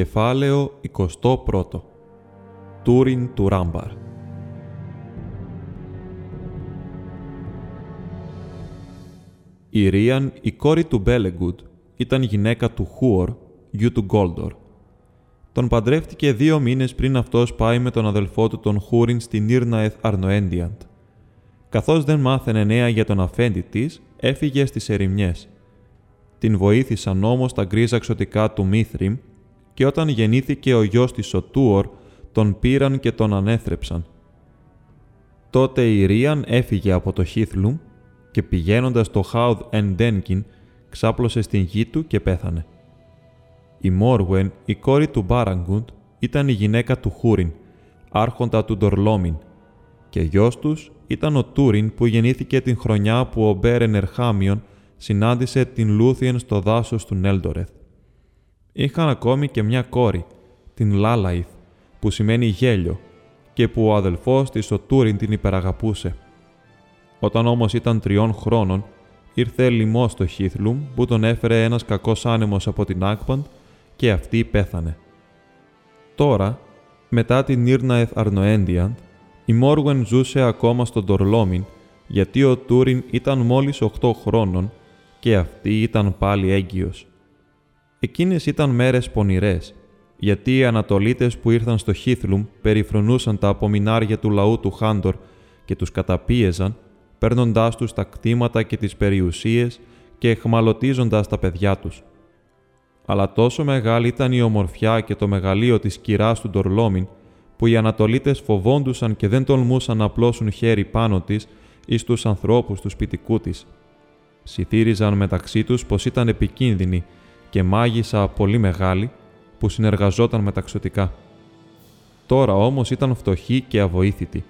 Κεφάλαιο 21 Τούριν του Ράμπαρ Η Ρίαν, η κόρη του Μπέλεγκουτ, ήταν γυναίκα του Χούορ, γιου του Γκόλντορ. Τον παντρεύτηκε δύο μήνες πριν αυτός πάει με τον αδελφό του τον Χούριν στην Ήρναεθ Αρνοέντιαντ. Καθώς δεν μάθαινε νέα για τον αφέντη της, έφυγε στις ερημιές. Την βοήθησαν όμως τα γκρίζα ξωτικά του Μίθριμ και όταν γεννήθηκε ο γιος της ο Τούορ, τον πήραν και τον ανέθρεψαν. Τότε η Ρίαν έφυγε από το Χίθλουμ και πηγαίνοντας στο Χάουδ Εντένκιν, ξάπλωσε στην γη του και πέθανε. Η Μόργουεν, η κόρη του Μπάραγκουντ, ήταν η γυναίκα του Χούριν, άρχοντα του Ντορλόμιν, και γιος τους ήταν ο Τούριν που γεννήθηκε την χρονιά που ο Μπέρεν Ερχάμιον συνάντησε την Λούθιεν στο δάσος του Νέλντορεθ. Είχαν ακόμη και μια κόρη, την Λάλαϊθ, που σημαίνει γέλιο και που ο αδελφός της ο Τούριν την υπεραγαπούσε. Όταν όμως ήταν τριών χρόνων, ήρθε λοιμός στο Χίθλουμ που τον έφερε ένας κακός άνεμος από την Άκπαντ και αυτή πέθανε. Τώρα, μετά την Ήρναεθ Αρνοέντιαντ, η Μόργουεν ζούσε ακόμα στον Τορλόμιν γιατί ο Τούριν ήταν μόλις 8 χρόνων και αυτή ήταν πάλι έγκυος. Εκείνες ήταν μέρες πονηρές, γιατί οι Ανατολίτες που ήρθαν στο Χίθλουμ περιφρονούσαν τα απομεινάρια του λαού του Χάντορ και τους καταπίεζαν, παίρνοντάς τους τα κτήματα και τις περιουσίες και εχμαλωτίζοντας τα παιδιά τους. Αλλά τόσο μεγάλη ήταν η ομορφιά και το μεγαλείο της κυράς του Ντορλόμιν, που οι Ανατολίτες φοβόντουσαν και δεν τολμούσαν να απλώσουν χέρι πάνω της ή στους ανθρώπους τους σπιτικού της. Ψιθύριζαν μεταξύ τους πως ήταν επικίνδυνη και μάγισσα πολύ μεγάλη που συνεργαζόταν με ταξωτικά. Τώρα όμως ήταν φτωχή και αβοήθητη.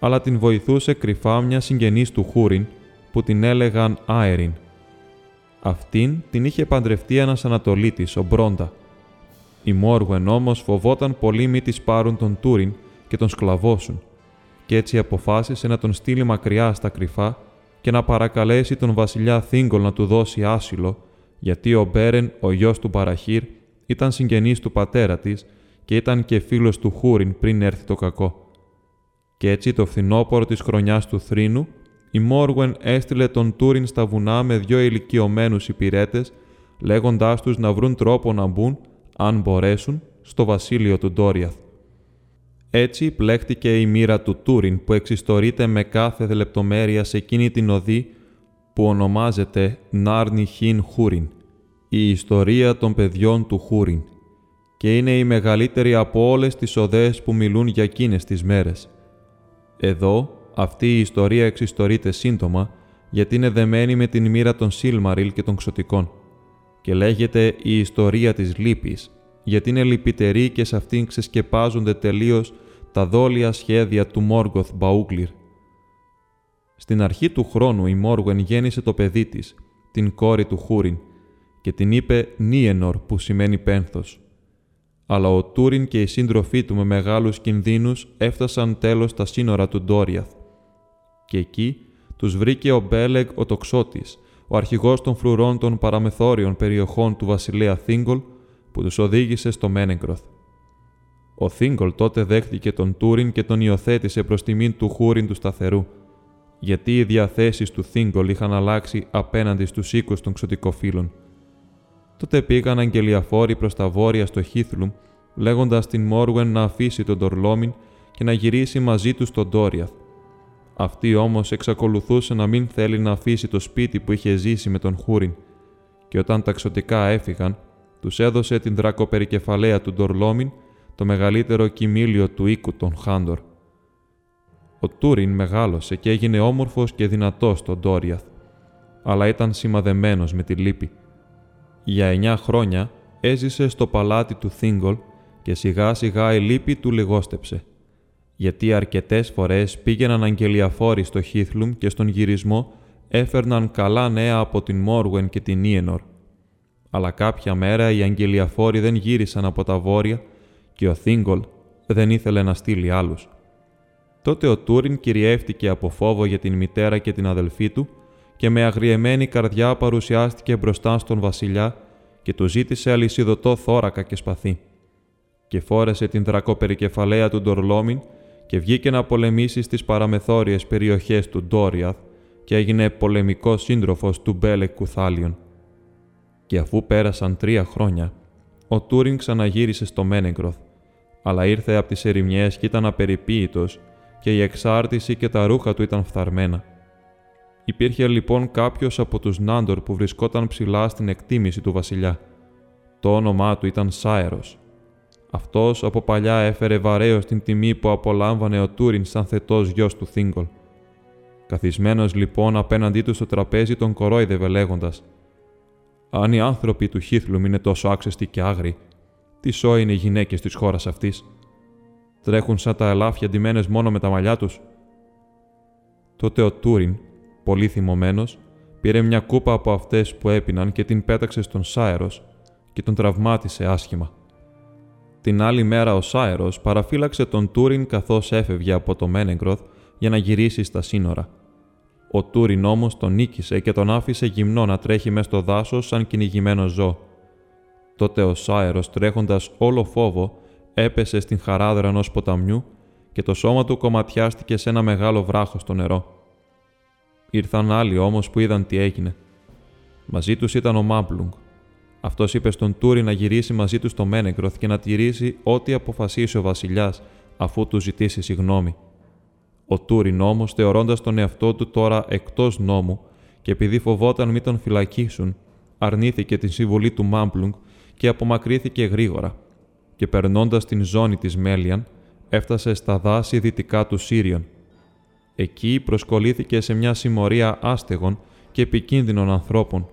Αλλά την βοηθούσε κρυφά μια συγγενής του Χούριν που την έλεγαν Άεριν. Αυτήν την είχε παντρευτεί ένας Ανατολίτης, ο Μπρόντα. Η Μόργουεν όμως φοβόταν πολύ μη της πάρουν τον Τούριν και τον σκλαβώσουν και έτσι αποφάσισε να τον στείλει μακριά στα κρυφά και να παρακαλέσει τον βασιλιά Θίγκολ να του δώσει άσυλο γιατί ο Μπέρεν, ο γιος του Παραχύρ, ήταν συγγενής του πατέρα της και ήταν και φίλος του Χούριν πριν έρθει το κακό. Και έτσι το φθινόπωρο της χρονιάς του Θρήνου, η Μόργουεν έστειλε τον Τούριν στα βουνά με δυο ηλικιωμένους υπηρέτες, λέγοντάς τους να βρουν τρόπο να μπουν, αν μπορέσουν, στο βασίλειο του Ντόριαθ. Έτσι πλέχτηκε η μοίρα του Τούριν που εξιστορείται με κάθε λεπτομέρεια σε εκείνη την οδή που ονομάζεται Νάρνι Χιν Χούριν, η ιστορία των παιδιών του Χούριν, και είναι η μεγαλύτερη από όλες τις οδές που μιλούν για εκείνες τις μέρες. Εδώ, αυτή η ιστορία εξιστορείται σύντομα, γιατί είναι δεμένη με την μοίρα των Σίλμαριλ και των Ξωτικών, και λέγεται η ιστορία της λύπης, γιατί είναι λυπητερή και σε αυτήν ξεσκεπάζονται τελείως τα δόλια σχέδια του Μόργοθ Μπαούγκλιρ, στην αρχή του χρόνου η Μόργουεν γέννησε το παιδί της, την κόρη του Χούριν, και την είπε Νίενορ που σημαίνει πένθος. Αλλά ο Τούριν και οι σύντροφοί του με μεγάλους κινδύνους έφτασαν τέλος στα σύνορα του Ντόριαθ. Και εκεί τους βρήκε ο Μπέλεγ ο τοξότης, ο αρχηγός των φρουρών των παραμεθόριων περιοχών του βασιλέα Θίγκολ, που τους οδήγησε στο Μένεγκροθ. Ο Θίγκολ τότε δέχτηκε τον Τούριν και τον υιοθέτησε προς τιμήν του Χούριν του σταθερού, γιατί οι διαθέσεις του Θίγκολ είχαν αλλάξει απέναντι στους οίκους των ξωτικοφύλων. Τότε πήγαν αγγελιαφόροι προς τα βόρεια στο Χίθλουμ, λέγοντας την Μόργουεν να αφήσει τον Τορλόμιν και να γυρίσει μαζί τους στον Τόριαθ. Αυτή όμως εξακολουθούσε να μην θέλει να αφήσει το σπίτι που είχε ζήσει με τον Χούριν και όταν τα ξωτικά έφυγαν, τους έδωσε την δρακοπερικεφαλαία του Ντορλόμιν, το μεγαλύτερο κοιμήλιο του οίκου των Χάντορ. Ο Τούριν μεγάλωσε και έγινε όμορφος και δυνατός στον Ντόριαθ, αλλά ήταν σημαδεμένος με τη λύπη. Για εννιά χρόνια έζησε στο παλάτι του Θίγκολ και σιγά σιγά η λύπη του λιγόστεψε, γιατί αρκετές φορές πήγαιναν αγγελιαφόροι στο Χίθλουμ και στον γυρισμό έφερναν καλά νέα από την Μόργουεν και την Ιενορ. Αλλά κάποια μέρα οι αγγελιαφόροι δεν γύρισαν από τα βόρεια και ο Θίγκολ δεν ήθελε να στείλει άλλους. Τότε ο Τούριν κυριεύτηκε από φόβο για την μητέρα και την αδελφή του και με αγριεμένη καρδιά παρουσιάστηκε μπροστά στον βασιλιά και του ζήτησε αλυσιδωτό θώρακα και σπαθί. Και φόρεσε την δρακοπερικεφαλαία του Ντορλόμιν και βγήκε να πολεμήσει στις παραμεθόριες περιοχές του Ντόριαθ και έγινε πολεμικός σύντροφος του Μπέλεκ Κουθάλιον. Και αφού πέρασαν τρία χρόνια, ο Τούριν ξαναγύρισε στο Μένεγκροθ, αλλά ήρθε από τις ερημιές και ήταν απεριποίητος και η εξάρτηση και τα ρούχα του ήταν φθαρμένα. Υπήρχε λοιπόν κάποιος από τους Νάντορ που βρισκόταν ψηλά στην εκτίμηση του βασιλιά. Το όνομά του ήταν Σάερος. Αυτός από παλιά έφερε βαρέως την τιμή που απολάμβανε ο Τούριν σαν θετός γιος του Θίγκολ. Καθισμένος λοιπόν απέναντί του στο τραπέζι τον κορόιδευε λέγοντας: Αν οι άνθρωποι του Χίθλουμ είναι τόσο άξεστοι και άγριοι, τι σώοι είναι οι γυναίκες της χώρας αυτής; Τρέχουν σαν τα ελάφια ντυμένες μόνο με τα μαλλιά τους; Τότε ο Τούριν, πολύ θυμωμένος, πήρε μια κούπα από αυτές που έπιναν και την πέταξε στον Σάερος και τον τραυμάτισε άσχημα. Την άλλη μέρα ο Σάερος παραφύλαξε τον Τούριν καθώς έφευγε από το Μένεγκροθ για να γυρίσει στα σύνορα. Ο Τούριν όμως τον νίκησε και τον άφησε γυμνό να τρέχει μέσα στο δάσος σαν κυνηγημένο ζώο. Τότε ο Σάερος, τρέχοντας όλο φόβο, έπεσε στην χαράδρα ενός ποταμιού και το σώμα του κομματιάστηκε σε ένα μεγάλο βράχος στο νερό. Ήρθαν άλλοι όμως που είδαν τι έγινε. Μαζί τους ήταν ο Μάμπλουγκ. Αυτός είπε στον Τούρι να γυρίσει μαζί του στο Μένεγκροθ και να τηρήσει ό,τι αποφασίσει ο βασιλιάς, αφού του ζητήσει συγγνώμη. Ο Τούριν όμω, θεωρώντας τον εαυτό του τώρα εκτός νόμου και επειδή φοβόταν μην τον φυλακίσουν, αρνήθηκε την συμβουλή του Μάμπλουγκ και απομακρύθηκε γρήγορα. Και περνώντας την ζώνη της Μέλιαν, έφτασε στα δάση δυτικά του Σύριον. Εκεί προσκολήθηκε σε μια συμμορία άστεγων και επικίνδυνων ανθρώπων,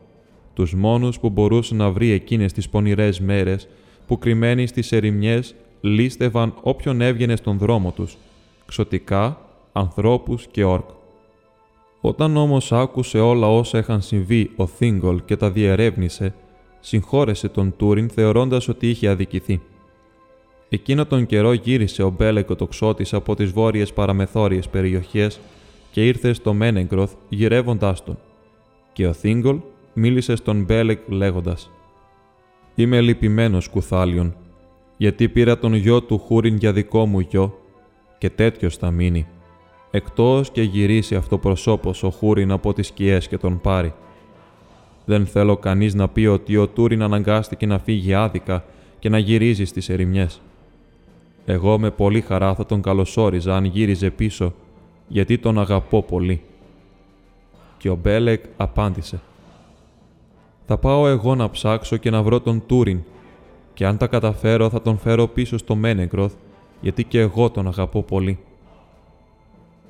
τους μόνους που μπορούσε να βρει εκείνες τις πονηρές μέρες που κρυμμένοι στις ερημιές λίστευαν όποιον έβγαινε στον δρόμο τους, ξωτικά ανθρώπους και όρκ. Όταν όμως άκουσε όλα όσα είχαν συμβεί ο Θίγκολ και τα διερεύνησε, συγχώρεσε τον Τούριν θεωρώντας ότι είχε αδικηθεί. Εκείνο τον καιρό γύρισε ο Μπέλεκο τοξότης από τις βόρειες παραμεθόριες περιοχές και ήρθε στο Μένεγκροθ γυρεύοντάς τον. Και ο Θίγκολ μίλησε στον Μπέλεκ λέγοντας «Είμαι λυπημένος, Κουθάλιον, γιατί πήρα τον γιο του Χούριν για δικό μου γιο και τέτοιος θα μείνει» εκτός και γυρίσει αυτό προσώπος ο Χούριν από τις σκιές και τον πάρει. Δεν θέλω κανείς να πει ότι ο Τούριν αναγκάστηκε να φύγει άδικα και να γυρίζει στις ερημιές. Εγώ με πολύ χαρά θα τον καλωσόριζα αν γύριζε πίσω, γιατί τον αγαπώ πολύ. Και ο Μπέλεκ απάντησε. Θα πάω εγώ να ψάξω και να βρω τον Τούριν και αν τα καταφέρω θα τον φέρω πίσω στο Μένεγκροθ, γιατί και εγώ τον αγαπώ πολύ.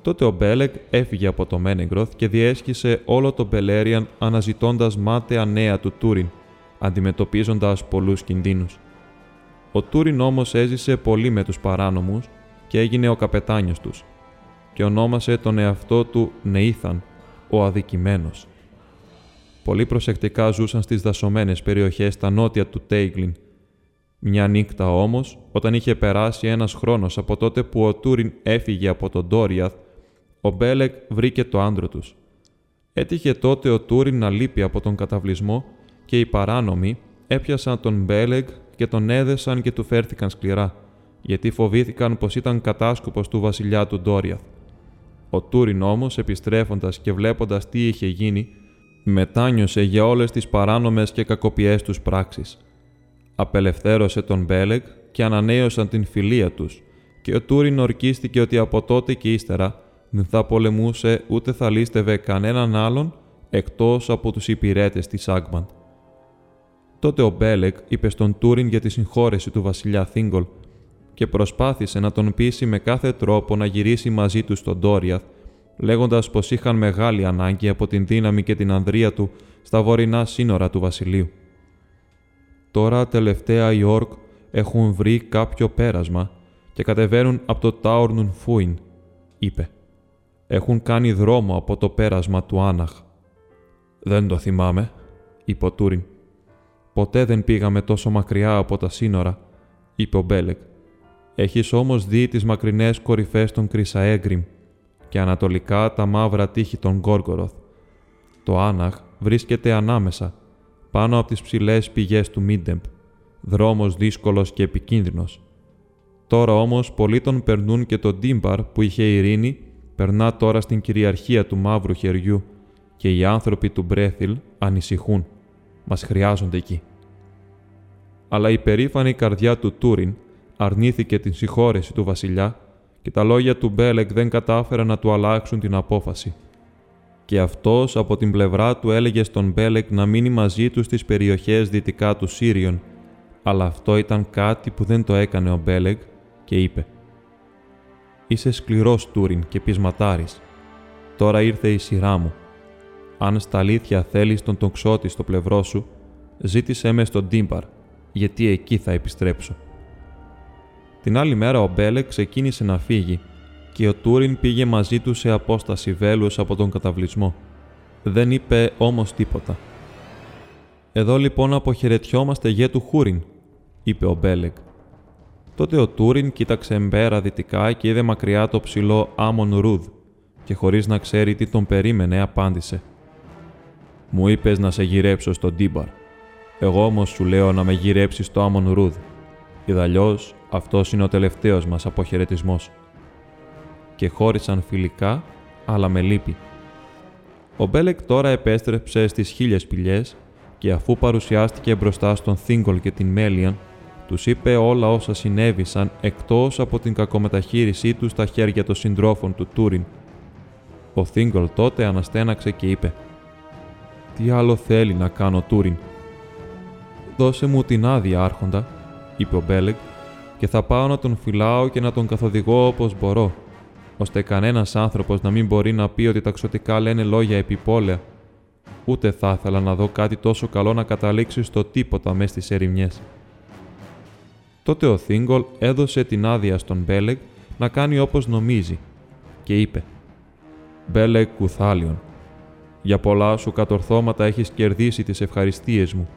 Τότε ο Μπέλεκ έφυγε από το Μένεγκροθ και διέσχισε όλο το Μπελέριαν αναζητώντας μάταια νέα του Τούριν, αντιμετωπίζοντας πολλούς κινδύνους. Ο Τούριν όμως έζησε πολύ με τους παράνομους και έγινε ο καπετάνιος τους και ονόμασε τον εαυτό του Νεήθαν, ο αδικημένος. Πολύ προσεκτικά ζούσαν στις δασωμένες περιοχές στα νότια του Τέιγκλιν. Μια νύχτα όμως, όταν είχε περάσει ένας χρόνος από τότε που ο Τούριν έφυγε από τον Ντόριαθ ο Μπέλεκ βρήκε το άντρο τους. Έτυχε τότε ο Τούριν να λείπει από τον καταβλισμό και οι παράνομοι έπιασαν τον Μπέλεκ και τον έδεσαν και του φέρθηκαν σκληρά, γιατί φοβήθηκαν πως ήταν κατάσκοπος του βασιλιά του Ντόριαθ. Ο Τούριν όμως, επιστρέφοντας και βλέποντας τι είχε γίνει, μετάνιωσε για όλες τις παράνομες και κακοποιές τους πράξεις. Απελευθέρωσε τον Μπέλεκ και ανανέωσαν την φιλία τους και ο Τούριν ορκίστηκε ότι από τότε και ύστερα δεν θα πολεμούσε ούτε θα λύστευε κανέναν άλλον εκτός από τους υπηρέτες της Άγμαντ. Τότε ο Μπέλεκ είπε στον Τούριν για τη συγχώρεση του βασιλιά Θίγκολ και προσπάθησε να τον πείσει με κάθε τρόπο να γυρίσει μαζί του στον Τόριαθ, λέγοντας πως είχαν μεγάλη ανάγκη από την δύναμη και την ανδρεία του στα βορεινά σύνορα του βασιλείου. Τώρα τελευταία οι Όρκ έχουν βρει κάποιο πέρασμα και κατεβαίνουν από το Τάουρνουν Φούιν, είπε. Έχουν κάνει δρόμο από το πέρασμα του Άναχ. Δεν το θυμάμαι, είπε ο Τούριν. Ποτέ δεν πήγαμε τόσο μακριά από τα σύνορα, είπε ο Μπέλεκ. Έχεις όμως δει τις μακρινές κορυφές των Κρυσαέγκριμ και ανατολικά τα μαύρα τείχη των Γκόργοροθ. Το Άναχ βρίσκεται ανάμεσα, πάνω από τις ψηλές πηγές του Μίντεμπ, δρόμος δύσκολος και επικίνδυνος. Τώρα όμως πολλοί τον περνούν και το Ντίμπαρ που είχε ειρήνη, περνά τώρα στην κυριαρχία του μαύρου χεριού και οι άνθρωποι του Μπρέθιλ ανησυχούν. Μας χρειάζονται εκεί. Αλλά η περήφανη καρδιά του Τούριν αρνήθηκε την συγχώρεση του βασιλιά και τα λόγια του Μπέλεκ δεν κατάφεραν να του αλλάξουν την απόφαση. Και αυτός από την πλευρά του έλεγε στον Μπέλεκ να μείνει μαζί του στις περιοχές δυτικά του Σύριον, αλλά αυτό ήταν κάτι που δεν το έκανε ο Μπέλεκ και είπε «Είσαι σκληρός Τούριν και πεισματάρης. Τώρα ήρθε η σειρά μου. Αν στα αλήθεια θέλεις τον τοξότη στο πλευρό σου, ζήτησέ με στον Τίμπαρ, γιατί εκεί θα επιστρέψω». Την άλλη μέρα ο Μπέλεκ ξεκίνησε να φύγει και ο Τούριν πήγε μαζί του σε απόσταση βέλους από τον καταβλισμό. Δεν είπε όμως τίποτα. «Εδώ λοιπόν αποχαιρετιόμαστε γέ του Χούριν», είπε ο Μπέλεκ. Τότε ο Τούριν κοίταξε πέρα δυτικά και είδε μακριά το ψηλό Άμον Ρούδ και χωρίς να ξέρει τι τον περίμενε απάντησε. «Μου είπες να σε γυρέψω στον Ντίμπαρ. Εγώ όμως σου λέω να με γυρέψεις στο Άμον Ρούδ. Ειδαλλιώς αυτός είναι ο τελευταίος μας αποχαιρετισμός. Και χώρισαν φιλικά, αλλά με λύπη. Ο Μπέλεκ τώρα επέστρεψε στις χίλιες πηγές και αφού παρουσιάστηκε μπροστά στον Θίγκολ και την Μέλιαν, τους είπε όλα όσα συνέβησαν εκτός από την κακομεταχείρισή τους στα χέρια των συντρόφων του Τούριν. Ο Θίγκολ τότε αναστέναξε και είπε «Τι άλλο θέλει να κάνω Τούριν» «Δώσε μου την άδεια, Άρχοντα», είπε ο Μπέλεκ και θα πάω να τον φυλάω και να τον καθοδηγώ όπως μπορώ, ώστε κανένας άνθρωπος να μην μπορεί να πει ότι τα ξωτικά λένε λόγια επιπόλαια. Ούτε θα ήθελα να δω κάτι τόσο καλό να καταλήξει στο τίποτα μέσα στις ερημιές. Τότε ο Θίγκολ έδωσε την άδεια στον Μπέλεγ να κάνει όπως νομίζει και είπε «Μπέλεγ Κουθάλιον, για πολλά σου κατορθώματα έχεις κερδίσει τις ευχαριστίες μου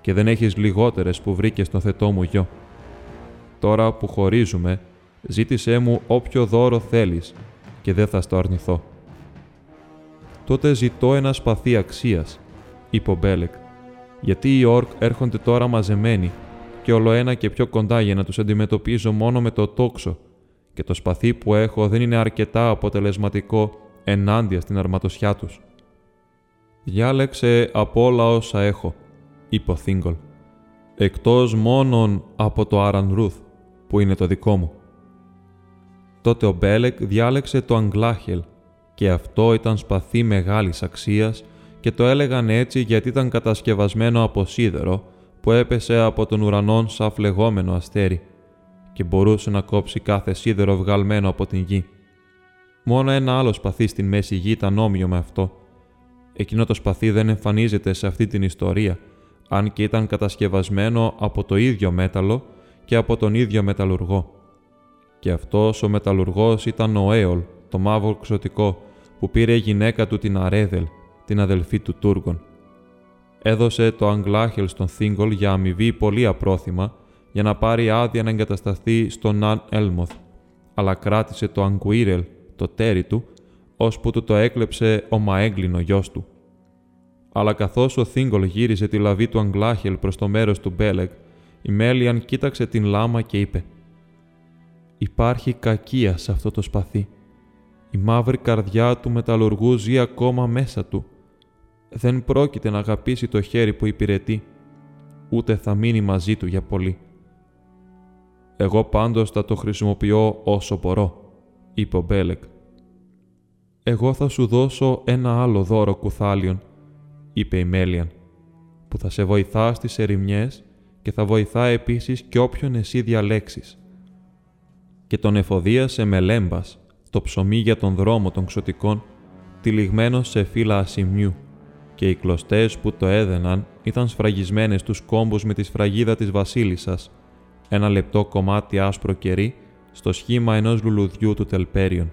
και δεν έχεις λιγότερες που βρήκες στο θετό μου γιο. Τώρα που χωρίζουμε, ζήτησέ μου όποιο δώρο θέλεις και δεν θα στο αρνηθώ. Τότε ζητώ ένα σπαθί αξίας, είπε ο Μπέλεκ, γιατί οι όρκ έρχονται τώρα μαζεμένοι και όλο ένα και πιο κοντά για να τους αντιμετωπίζω μόνο με το τόξο και το σπαθί που έχω δεν είναι αρκετά αποτελεσματικό ενάντια στην αρματοσιά τους. «Διάλεξε από όλα όσα έχω», είπε ο Θίγκολ, «εκτός μόνον από το Άραν Ρούθ που είναι το δικό μου. Τότε ο Μπέλεκ διάλεξε το Αγγλάχελ και αυτό ήταν σπαθί μεγάλης αξίας και το έλεγαν έτσι γιατί ήταν κατασκευασμένο από σίδερο που έπεσε από τον ουρανό σαν φλεγόμενο αστέρι και μπορούσε να κόψει κάθε σίδερο βγαλμένο από την γη. Μόνο ένα άλλο σπαθί στην μέση γη ήταν όμοιο με αυτό. Εκείνο το σπαθί δεν εμφανίζεται σε αυτή την ιστορία, αν και ήταν κατασκευασμένο από το ίδιο μέταλλο και από τον ίδιο μεταλλουργό. Και αυτός ο μεταλλουργός ήταν ο Έολ, το μαύρο ξωτικό, που πήρε η γυναίκα του την Αρέδελ, την αδελφή του Τούργων. Έδωσε το Αγγλάχελ στον Θίγκολ για αμοιβή πολύ απρόθυμα για να πάρει άδεια να εγκατασταθεί στον Ναν Έλμοθ, αλλά κράτησε το Αγκουίρελ, το τέρι του, ώσπου του το έκλεψε ο Μαέγκλινο γιος του. Αλλά καθώς ο Θίγκολ γύριζε τη λαβή του Αγγλάχελ προς το μέρος του Μπέλεκ, η Μέλιαν κοίταξε την λάμα και είπε «Υπάρχει κακία σε αυτό το σπαθί. Η μαύρη καρδιά του μεταλλουργού ζει ακόμα μέσα του. Δεν πρόκειται να αγαπήσει το χέρι που υπηρετεί, ούτε θα μείνει μαζί του για πολύ. Εγώ πάντως θα το χρησιμοποιώ όσο μπορώ», είπε ο Μπέλεκ. «Εγώ θα σου δώσω ένα άλλο δώρο κουθάλιον», είπε η Μέλιαν, «που θα σε βοηθά στις ερημιές και θα βοηθά επίσης και όποιον εσύ διαλέξεις. Και τον εφοδίασε με λέμπας, το ψωμί για τον δρόμο των ξωτικών, τυλιγμένο σε φύλλα ασημιού, και οι κλωστές που το έδαιναν ήταν σφραγισμένες τους κόμπους με τη σφραγίδα της βασίλισσας, ένα λεπτό κομμάτι άσπρο κερί στο σχήμα ενός λουλουδιού του Τελπέριον.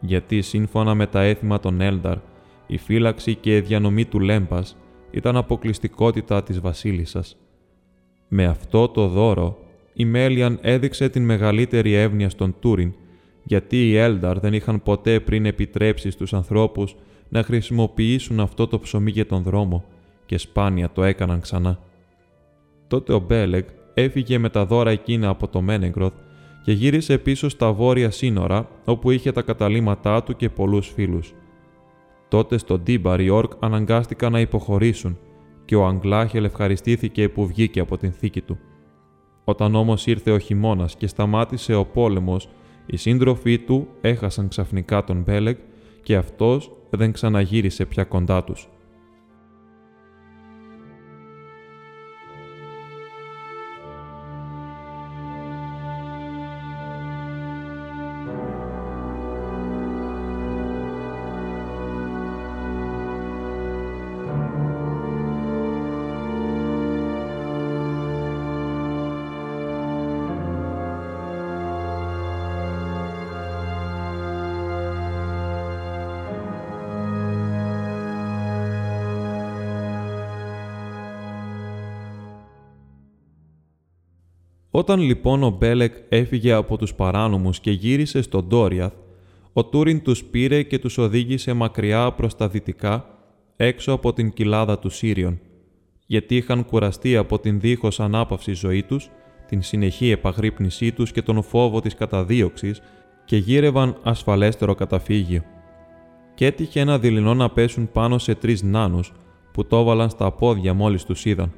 Γιατί σύμφωνα με τα έθιμα των Έλνταρ, η φύλαξη και η διανομή του Λέμπας ήταν αποκλειστικότητα της βασίλισσας. Με αυτό το δώρο, η Μέλιαν έδειξε την μεγαλύτερη εύνοια στον Τούριν, γιατί οι Έλνταρ δεν είχαν ποτέ πριν επιτρέψει στους ανθρώπους να χρησιμοποιήσουν αυτό το ψωμί για τον δρόμο και σπάνια το έκαναν ξανά. Τότε ο Μπέλεγ έφυγε με τα δώρα εκείνα από το Μένεγκροθ και γύρισε πίσω στα βόρεια σύνορα όπου είχε τα καταλήμματά του και πολλούς φίλους. Τότε στον Τίμπαρ οι Όρκ αναγκάστηκαν να υποχωρήσουν και ο Αγγλάχελ ευχαριστήθηκε που βγήκε από την θήκη του. Όταν όμως ήρθε ο χειμώνας και σταμάτησε ο πόλεμος, οι σύντροφοί του έχασαν ξαφνικά τον Μπέλεγ και αυτός δεν ξαναγύρισε πια κοντά τους. Όταν λοιπόν ο Μπέλεκ έφυγε από τους παράνομους και γύρισε στον Τόριαθ, ο Τούριν τους πήρε και τους οδήγησε μακριά προς τα δυτικά, έξω από την κοιλάδα του Σύριον, γιατί είχαν κουραστεί από την δίχως ανάπαυση ζωή τους, την συνεχή επαγρύπνησή τους και τον φόβο της καταδίωξης και γύρευαν ασφαλέστερο καταφύγιο. Και έτυχε ένα δειλινό να πέσουν πάνω σε τρεις νάνους που το έβαλαν στα πόδια μόλις τους είδαν.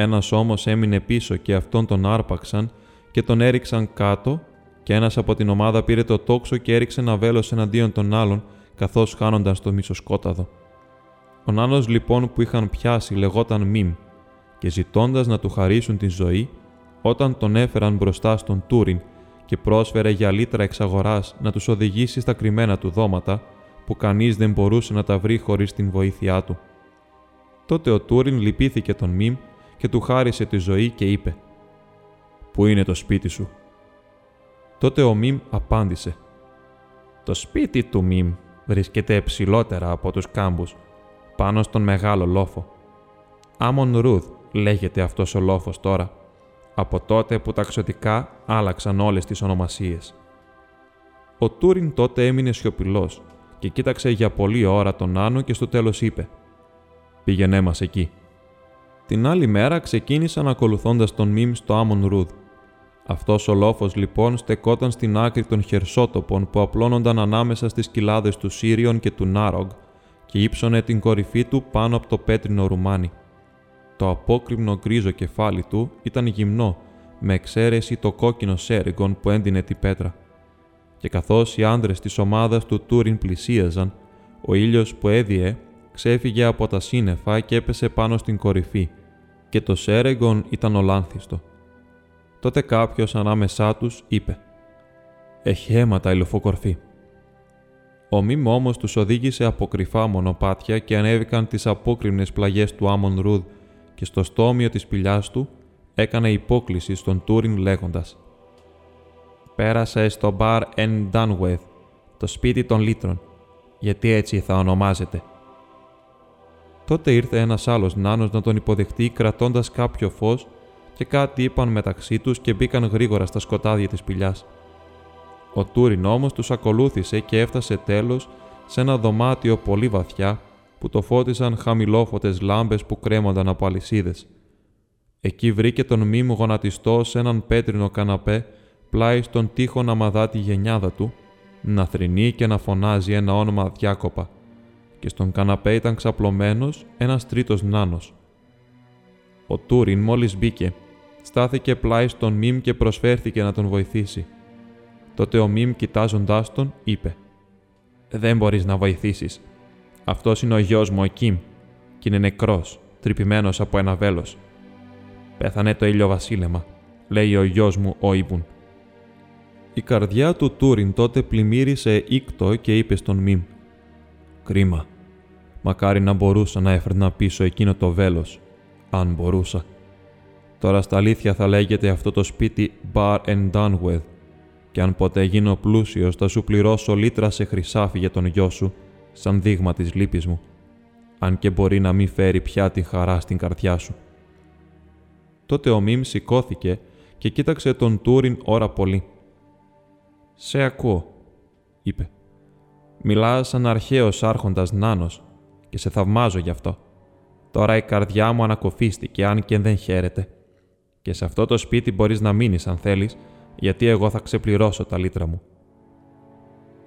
Ένας όμως έμεινε πίσω και αυτόν τον άρπαξαν και τον έριξαν κάτω και ένας από την ομάδα πήρε το τόξο και έριξε ένα βέλος εναντίον των άλλων καθώς χάνονταν στο μισοσκόταδο. Ο νάνος λοιπόν που είχαν πιάσει λεγόταν Μιμ και ζητώντας να του χαρίσουν την ζωή, όταν τον έφεραν μπροστά στον Τούριν και πρόσφερε για λίτρα εξαγοράς να τους οδηγήσει στα κρυμμένα του δώματα, που κανείς δεν μπορούσε να τα βρει χωρίς την βοήθειά του. Τότε ο Τούριν λυπήθηκε τον Μιμ και του χάρισε τη ζωή και είπε «Πού είναι το σπίτι σου» Τότε ο Μιμ απάντησε «Το σπίτι του Μιμ βρίσκεται ψηλότερα από τους κάμπους, πάνω στον μεγάλο λόφο. Άμον Ρούδ λέγεται αυτός ο λόφος τώρα, από τότε που ταξιωτικά άλλαξαν όλες τις ονομασίες. Ο Τούριν τότε έμεινε σιωπηλός και κοίταξε για πολλή ώρα τον Άνω και στο τέλος είπε «Πήγαινέ μας εκεί». Την άλλη μέρα ξεκίνησαν ακολουθώντας τον Μιμ στο Άμον Ρούδ. Αυτός ο λόφος λοιπόν στεκόταν στην άκρη των χερσότοπων που απλώνονταν ανάμεσα στις κοιλάδες του Σύριον και του Νάρογκ και ύψωνε την κορυφή του πάνω από το πέτρινο ρουμάνι. Το απόκριμνο γκρίζο κεφάλι του ήταν γυμνό, με εξαίρεση το κόκκινο σέριγκον που έντυνε την πέτρα. Και καθώς οι άνδρες της ομάδας του Τούριν πλησίαζαν, ο ήλιος που έδιε ξέφυγε από τα σύννεφα και έπεσε πάνω στην κορυφή, και το Σέρεγκον ήταν ολάνθιστο. Τότε κάποιος ανάμεσά τους είπε «Έχει αίματα η λοφοκορφή». Ο Μίμ όμως τους οδήγησε από κρυφά μονοπάτια και ανέβηκαν τις απόκριμνες πλαγιές του Άμον Ρούδ και στο στόμιο της σπηλιάς του έκανε υπόκληση στον Τούριν λέγοντας «Πέρασα στο μπαρ Εν Ντάνουεθ, το σπίτι των λίτρων, γιατί έτσι θα ονομάζεται». Τότε ήρθε ένας άλλος νάνος να τον υποδεχτεί κρατώντας κάποιο φως και κάτι είπαν μεταξύ τους και μπήκαν γρήγορα στα σκοτάδια της σπηλιάς. Ο Τούριν όμω τους ακολούθησε και έφτασε τέλος σε ένα δωμάτιο πολύ βαθιά που το φώτισαν χαμηλόφωτες λάμπες που κρέμονταν από αλυσίδες. Εκεί βρήκε τον μήμου γονατιστό σε έναν πέτρινο καναπέ πλάι στον τοίχο να μαδά τη γενιάδα του, να θρυνεί και να φωνάζει ένα όνομα διάκοπα και στον καναπέ ήταν ξαπλωμένος ένας τρίτος νάνος. Ο Τούριν μόλις μπήκε, στάθηκε πλάι στον Μιμ και προσφέρθηκε να τον βοηθήσει. Τότε ο Μιμ κοιτάζοντάς τον είπε «Δεν μπορείς να βοηθήσεις. Αυτός είναι ο γιος μου ο Κιμ και είναι νεκρός, τρυπημένος από ένα βέλος. Πέθανε το ήλιο βασίλεμα, λέει ο γιος μου ο Ιμπουν. Η καρδιά του Τούριν τότε πλημμύρισε ήκτο και είπε στον Μιμ Κρίμα. Μακάρι να μπορούσα να έφερνα πίσω εκείνο το βέλος, αν μπορούσα. Τώρα στα αλήθεια θα λέγεται αυτό το σπίτι Bar and Done With και αν ποτέ γίνω πλούσιος θα σου πληρώσω λίτρα σε χρυσάφι για τον γιο σου, σαν δείγμα της λύπης μου, αν και μπορεί να μην φέρει πια τη χαρά στην καρδιά σου. Τότε ο Μιμ σηκώθηκε και κοίταξε τον Τούριν ώρα πολύ. «Σε ακούω», είπε. «Μιλάς σαν αρχαίος άρχοντας νάνος και σε θαυμάζω γι' αυτό. Τώρα η καρδιά μου ανακοφίστηκε, αν και δεν χαίρεται. Και σε αυτό το σπίτι μπορείς να μείνεις αν θέλεις, γιατί εγώ θα ξεπληρώσω τα λίτρα μου».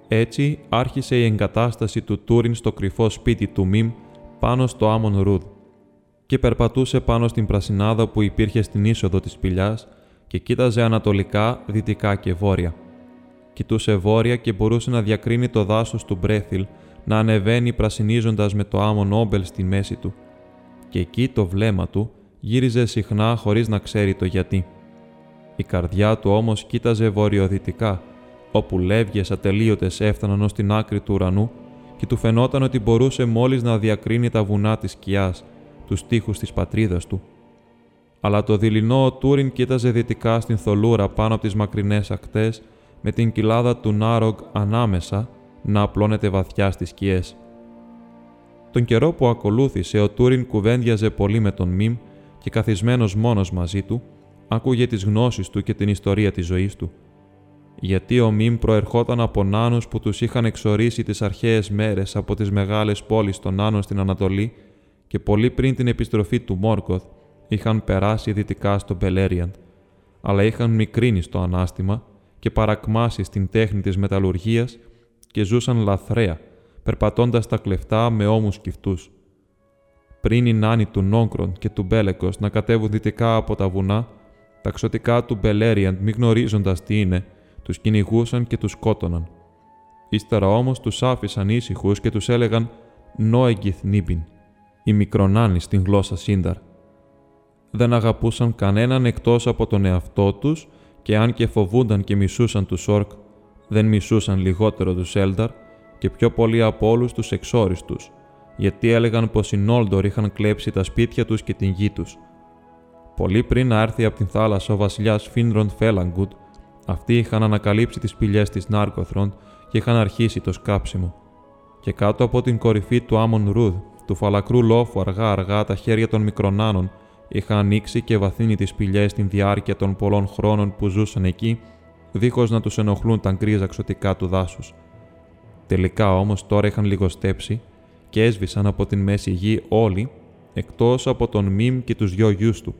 Έτσι άρχισε η εγκατάσταση του Τούριν στο κρυφό σπίτι του Μιμ πάνω στο Άμον Ρούδ και περπατούσε πάνω στην πρασινάδα που υπήρχε στην είσοδο της σπηλιάς και κοίταζε ανατολικά, δυτικά και βόρεια. Κοιτούσε βόρεια και μπορούσε να διακρίνει το δάσος του Μπρέθιλ να ανεβαίνει πρασινίζοντας με το άμμον όμπελ στη μέση του. Και εκεί το βλέμμα του γύριζε συχνά χωρίς να ξέρει το γιατί. Η καρδιά του όμως κοίταζε βορειοδυτικά, όπου λεύγες ατελείωτες έφταναν ως την άκρη του ουρανού και του φαινόταν ότι μπορούσε μόλις να διακρίνει τα βουνά της σκιάς, τους τείχους της πατρίδας του. Αλλά το δειλινό ο Τούριν κοίταζε δυτικά στην θολούρα πάνω από τις μακρινές ακτές με την κοιλάδα του Νάρογκ ανάμεσα να απλώνεται βαθιά στις σκιές. Τον καιρό που ακολούθησε, ο Τούριν κουβέντιαζε πολύ με τον Μιμ και καθισμένος μόνος μαζί του, άκουγε τις γνώσεις του και την ιστορία της ζωής του. Γιατί ο Μιμ προερχόταν από νάνους που τους είχαν εξορίσει τις αρχαίες μέρες από τις μεγάλες πόλεις των νάνων στην Ανατολή και πολύ πριν την επιστροφή του Μόρκοθ είχαν περάσει δυτικά στο Μπελέριαντ, αλλά είχαν μικρύνει στο ανάστημα και παρακμάσεις στην τέχνη της μεταλλουργίας και ζούσαν λαθρέα, περπατώντας τα κλεφτά με ώμους κυφτούς. Πριν οι νάνοι του Νόγκρον και του Μπέλεκος να κατέβουν δυτικά από τα βουνά, τα ξωτικά του Μπελέριαντ, μη γνωρίζοντας τι είναι, τους κυνηγούσαν και τους σκότωναν. Ύστερα όμως τους άφησαν ήσυχους και τους έλεγαν «Νόεγκυθ νίμπιν», οι μικρονάνοι στην γλώσσα Σύνταρ. Δεν αγαπούσαν κανέναν εκτός από τον εαυτό τους και αν και φοβούνταν και μισούσαν τους Όρκ, δεν μισούσαν λιγότερο τους Έλνταρ και πιο πολύ από όλους τους εξόριστους, γιατί έλεγαν πως οι Νόλντορ είχαν κλέψει τα σπίτια τους και την γη τους. Πολύ πριν να έρθει από την θάλασσα ο βασιλιάς Φίνροντ Φέλαγκουτ, αυτοί είχαν ανακαλύψει τις σπηλιές της Νάρκοθροντ και είχαν αρχίσει το σκάψιμο. Και κάτω από την κορυφή του Άμον Ρούδ, του φαλακρού λόφου αργά-αργά τα χέρια των μικρονάνων είχαν ανοίξει και βαθύνει τις σπηλιές στην διάρκεια των πολλών χρόνων που ζούσαν εκεί, δίχως να τους ενοχλούν τα γκρίζα ξωτικά του δάσους. Τελικά όμως τώρα είχαν λιγοστέψει και έσβησαν από την μέση γη όλοι, εκτός από τον Μιμ και τους δυο γιους του.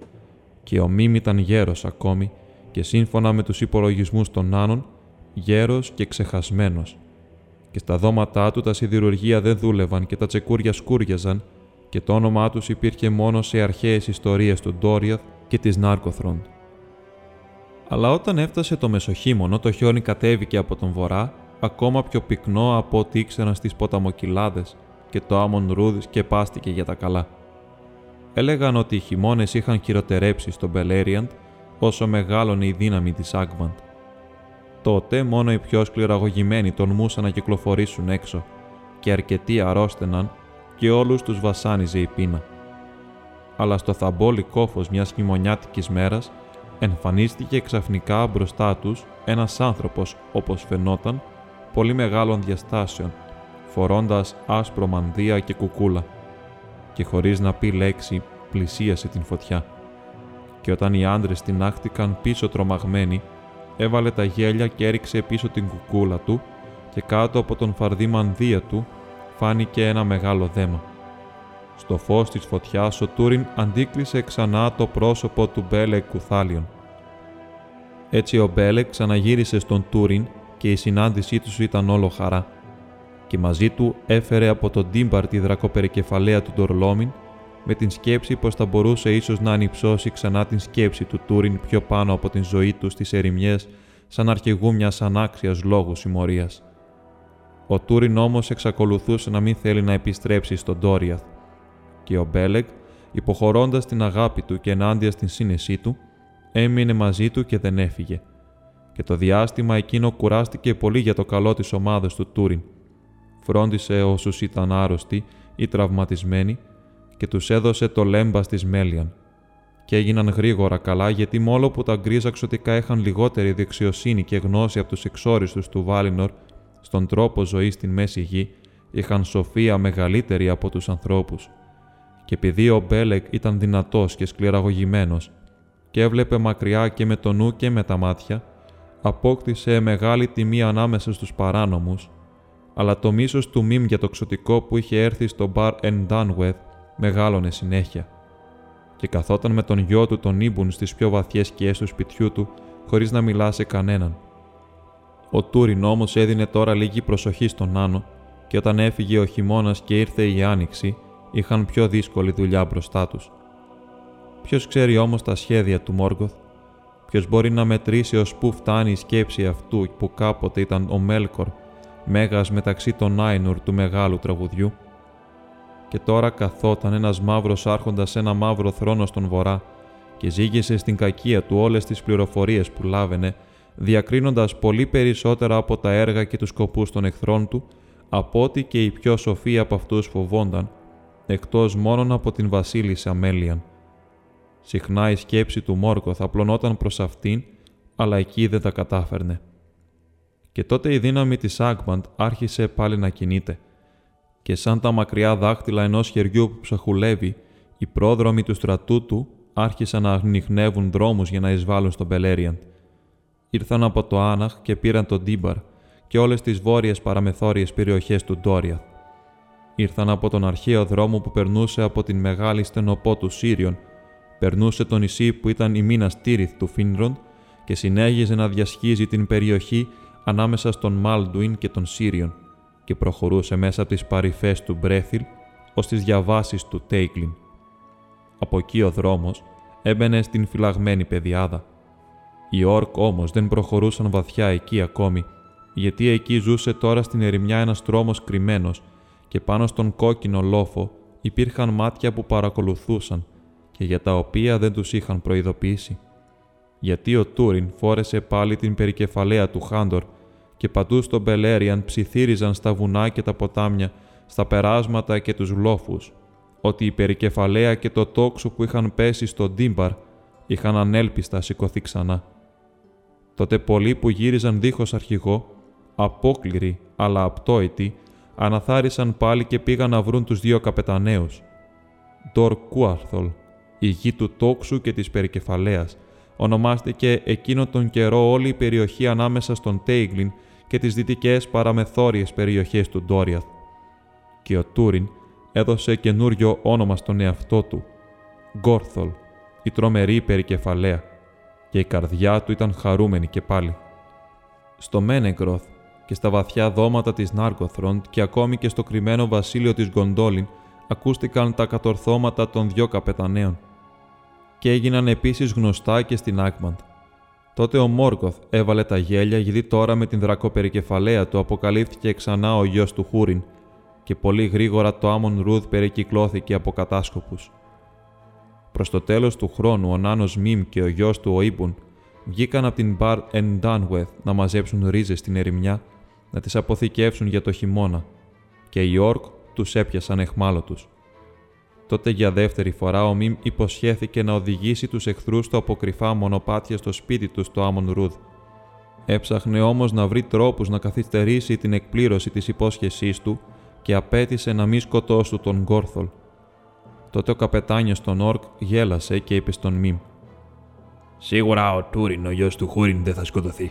Και ο Μιμ ήταν γέρος ακόμη και σύμφωνα με τους υπολογισμούς των νάνων, γέρος και ξεχασμένος. Και στα δώματά του τα σιδηρουργία δεν δούλευαν και τα τσεκούρια σκούριαζαν και το όνομά τους υπήρχε μόνο σε αρχαίες ιστορίες του Ντόριαθ και της Νάρκοθροντ. Αλλά όταν έφτασε το μεσοχύμωνο, το χιόνι κατέβηκε από τον βορρά, ακόμα πιο πυκνό από ό,τι ήξεραν στις ποταμοκυλάδες και το άμον ρούδ σκεπάστηκε για τα καλά. Έλεγαν ότι οι χειμώνες είχαν χειροτερέψει στο Μπελέριαντ όσο μεγάλωνε η δύναμη της Άγβαντ. Τότε μόνο οι πιο σκληραγωγημένοι τολμούσαν να κυκλοφορήσουν έξω και αρκετοί αρρώστεναν και όλους τους βασάνιζε η πείνα. Αλλά στο θαμπόλι κόφος μιας χειμωνιάτικης μέρας εμφανίστηκε ξαφνικά μπροστά τους ένας άνθρωπος, όπως φαινόταν, πολύ μεγάλων διαστάσεων, φορώντας άσπρο μανδύα και κουκούλα και χωρίς να πει λέξη πλησίασε την φωτιά. Και όταν οι άντρες την άχτηκαν πίσω τρομαγμένοι, έβαλε τα γέλια και έριξε πίσω την κουκούλα του και κάτω από τον φαρδί μανδύα του φάνηκε ένα μεγάλο δέμα. Στο φως της φωτιάς ο Τούριν αντίκρισε ξανά το πρόσωπο του Μπέλεκ Κουθάλιον. Έτσι ο Μπέλεκ ξαναγύρισε στον Τούριν και η συνάντησή τους ήταν όλο χαρά. Και μαζί του έφερε από τον Ντίμπαρ τη δρακοπερικεφαλαία του Ντορλόμιν με την σκέψη πως θα μπορούσε ίσως να ανυψώσει ξανά την σκέψη του Τούριν πιο πάνω από την ζωή του στις ερημιές σαν αρχηγού μιας ανάξιας λόγους συμμορίας. Ο Τούριν όμως εξακολουθούσε να μην θέλει να επιστρέψει στον Ντόριαθ, και ο Μπέλεγ, υποχωρώντας την αγάπη του και ενάντια στην σύνεσή του, έμεινε μαζί του και δεν έφυγε. Και το διάστημα εκείνο κουράστηκε πολύ για το καλό της ομάδας του Τούριν. Φρόντισε όσους ήταν άρρωστοι ή τραυματισμένοι και τους έδωσε το λέμπα τη Μέλιαν. και έγιναν γρήγορα καλά γιατί μόλο που τα γκρίζα ξωτικά είχαν λιγότερη δεξιοσύνη και γνώση από τους εξόριστους του Βάλινορ στον τρόπο ζωής στην Μέση Γη, είχαν σοφία μεγαλύτερη από τους ανθρώπους. Και επειδή ο Μπέλεκ ήταν δυνατός και σκληραγωγημένος και έβλεπε μακριά και με το νου και με τα μάτια, απόκτησε μεγάλη τιμή ανάμεσα στους παράνομους, αλλά το μίσος του Μιμ για το ξωτικό που είχε έρθει στο Bar Εν Dunweth μεγάλωνε συνέχεια και καθόταν με τον γιο του τον Ήμπουν στις πιο βαθιές σκιές του σπιτιού του, χωρίς να μιλά σε κανέναν. Ο Τούριν όμω έδινε τώρα λίγη προσοχή στον Άνω και όταν έφυγε ο χειμώνας και ήρθε η άνοιξη, είχαν πιο δύσκολη δουλειά μπροστά τους. Ποιος ξέρει όμως τα σχέδια του Μόργκοθ, ποιος μπορεί να μετρήσει ως πού φτάνει η σκέψη αυτού που κάποτε ήταν ο Μέλκορ, μέγας μεταξύ των Άινουρ του μεγάλου τραγουδιού, και τώρα καθόταν ένας μαύρος άρχοντας σε ένα μαύρο θρόνο στον βορρά και ζήγησε στην κακία του όλες τις πληροφορίες που λάβαινε, διακρίνοντας πολύ περισσότερα από τα έργα και τους σκοπούς των εχθρών του, από ό,τι και οι πιο σοφοί από αυτούς φοβόνταν, εκτός μόνον από την βασίλισσα Μέλιαν. Συχνά η σκέψη του Μόρκο θα πλωνόταν προς αυτήν, αλλά εκεί δεν τα κατάφερνε. Και τότε η δύναμη της Άγμαντ άρχισε πάλι να κινείται – και σαν τα μακριά δάχτυλα ενός χεριού που ψαχουλεύει, οι πρόδρομοι του στρατού του άρχισαν να ανοιχνεύουν δρόμους για να εισβάλλουν στον Πελέριαν. Ήρθαν από το Άναχ και πήραν τον Ντίμπαρ και όλες τις βόρειες παραμεθόριες περιοχές του Ντόρια. Ήρθαν από τον αρχαίο δρόμο που περνούσε από την μεγάλη στενοπό του Σύριον, περνούσε το νησί που ήταν η μήνα Στήριθ του Φίνροντ και συνέχιζε να διασχίζει την περιοχή ανάμεσα στον Μάλντουιν και τον Σύριον και προχωρούσε μέσα από τις παρυφές του Μπρέθιλ ως τις διαβάσεις του Τέικλιν. Από εκεί ο δρόμος έμπαινε στην φυλαγμένη πεδιάδα. Οι Όρκ όμως δεν προχωρούσαν βαθιά εκεί ακόμη, γιατί εκεί ζούσε τώρα στην ερημιά ένας τρόμος κρυμμένος και πάνω στον κόκκινο λόφο υπήρχαν μάτια που παρακολουθούσαν και για τα οποία δεν τους είχαν προειδοποιήσει. Γιατί ο Τούριν φόρεσε πάλι την περικεφαλαία του Χάντορ και παντού στον Μπελέριαν ψιθύριζαν στα βουνά και τα ποτάμια, στα περάσματα και τους λόφους, ότι η περικεφαλαία και το τόξο που είχαν πέσει στο Ντίμπαρ είχαν ανέλπιστα σηκωθεί ξανά. Τότε πολλοί που γύριζαν δίχως αρχηγό, απόκληροι αλλά απτόητοι, αναθάρισαν πάλι και πήγαν να βρουν τους δύο καπεταναίους. Ντορ Κούαρθολ, η γη του τόξου και της περικεφαλαίας, ονομάστηκε εκείνο τον καιρό όλη η περιοχή ανάμεσα στον Τέιγλιν και τις δυτικές παραμεθόριες περιοχές του Ντόριαθ. Και ο Τούριν έδωσε καινούριο όνομα στον εαυτό του, Γκόρθολ, η τρομερή περικεφαλαία, και η καρδιά του ήταν χαρούμενη και πάλι. Στο Μένεγκροθ και στα βαθιά δώματα της Νάργκοθροντ και ακόμη και στο κρυμμένο βασίλειο της Γκοντόλιν ακούστηκαν τα κατορθώματα των δυο καπεταναίων και έγιναν επίσης γνωστά και στην Άκμαντ. Τότε ο Μόρκοθ έβαλε τα γέλια γιατί τώρα με την δρακοπερικεφαλαία του αποκαλύφθηκε ξανά ο γιος του Χούριν και πολύ γρήγορα το Άμον Ρούδ περικυκλώθηκε από κατάσκοπους. Προς το τέλος του χρόνου ο Νάνος Μιμ και ο γιος του ο Ήμπουν βγήκαν από την Μπαρ Εν Ντάνουεθ να μαζέψουν ρίζες στην ερημιά, να τις αποθηκεύσουν για το χειμώνα και οι Όρκ τους έπιασαν εχμάλωτους. Τότε για δεύτερη φορά ο Μιμ υποσχέθηκε να οδηγήσει τους εχθρούς του από κρυφά μονοπάτια στο σπίτι τους στο Άμον Ρούδ. Έψαχνε όμως να βρει τρόπους να καθυστερήσει την εκπλήρωση της υπόσχεσής του και απέτησε να μη σκοτώσουν τον Γκόρθολ. Τότε ο καπετάνιος των Όρκ γέλασε και είπε στον Μιμ «Σίγουρα ο Τούριν, ο γιος του Χούριν, δεν θα σκοτωθεί».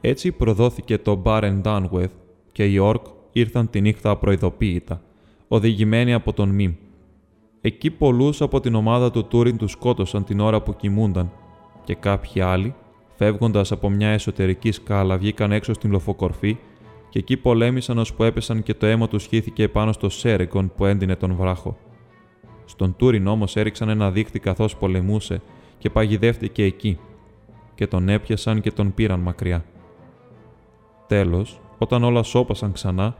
Έτσι προδόθηκε το Μπάρεν Ντάνουεθ και οι Όρκ ήρθαν τη νύχτα απροειδοποίητα, οδηγημένοι από τον Μιμ. Εκεί πολλούς από την ομάδα του Τούριν τους σκότωσαν την ώρα που κοιμούνταν και κάποιοι άλλοι, φεύγοντας από μια εσωτερική σκάλα, βγήκαν έξω στην λοφοκορφή και εκεί πολέμησαν ώσπου έπεσαν και το αίμα τους σχήθηκε πάνω στο Σέρεγκον που έντυνε τον βράχο. Στον Τούριν όμως έριξαν ένα δίχτυ καθώς πολεμούσε και παγιδεύτηκε εκεί, και τον έπιασαν και τον πήραν μακριά. Τέλος, όταν όλα σώπασαν ξανά,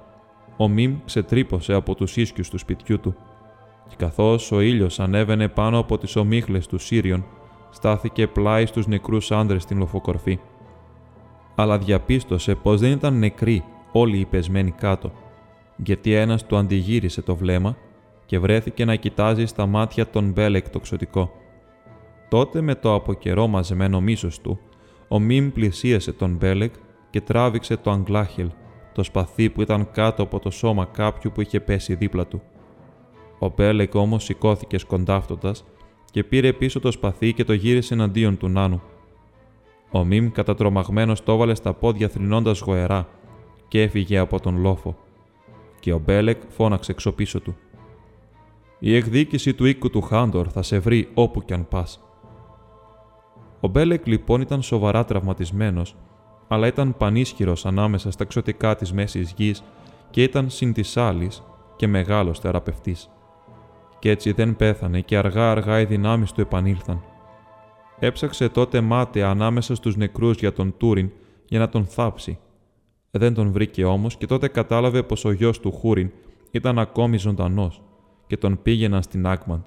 ο Μιμ ξετρύπωσε από τους ίσκιους του σπιτιού του και καθώς ο ήλιος ανέβαινε πάνω από τις ομίχλες του Σύριον, στάθηκε πλάι στους νεκρούς άντρες στην λοφοκορφή. Αλλά διαπίστωσε πως δεν ήταν νεκροί όλοι οι πεσμένοι κάτω, γιατί ένας του αντιγύρισε το βλέμμα και βρέθηκε να κοιτάζει στα μάτια τον Μπέλεκ το ξωτικό. Τότε με το από καιρό μαζεμένο μίσος του, ο Μιμ πλησίασε τον Μπέλεκ και τράβηξε το Ανγκλάχελ, το σπαθί που ήταν κάτω από το σώμα κάποιου που είχε πέσει δίπλα του. Ο Μπέλεκ όμως σηκώθηκε σκοντάφτοντας και πήρε πίσω το σπαθί και το γύρισε εναντίον του Νάνου. Ο Μιμ κατατρομαγμένος το έβαλε στα πόδια θρηνώντας γοερά και έφυγε από τον λόφο. Και ο Μπέλεκ φώναξε εξωπίσω του. Η εκδίκηση του οίκου του Χάντορ θα σε βρει όπου κι αν πας. Ο Μπέλεκ λοιπόν ήταν σοβαρά τραυματισμένος, αλλά ήταν πανίσχυρος ανάμεσα στα εξωτικά της μέσης γης και ήταν συν τη άλλη και μεγάλος θεραπευτής. Κι έτσι δεν πέθανε και αργά-αργά οι δυνάμεις του επανήλθαν. Έψαξε τότε μάταια ανάμεσα στους νεκρούς για τον Τούριν για να τον θάψει. Δεν τον βρήκε όμως και τότε κατάλαβε πως ο γιος του Χούριν ήταν ακόμη ζωντανός και τον πήγαιναν στην Άνγκμπαντ.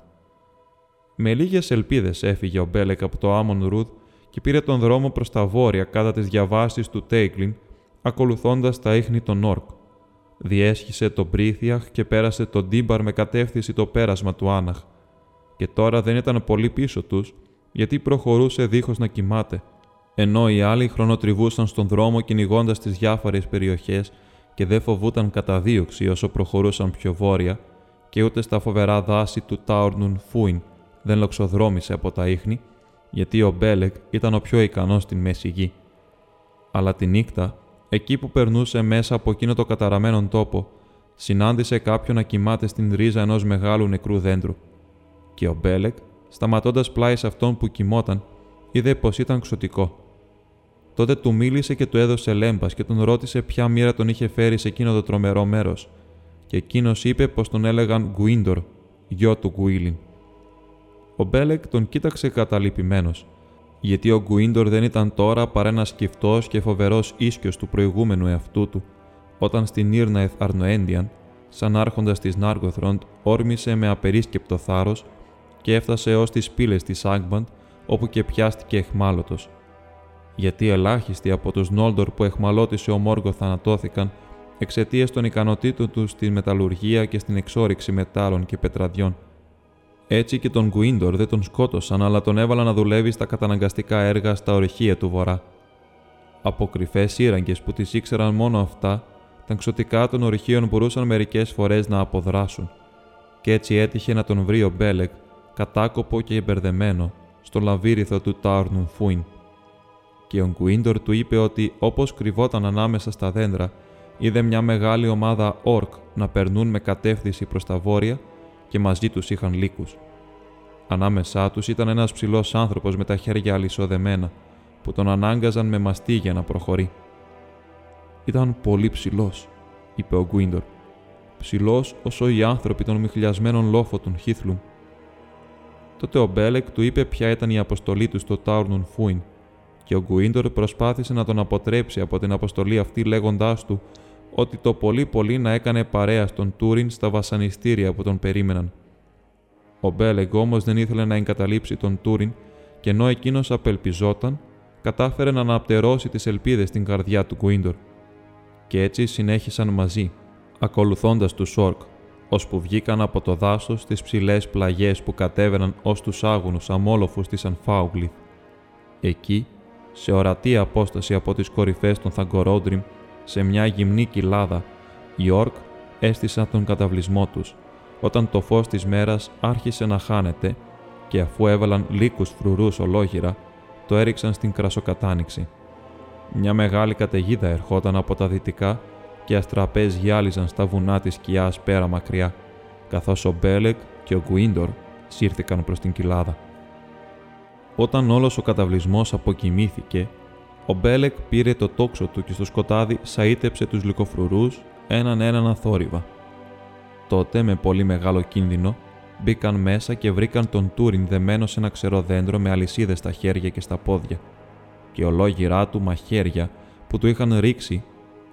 Με λίγες ελπίδες έφυγε ο Μπέλεκ από το Άμον Ρούδ και πήρε τον δρόμο προς τα βόρεια κατά τις διαβάσεις του Τέικλιν, ακολουθώντας τα ίχνη των Όρκ. Διέσχισε το Μπρίθιαχ και πέρασε τον Ντίμπαρ με κατεύθυνση το πέρασμα του Άναχ. Και τώρα δεν ήταν πολύ πίσω τους γιατί προχωρούσε δίχως να κοιμάται, ενώ οι άλλοι χρονοτριβούσαν στον δρόμο κυνηγώντας τις διάφορες περιοχές και δεν φοβούταν καταδίωξη όσο προχωρούσαν πιο βόρεια και ούτε στα φοβερά δάση του Τάουρνουν Φούιν δεν λοξοδρόμησε από τα ίχνη, γιατί ο Μπέλεκ ήταν ο πιο ικανός στην μέση γη. Αλλά τη νύχτα, εκεί που περνούσε μέσα από εκείνο το καταραμένο τόπο, συνάντησε κάποιον να κοιμάται στην ρίζα ενός μεγάλου νεκρού δέντρου. Και ο Μπέλεκ σταματώντας πλάι σε αυτόν που κοιμόταν, είδε πως ήταν ξωτικό. Τότε του μίλησε και του έδωσε λέμπας και τον ρώτησε ποια μοίρα τον είχε φέρει σε εκείνο το τρομερό μέρος, και εκείνος είπε πως τον έλεγαν Γκουίντορ, γιο του Γκουίλιν. Ο Μπέλεκ τον κοίταξε καταλυπημένος, γιατί ο Γκουίντορ δεν ήταν τώρα παρά ένας σκυφτός και φοβερός ίσκιος του προηγούμενου εαυτού του, όταν στην Νίρναεθ Αρνοέντιαντ, σαν άρχοντας της Νάργοθροντ, όρμησε με απερίσκεπτο θάρρος και έφτασε ως τις πύλες της Άγμπαντ, όπου και πιάστηκε εχμάλωτος. Γιατί ελάχιστοι από τους Νόλντορ που εχμαλώτησε ο Μόργο θανατώθηκαν εξαιτίας των ικανοτήτων τους στη μεταλλουργία και στην εξόριξη μετάλλων και πετραδιών. Έτσι και τον Γκουίντορ δεν τον σκότωσαν, αλλά τον έβαλαν να δουλεύει στα καταναγκαστικά έργα στα ορυχεία του Βορρά. Από κρυφέ σύραγγες που τις ήξεραν μόνο αυτά, τα ξωτικά των ορυχείων μπορούσαν μερικές φορές να αποδράσουν. Και έτσι έτυχε να τον βρει ο Μπέλεκ κατάκοπο και εμπερδεμένο, στο λαβύριθο του Τάρνουν Φούιν. Και ο Γκουίντορ του είπε ότι όπως κρυβόταν ανάμεσα στα δέντρα, είδε μια μεγάλη ομάδα όρκ να περνούν με κατεύθυνση προς τα βόρεια και μαζί τους είχαν λύκους. Ανάμεσά τους ήταν ένας ψηλός άνθρωπος με τα χέρια αλυσοδεμένα, που τον ανάγκαζαν με μαστίγια να προχωρεί. Ήταν πολύ ψηλός, είπε ο Γκουίντορ. Ψηλός όσο οι άνθρωποι των ομιχλιασμένων λόφων των Χίθλουμ Τότε ο Μπέλεκ του είπε ποια ήταν η αποστολή του στο Τάουρνουν Φούιν, και ο Γκουίντορ προσπάθησε να τον αποτρέψει από την αποστολή αυτή λέγοντάς του ότι το πολύ πολύ να έκανε παρέα στον Τούριν στα βασανιστήρια που τον περίμεναν. Ο Μπέλεκ όμως δεν ήθελε να εγκαταλείψει τον Τούριν και ενώ εκείνος απελπιζόταν, κατάφερε να αναπτερώσει τις ελπίδες στην καρδιά του Γκουίντορ. Και έτσι συνέχισαν μαζί, ακολουθώντας τους Σόρκ, ώσπου βγήκαν από το δάσος στις ψηλές πλαγιές που κατέβαιναν ως τους άγωνους αμόλοφους της Ανφάουγκλιθ. Εκεί, σε ορατή απόσταση από τις κορυφές των Θαγκορόντριμ, σε μια γυμνή κοιλάδα, οι Όρκ έστησαν τον καταβλισμό τους, όταν το φως της μέρας άρχισε να χάνεται και αφού έβαλαν λύκους φρουρούς ολόγυρα, το έριξαν στην κρασοκατάνοιξη. Μια μεγάλη καταιγίδα ερχόταν από τα δυτικά και αστραπές γυάλιζαν στα βουνά της σκιάς πέρα μακριά, καθώς ο Μπέλεκ και ο Γκουίντορ σύρθηκαν προς την κοιλάδα. Όταν όλος ο καταβλισμός αποκοιμήθηκε, ο Μπέλεκ πήρε το τόξο του και στο σκοτάδι σαΐτεψε τους λυκοφρουρούς έναν έναν αθόρυβα. Τότε, με πολύ μεγάλο κίνδυνο, μπήκαν μέσα και βρήκαν τον Τούριν δεμένο σε ένα ξερό δέντρο με αλυσίδες στα χέρια και στα πόδια και ολόγυρά του μαχαίρια που του είχαν ρίξει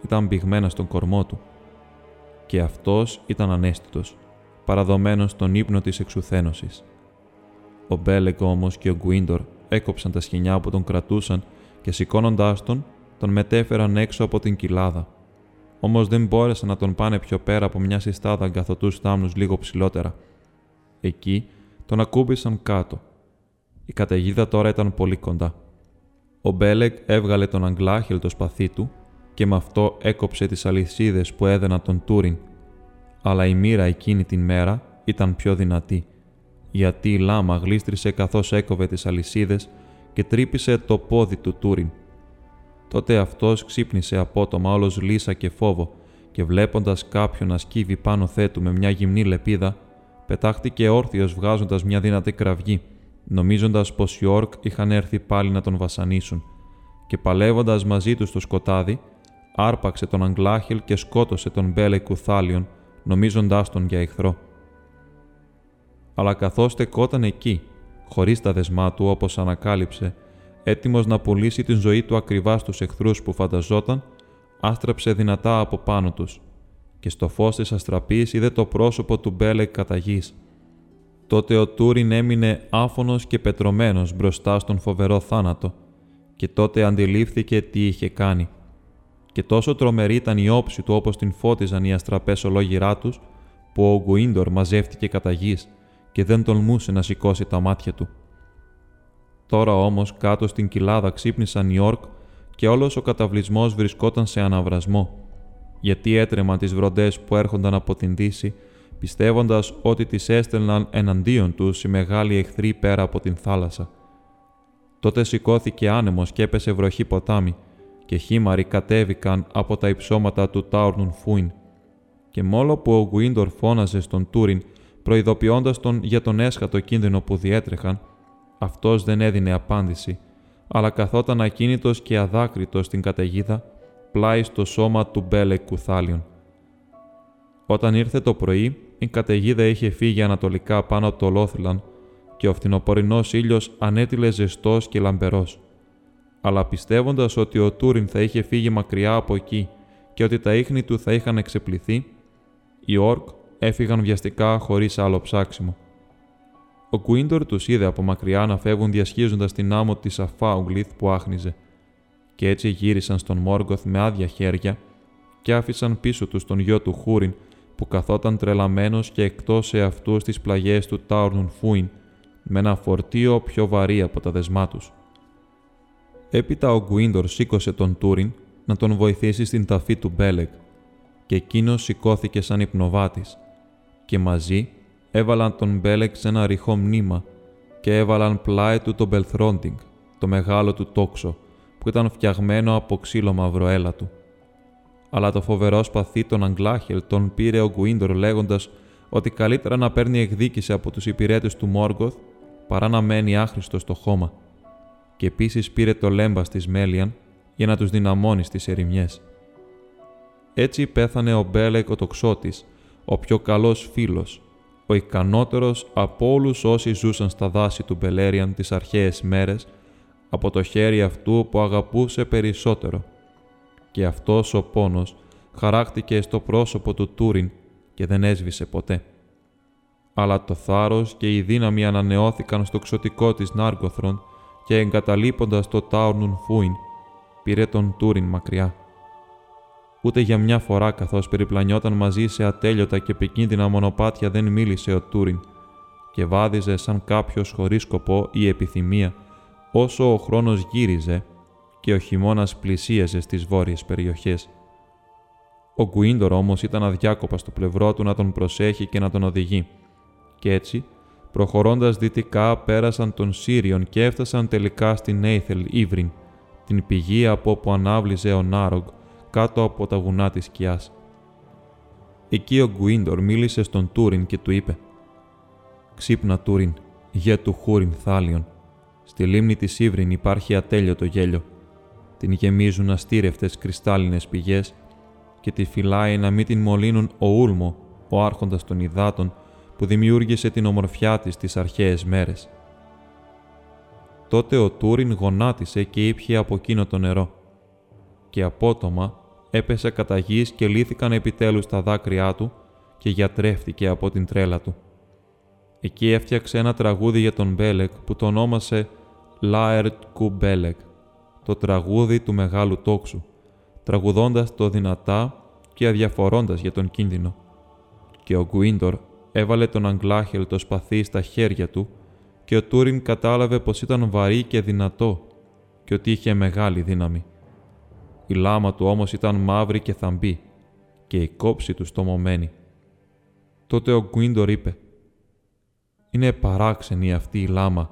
ήταν μπηγμένα στον κορμό του. Και αυτός ήταν ανέστητος, παραδομένος στον ύπνο της εξουθένωσης. Ο Μπέλεκ όμως και ο Γκουίντορ έκοψαν τα σχοινιά που τον κρατούσαν και σηκώνοντάς τον, τον μετέφεραν έξω από την κοιλάδα. Όμως δεν μπόρεσαν να τον πάνε πιο πέρα από μια συστάδα αγκαθωτούς θάμνους λίγο ψηλότερα. Εκεί τον ακούμπησαν κάτω. Η καταιγίδα τώρα ήταν πολύ κοντά. Ο Μπέλεκ έβγαλε τον Αγγλάχελ το σπαθί του και με αυτό έκοψε τις αλυσίδες που έδαιναν τον Τούριν. Αλλά η μοίρα εκείνη την μέρα ήταν πιο δυνατή, γιατί η λάμα γλίστρισε καθώς έκοβε τις αλυσίδες και τρύπησε το πόδι του Τούριν. Τότε αυτός ξύπνησε απότομα όλος λύσα και φόβο και βλέποντας κάποιον να σκύβει πάνω θέτου με μια γυμνή λεπίδα, πετάχτηκε όρθιος βγάζοντας μια δυνατή κραυγή, νομίζοντας πως οι όρκ είχαν έρθει πάλι να τον βασανίσουν και παλεύοντας μαζί τους στο σκοτάδι, άρπαξε τον Αγγλάχελ και σκότωσε τον Μπέλε Κουθάλιον, νομίζοντάς τον για εχθρό. Αλλά καθώς στεκόταν εκεί, χωρίς τα δεσμά του όπως ανακάλυψε, έτοιμος να πουλήσει την ζωή του ακριβά στους εχθρούς που φανταζόταν, άστραψε δυνατά από πάνω τους και στο φως της αστραπής είδε το πρόσωπο του Μπέλεκ κατά γης. Τότε ο Τούριν έμεινε άφωνος και πετρωμένος μπροστά στον φοβερό θάνατο και τότε αντιλήφθηκε τι είχε κάνει. Και τόσο τρομερή ήταν η όψη του όπως την φώτιζαν οι αστραπές ολόγυρά τους, που ο Γκουίντορ μαζεύτηκε κατά γης και δεν τολμούσε να σηκώσει τα μάτια του. Τώρα όμως κάτω στην κοιλάδα ξύπνησαν οι όρκ και όλος ο καταβλισμός βρισκόταν σε αναβρασμό, γιατί έτρεμαν τις βροντές που έρχονταν από την Δύση, πιστεύοντας ότι τις έστελναν εναντίον τους οι μεγάλοι εχθροί πέρα από την θάλασσα. Τότε σηκώθηκε άνεμος και έπεσε βροχή ποτάμι, και χήμαροι κατέβηκαν από τα υψώματα του Τάουρνουν Φούιν. Και μόλο που ο Γουίντορ φώναζε στον Τούριν, προειδοποιώντας τον για τον έσχατο κίνδυνο που διέτρεχαν, αυτός δεν έδινε απάντηση, αλλά καθόταν ακίνητος και αδάκριτος στην καταιγίδα, πλάι στο σώμα του Μπέλεκ Κουθάλιον. Όταν ήρθε το πρωί, η καταιγίδα είχε φύγει ανατολικά πάνω από το Λόθυλαν και ο φθινοπορεινός ήλιος ανέτειλε ζεστός και λαμπερός. Αλλά πιστεύοντας ότι ο Τούριν θα είχε φύγει μακριά από εκεί και ότι τα ίχνη του θα είχαν εξεπληθεί, οι Όρκ έφυγαν βιαστικά χωρίς άλλο ψάξιμο. Ο Κουίντορ τους είδε από μακριά να φεύγουν διασχίζοντας την άμμο της Αφάουγκλιθ που άχνιζε, και έτσι γύρισαν στον Μόργκοθ με άδεια χέρια και άφησαν πίσω τους τον γιο του Χούριν που καθόταν τρελαμένος και εκτός σε αυτούς στις πλαγιές του Τάουρνουν Φούιν με ένα φορτίο πιο βαρύ από τα δεσμά τους. Έπειτα ο Γκουίντορ σήκωσε τον Τούριν να τον βοηθήσει στην ταφή του Μπέλεκ και εκείνος σηκώθηκε σαν υπνοβάτης και μαζί έβαλαν τον Μπέλεκ σε ένα ρηχό μνήμα και έβαλαν πλάι του τον Μπελθρόντινγκ, το μεγάλο του τόξο, που ήταν φτιαγμένο από ξύλο μαυροέλατου. Αλλά το φοβερό σπαθί τον Ανγκλάχελ τον πήρε ο Γκουίντορ λέγοντας ότι καλύτερα να παίρνει εκδίκηση από τους υπηρέτες του Μόργκοθ παρά να μένει άχρηστο στο χώμα. Και επίσης πήρε το λέμπα τη Μέλιαν για να τους δυναμώνει στις ερημιές. Έτσι πέθανε ο Μπέλεκ ο τοξότης, ο πιο καλός φίλος, ο ικανότερος από όλους όσοι ζούσαν στα δάση του Μπελέριαν τις αρχαίες μέρες, από το χέρι αυτού που αγαπούσε περισσότερο. Και αυτός ο πόνος χαράκτηκε στο πρόσωπο του Τούριν και δεν έσβησε ποτέ. Αλλά το θάρρος και η δύναμη ανανεώθηκαν στο ξωτικό της Νάργκοθρον και εγκαταλείποντας το Τάουρνουν Φούιν, πήρε τον Τούριν μακριά Ούτε για μια φορά καθώς περιπλανιόταν μαζί σε ατέλειωτα και επικίνδυνα μονοπάτια δεν μίλησε ο Τούριν και βάδιζε σαν κάποιος χωρίς σκοπό ή επιθυμία όσο ο χρόνος γύριζε και ο χειμώνας πλησίαζε στις βόρειες περιοχές. Ο Γκουίντορ όμως ήταν αδιάκοπα στο πλευρό του να τον προσέχει και να τον οδηγεί και έτσι, προχωρώντας δυτικά πέρασαν τον Σύριον και έφτασαν τελικά στην Έιθελ Ήβριν, την πηγή από όπου ανάβλυζε ο Νάρογκ κάτω από τα βουνά της σκιάς. Εκεί ο Γκουίντορ μίλησε στον Τούριν και του είπε «Ξύπνα Τούριν, γε του Χούριν θάλιον. Στη λίμνη της Ήβριν υπάρχει ατέλειωτο γέλιο. Την γεμίζουν αστήρευτες κρυστάλλινες πηγές και τη φυλάει να μην την μολύνουν ο Ούλμο, ο άρχοντας των υδάτων, που δημιούργησε την ομορφιά της τις αρχαίες μέρες. Τότε ο Τούριν γονάτισε και ήπιε από εκείνο το νερό. Και απότομα έπεσε κατά γης και λύθηκαν επιτέλους τα δάκρυά του και γιατρεύτηκε από την τρέλα του. Εκεί έφτιαξε ένα τραγούδι για τον Μπέλεκ που το ονόμασε «Λάερτ Κου Μπέλεκ», το τραγούδι του μεγάλου τόξου, τραγουδώντας το δυνατά και αδιαφορώντας για τον κίνδυνο. Και ο Γκουίντορ έβαλε τον Αγγλάχελ το σπαθί στα χέρια του και ο Τούριν κατάλαβε πως ήταν βαρύ και δυνατό και ότι είχε μεγάλη δύναμη. Η λάμα του όμως ήταν μαύρη και θαμπή και η κόψη του στομωμένη. Τότε ο Γκουίντορ είπε «Είναι παράξενη αυτή η λάμα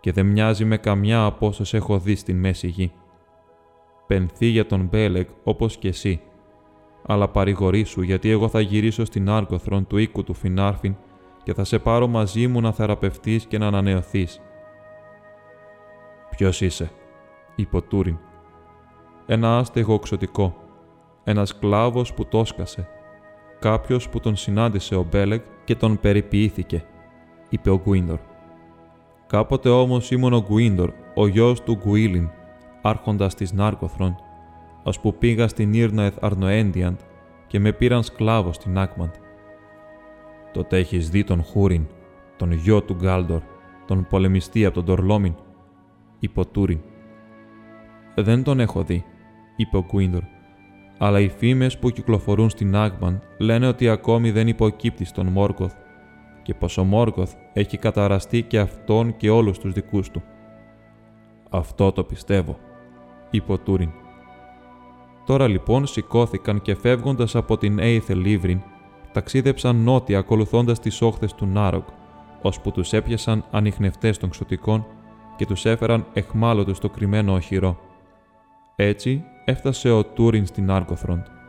και δεν μοιάζει με καμιά από όσες έχω δει στην Μέση Γη. Πενθεί για τον Μπέλεγ όπως και εσύ, αλλά παρηγορήσου γιατί εγώ θα γυρίσω στην Άρκοθρον του οίκου του Φινάρφιν και θα σε πάρω μαζί μου να θεραπευτείς και να ανανεωθείς. «Ποιος είσαι» είπε ο Τούριν. «Ένα άστεγο οξωτικό, ένας κλάβος που το σκασε, κάποιος που τον συνάντησε ο Μπέλεγ και τον περιποιήθηκε», είπε ο Γκουίντορ. Κάποτε όμως ήμουν ο Γκουίντορ, ο γιος του Γκουίλιν, άρχοντας της Νάρκοθρον, ως που πήγα στην Ήρνοεθ Αρνοέντιαντ και με πήραν σκλάβος στην Άκμαντ. Τότε έχεις δει τον Χούριν, τον γιο του Γκάλντορ, τον πολεμιστή από τον Τορλόμιν, είπε ο Τούριν. Δεν τον έχω δει, είπε ο Γκουίντορ, αλλά οι φήμες που κυκλοφορούν στην Άγμαν λένε ότι ακόμη δεν υποκύπτει στον Μόρκοθ και πως ο Μόρκοθ έχει καταραστεί και αυτόν και όλους τους δικούς του. «Αυτό το πιστεύω», είπε ο Τούριν. Τώρα λοιπόν σηκώθηκαν και φεύγοντας από την Έιθε Λίβριν, ταξίδεψαν νότια ακολουθώντας τις όχθες του Νάροκ, ώσπου τους έπιασαν ανιχνευτές των ξωτικών και τους έφεραν εχμάλωτους στο κρυμμένο οχυρό. Έτσι έφτασε ο Τούριν στην Άρκοθροντ.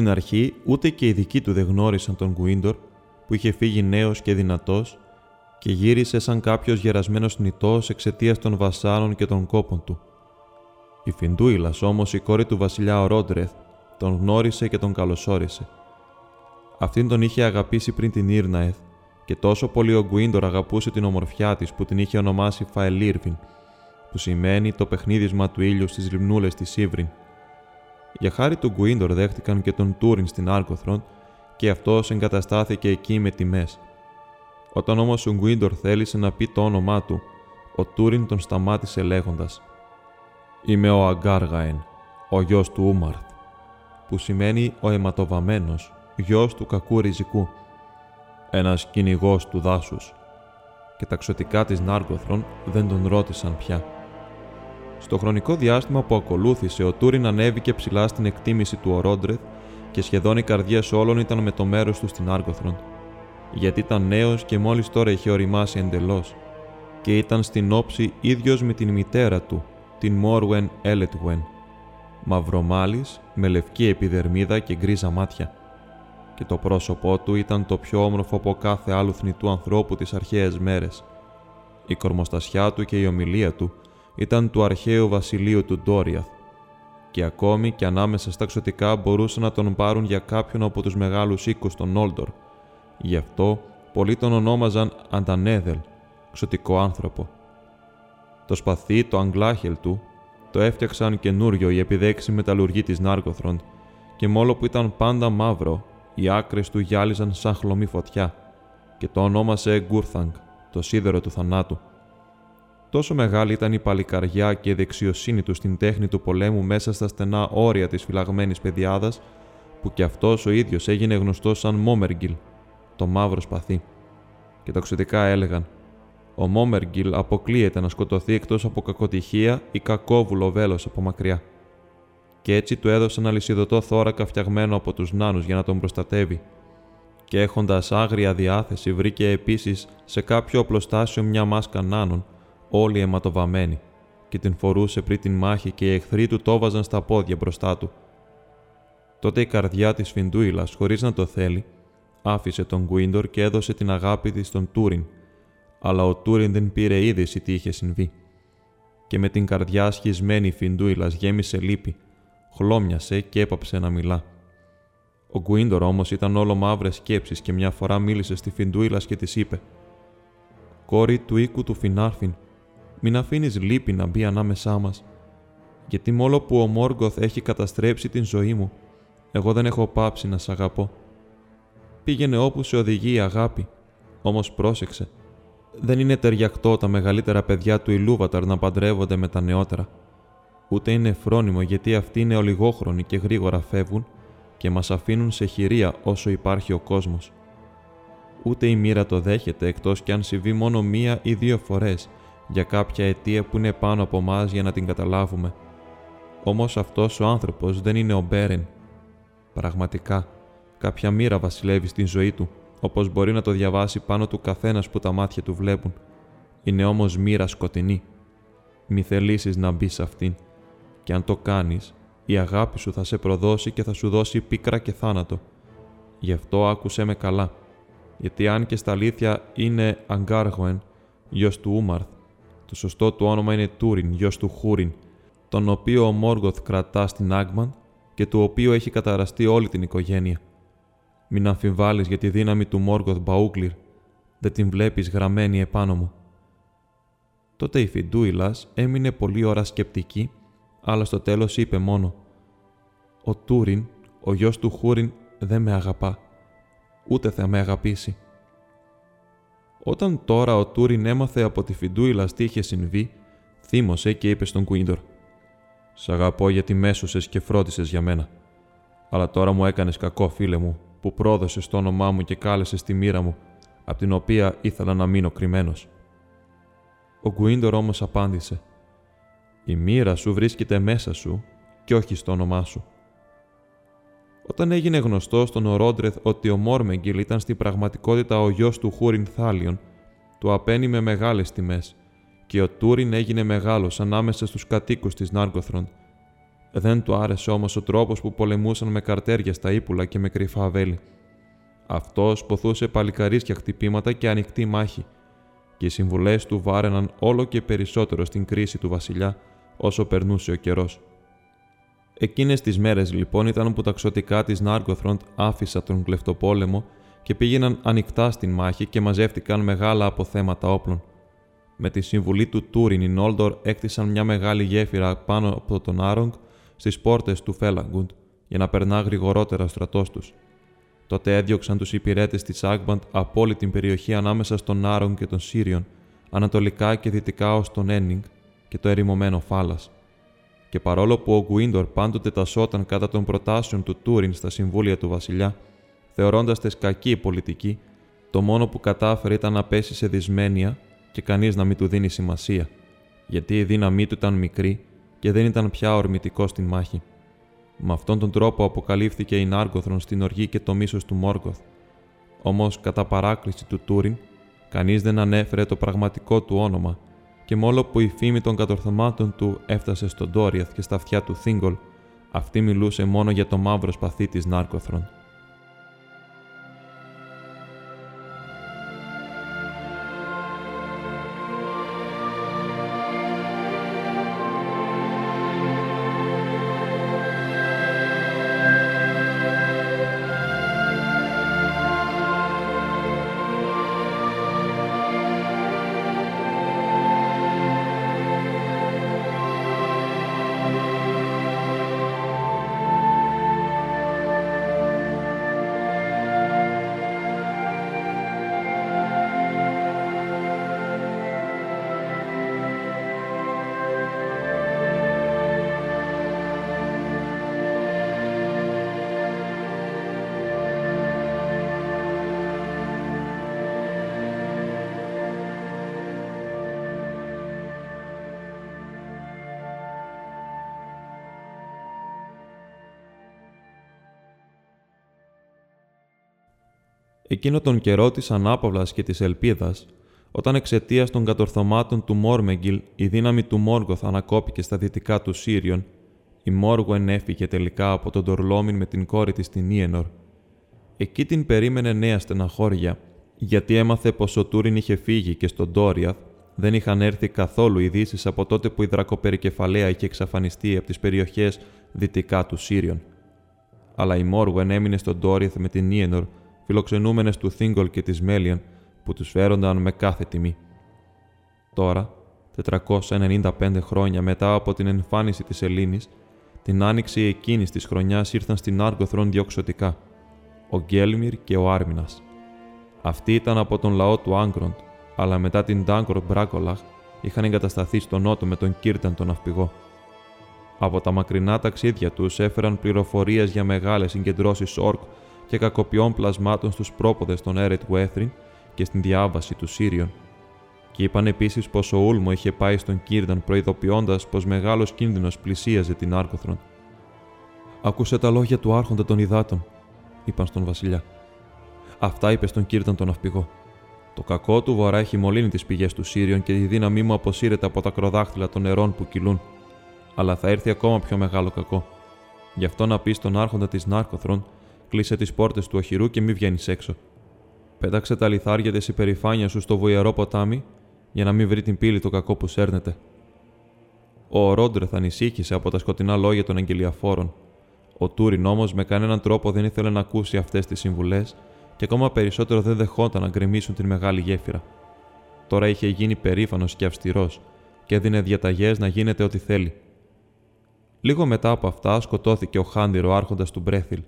Στην αρχή ούτε και οι δικοί του δεν γνώρισαν τον Γκουίντορ που είχε φύγει νέος και δυνατός και γύρισε σαν κάποιος γερασμένος νητός εξαιτίας των βασάλων και των κόπων του. Η Φιντούιλας όμως η κόρη του βασιλιά Ορόντρεθ τον γνώρισε και τον καλωσόρισε. Αυτήν τον είχε αγαπήσει πριν την Ήρναεθ και τόσο πολύ ο Γκουίντορ αγαπούσε την ομορφιά της που την είχε ονομάσει Φαελίρβιν, που σημαίνει το παιχνίδισμα του ήλιου στις λιμνούλες της Ήβριν. Για χάρη του Γκουίντορ δέχτηκαν και τον Τούριν στην Άρκοθρον και αυτός εγκαταστάθηκε εκεί με τιμές. Όταν όμως ο Γκουίντορ θέλησε να πει το όνομά του, ο Τούριν τον σταμάτησε λέγοντας: Είμαι ο Αγκάργαεν, ο γιος του Ούμαρθ, που σημαίνει ο αιματοβαμένος, γιος του κακού ριζικού, ένας κυνηγός του δάσους. Και τα ξωτικά της Νάρκοθρον δεν τον ρώτησαν πια. Στο χρονικό διάστημα που ακολούθησε, ο Τούριν ανέβηκε ψηλά στην εκτίμηση του Ορόντρεθ και σχεδόν οι καρδιές όλων ήταν με το μέρος του στην Άργοθρον. Γιατί ήταν νέος και μόλις τώρα είχε οριμάσει εντελώς, και ήταν στην όψη ίδιος με την μητέρα του, την Μόρουεν Έλετουεν, μαυρομάλης, με λευκή επιδερμίδα και γκρίζα μάτια. Και το πρόσωπό του ήταν το πιο όμορφο από κάθε άλλου θνητού ανθρώπου τις αρχαίες μέρες. Η κορμοστασιά του και η ομιλία του ήταν του αρχαίου βασιλείου του Ντόριαθ και ακόμη και ανάμεσα στα ξωτικά μπορούσαν να τον πάρουν για κάποιον από τους μεγάλους οίκους των Όλντορ. Γι' αυτό πολλοί τον ονόμαζαν Αντανέδελ, ξωτικό άνθρωπο. Το σπαθί, το αγκλάχελ του, το έφτιαξαν καινούριο οι επιδέξει μεταλλουργοί της Νάρκοθροντ και μόλο που ήταν πάντα μαύρο, οι άκρες του γυάλιζαν σαν χλωμή φωτιά και το ονόμασε Γκούρθαγκ, το σίδερο του θανάτου. Τόσο μεγάλη ήταν η παλικαριά και η δεξιοσύνη του στην τέχνη του πολέμου μέσα στα στενά όρια της φυλαγμένης παιδιάδας, που κι αυτός ο ίδιος έγινε γνωστός σαν Μόμεργιλ, το μαύρο σπαθί. Και τοξιτικά έλεγαν «Ο Μόμεργιλ αποκλείεται να σκοτωθεί εκτός από κακοτυχία ή κακόβουλο βέλος από μακριά». Και έτσι του έδωσαν αλυσιδωτό θώρακα φτιαγμένο από τους νάνους για να τον προστατεύει. Και έχοντας άγρια διάθεση βρήκε επίσης σε κάποιο οπλοστάσιο μια μάσκα νάνων, όλοι αιματοβαμένοι, και την φορούσε πριν την μάχη και οι εχθροί του το βάζαν στα πόδια μπροστά του. Τότε η καρδιά της Φιντούιλας, χωρίς να το θέλει, άφησε τον Γκουίντορ και έδωσε την αγάπη της στον Τούριν, αλλά ο Τούριν δεν πήρε είδηση τι είχε συμβεί. Και με την καρδιά σχισμένη η Φιντούιλας γέμισε λύπη, χλώμιασε και έπαψε να μιλά. Ο Γκουίντορ όμως ήταν όλο μαύρες σκέψεις και μια φορά μίλησε στη Φιντούιλας και της είπε: Κόρη του οίκου του Φινάρφιν, μην αφήνεις λύπη να μπει ανάμεσά μας. Γιατί μόλο που ο Μόργκοθ έχει καταστρέψει την ζωή μου, εγώ δεν έχω πάψει να σ' αγαπώ. Πήγαινε όπου σε οδηγεί η αγάπη, όμως πρόσεξε. Δεν είναι ταιριακτό τα μεγαλύτερα παιδιά του Ιλούβαταρ να παντρεύονται με τα νεότερα. Ούτε είναι φρόνιμο γιατί αυτοί είναι ολιγόχρονοι και γρήγορα φεύγουν και μας αφήνουν σε χειρία όσο υπάρχει ο κόσμος. Ούτε η μοίρα το δέχεται εκτός κι αν συμβεί μόνο μία ή δύο φορές για κάποια αιτία που είναι πάνω από εμά για να την καταλάβουμε. Όμως αυτός ο άνθρωπος δεν είναι ο Μπέρεν. Πραγματικά, κάποια μοίρα βασιλεύει στην ζωή του, όπως μπορεί να το διαβάσει πάνω του καθένας που τα μάτια του βλέπουν. Είναι όμως μοίρα σκοτεινή. Μη θελήσεις να μπεις σε αυτήν. Και αν το κάνεις, η αγάπη σου θα σε προδώσει και θα σου δώσει πίκρα και θάνατο. Γι' αυτό άκουσέ με καλά, γιατί αν και στα αλήθεια είναι Αγκάργοεν, γιος του Ούμαρθ, το σωστό του όνομα είναι Τούριν, γιος του Χούριν, τον οποίο ο Μόργοθ κρατά στην Άγμαν και του οποίου έχει καταραστεί όλη την οικογένεια. Μην αμφιβάλλεις για τη δύναμη του Μόργοθ Μπαούκλιρ, δεν την βλέπεις γραμμένη επάνω μου. Τότε η Φιντούιλας έμεινε πολλή ώρα σκεπτική, αλλά στο τέλος είπε μόνο «Ο Τούριν, ο γιος του Χούριν, δεν με αγαπά, ούτε θα με αγαπήσει». Όταν τώρα ο Τούριν έμαθε από τη Φιντούιλα τι είχε συμβεί, θύμωσε και είπε στον Κουίντορ «Σ' αγαπώ γιατί μέσωσες και φρόντισες για μένα. Αλλά τώρα μου έκανες κακό, φίλε μου, που πρόδωσες το όνομά μου και κάλεσες τη μοίρα μου, από την οποία ήθελα να μείνω κρυμμένος. Ο Γκουίντορ όμως απάντησε «Η μοίρα σου βρίσκεται μέσα σου και όχι στο όνομά σου». Όταν έγινε γνωστό στον Ορόντρεθ ότι ο Μόρμεγγιλ ήταν στην πραγματικότητα ο γιος του Χούριν Θάλιον, του απένει με μεγάλες τιμές και ο Τούριν έγινε μεγάλος ανάμεσα στους κατοίκους της Νάργκοθρον. Δεν του άρεσε όμως ο τρόπος που πολεμούσαν με καρτέρια στα ύπουλα και με κρυφά βέλη. Αυτός ποθούσε παλικαρίσια χτυπήματα και ανοιχτή μάχη και οι συμβουλές του βάρεναν όλο και περισσότερο στην κρίση του βασιλιά όσο περνούσε ο καιρός. Εκείνες τις μέρες λοιπόν ήταν που τα ξωτικά της Νάργκοθροντ άφησαν τον κλεφτοπόλεμο και πήγαιναν ανοιχτά στην μάχη και μαζεύτηκαν μεγάλα αποθέματα όπλων. Με τη συμβουλή του Τούριν, οι Νόλντορ έκτισαν μια μεγάλη γέφυρα πάνω από τον Άρογκ στις πόρτες του Φέλαγκουντ για να περνά γρηγορότερα ο στρατός τους. Τότε έδιωξαν τους υπηρέτες της Άγμπαντ από όλη την περιοχή ανάμεσα στον Άρογκ και τον Σύριον, ανατολικά και δυτικά ως τον Ένιγκ και το ερημωμένο Φάλας και παρόλο που ο Γκουίντορ πάντοτε τασόταν κατά των προτάσεων του Τούριν στα συμβούλια του βασιλιά, θεωρώντας τες κακή πολιτική, το μόνο που κατάφερε ήταν να πέσει σε δυσμένεια και κανείς να μην του δίνει σημασία, γιατί η δύναμή του ήταν μικρή και δεν ήταν πια ορμητικό στην μάχη. Με αυτόν τον τρόπο αποκαλύφθηκε η Νάργκοθρον στην οργή και το μίσος του Μόργκοθ. Όμως, κατά παράκληση του Τούριν, κανείς δεν ανέφερε το πραγματικό του όνομα και μόλο που η φήμη των κατορθωμάτων του έφτασε στον Ντόριαθ και στα αυτιά του Θίγκολ, αυτή μιλούσε μόνο για το μαύρο σπαθί της Νάρκοθρον. Εκείνο τον καιρό της ανάπαυλας και της ελπίδας, όταν εξαιτίας των κατορθωμάτων του Μόρμεγγιλ η δύναμη του Μόργοθ ανακόπηκε στα δυτικά του Σύριον, η Μόργο ενέφυγε τελικά από τον Τορλόμιν με την κόρη της την Ιενορ. Εκεί την περίμενε νέα στεναχώρια, γιατί έμαθε πως ο Τούριν είχε φύγει και στον Τόριαθ δεν είχαν έρθει καθόλου ειδήσεις από τότε που η δρακοπερικεφαλαία είχε εξαφανιστεί από τις περιοχές δυτικά του Σύριον. Αλλά η Μόργουεν έμεινε στον Τόριαθ με την Ιενορ, φιλοξενούμενες του Θίγκολ και της Μέλιαν, που τους φέρονταν με κάθε τιμή. Τώρα, 495 χρόνια μετά από την εμφάνιση της Ελλήνης, την άνοιξη εκείνης της χρονιάς ήρθαν στην Άργοθρον διοξωτικά, ο Γκέλμιρ και ο Άρμινας. Αυτοί ήταν από τον λαό του Άγκροντ, αλλά μετά την Ντάγκορ Μπράκολαχ είχαν εγκατασταθεί στο νότο με τον Κίρταν τον ναυπηγό. Από τα μακρινά ταξίδια τους έφεραν πληροφορίες για μεγάλες συγκεντρώσεις όρκ και κακοποιών πλασμάτων στους πρόποδες των Έρετ Βέθριν και στην διάβαση του Σύριον. Και είπαν επίσης πως ο Ούλμο είχε πάει στον Κίρταν προειδοποιώντας πως μεγάλος κίνδυνος πλησίαζε την Άρκοθρον. Άκουσε τα λόγια του Άρχοντα των Ιδάτων, είπαν στον Βασιλιά. Αυτά είπε στον Κίρταν τον ναυπηγό. Το κακό του βορρά έχει μολύνει τις πηγές του Σύριον και η δύναμή μου αποσύρεται από τα κροδάχτυλα των νερών που κυλούν. Αλλά θα έρθει ακόμα πιο μεγάλο κακό. Γι' αυτό να πεις στον Άρχοντα της Νάρκοθρον, κλείσε τις πόρτες του οχυρού και μη βγαίνεις έξω. Πέταξε τα λιθάρια της υπερηφάνεια σου στο βοηερό ποτάμι, για να μην βρει την πύλη το κακό που σέρνεται. Ο Ρόντρεθ ανησύχησε από τα σκοτεινά λόγια των αγγελιαφόρων. Ο Τούριν όμως με κανέναν τρόπο δεν ήθελε να ακούσει αυτές τις συμβουλές και ακόμα περισσότερο δεν δεχόταν να γκρεμίσουν την μεγάλη γέφυρα. Τώρα είχε γίνει περήφανος και αυστηρός και έδινε διαταγές να γίνεται ό,τι θέλει. Λίγο μετά από αυτά σκοτώθηκε ο Χάντιρ, ο άρχοντας του Μπρέθιλ,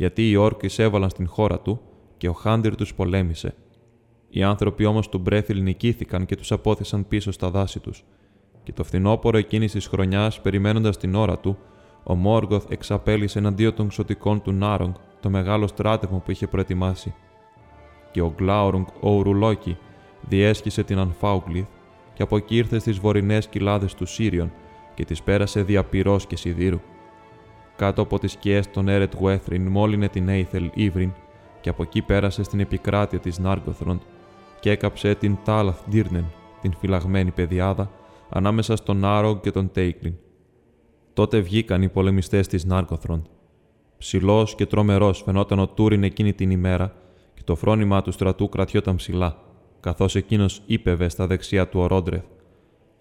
γιατί οι όρκοι έβαλαν στην χώρα του και ο Χάντιρ τους πολέμησε. Οι άνθρωποι όμως του Μπρέθιλ νικήθηκαν και τους απόθεσαν πίσω στα δάση τους. Και το φθινόπωρο εκείνης της χρονιάς, περιμένοντας την ώρα του, ο Μόργοθ εξαπέλυσε εναντίον των ξωτικών του Νάρογκ το μεγάλο στράτευμα που είχε προετοιμάσει. Και ο Γκλάουρουγκ ο Ουρουλόκη διέσχισε την Ανφάουγκλιθ και από εκεί ήρθε στις βορεινές κοιλάδες του Σύριον και τις πέρασε δια πυρός και σιδήρου. Κάτω από τις σκιές των Έρετ Γουέθριν μόλυνε την Έιθελ Ήβριν και από εκεί πέρασε στην επικράτεια της Νάργκοθροντ και έκαψε την Τάλαθ Ντύρνεν, την φυλαγμένη πεδιάδα, ανάμεσα στον Άρογκ και τον Τέικλιν. Τότε βγήκαν οι πολεμιστές της Νάργκοθροντ Ψηλός και τρομερός φαινόταν ο Τούριν εκείνη την ημέρα και το φρόνημα του στρατού κρατιόταν ψηλά, καθώς εκείνος ύπευε στα δεξιά του Ορόντρεθ.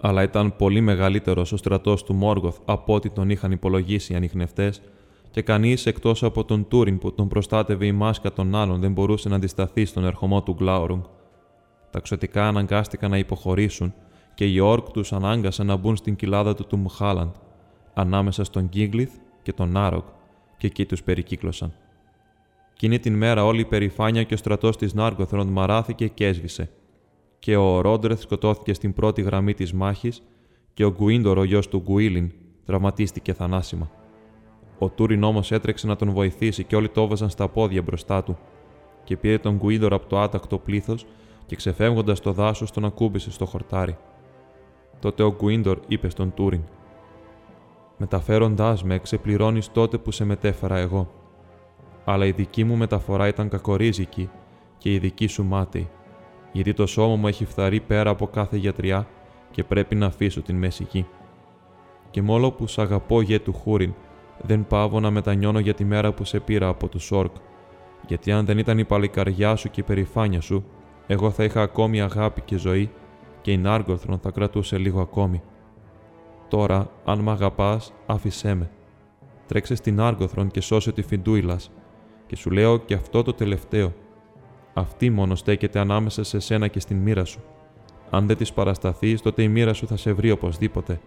Αλλά ήταν πολύ μεγαλύτερος ο στρατός του Μόργοθ από ό,τι τον είχαν υπολογίσει οι ανιχνευτές, και κανείς εκτός από τον Τούριν που τον προστάτευε η μάσκα των άλλων δεν μπορούσε να αντισταθεί στον ερχομό του Γκλάουρουγκ. Τα ξωτικά αναγκάστηκαν να υποχωρήσουν και οι όρκ τους ανάγκασαν να μπουν στην κοιλάδα του του Μουχάλαντ, ανάμεσα στον Γκίγκλιθ και τον Άρογκ, και εκεί τους περικύκλωσαν. Εκείνη την μέρα όλη η περηφάνεια και ο στρατός της Νάργκοθρον μαράθηκε και έσβησε. Και ο Ρόντρεθ σκοτώθηκε στην πρώτη γραμμή της μάχης και ο Γκουίντορ, ο γιος του Γκουίλιν, τραυματίστηκε θανάσιμα. Ο Τούριν όμως έτρεξε να τον βοηθήσει και όλοι το έβαζαν στα πόδια μπροστά του. Και πήρε τον Γκουίντορ από το άτακτο πλήθος και ξεφεύγοντας το δάσος τον ακούμπησε στο χορτάρι. Τότε ο Γκουίντορ είπε στον Τούριν: Μεταφέροντάς με, ξεπληρώνεις τότε που σε μετέφερα εγώ. Αλλά η δική μου μεταφορά ήταν κακορίζικη και η δική σου μάτη, γιατί το σώμα μου έχει φθαρεί πέρα από κάθε γιατριά και πρέπει να αφήσω την μέση γη. Και μόλο που σ' αγαπώ γε του Χούριν, δεν πάβω να μετανιώνω για τη μέρα που σε πήρα από του Σόρκ, γιατί αν δεν ήταν η παλικαριά σου και η περηφάνεια σου, εγώ θα είχα ακόμη αγάπη και ζωή και η Νάργκοθρον θα κρατούσε λίγο ακόμη. Τώρα, αν μ' αγαπάς, άφησέ με. Τρέξε στην Άργοθρον και σώσε τη Φιντούιλας. Και σου λέω και αυτό το τελευταίο. Αυτή μόνο στέκεται ανάμεσα σε σένα και στην μοίρα σου. Αν δεν της παρασταθείς, τότε η μοίρα σου θα σε βρει οπωσδήποτε.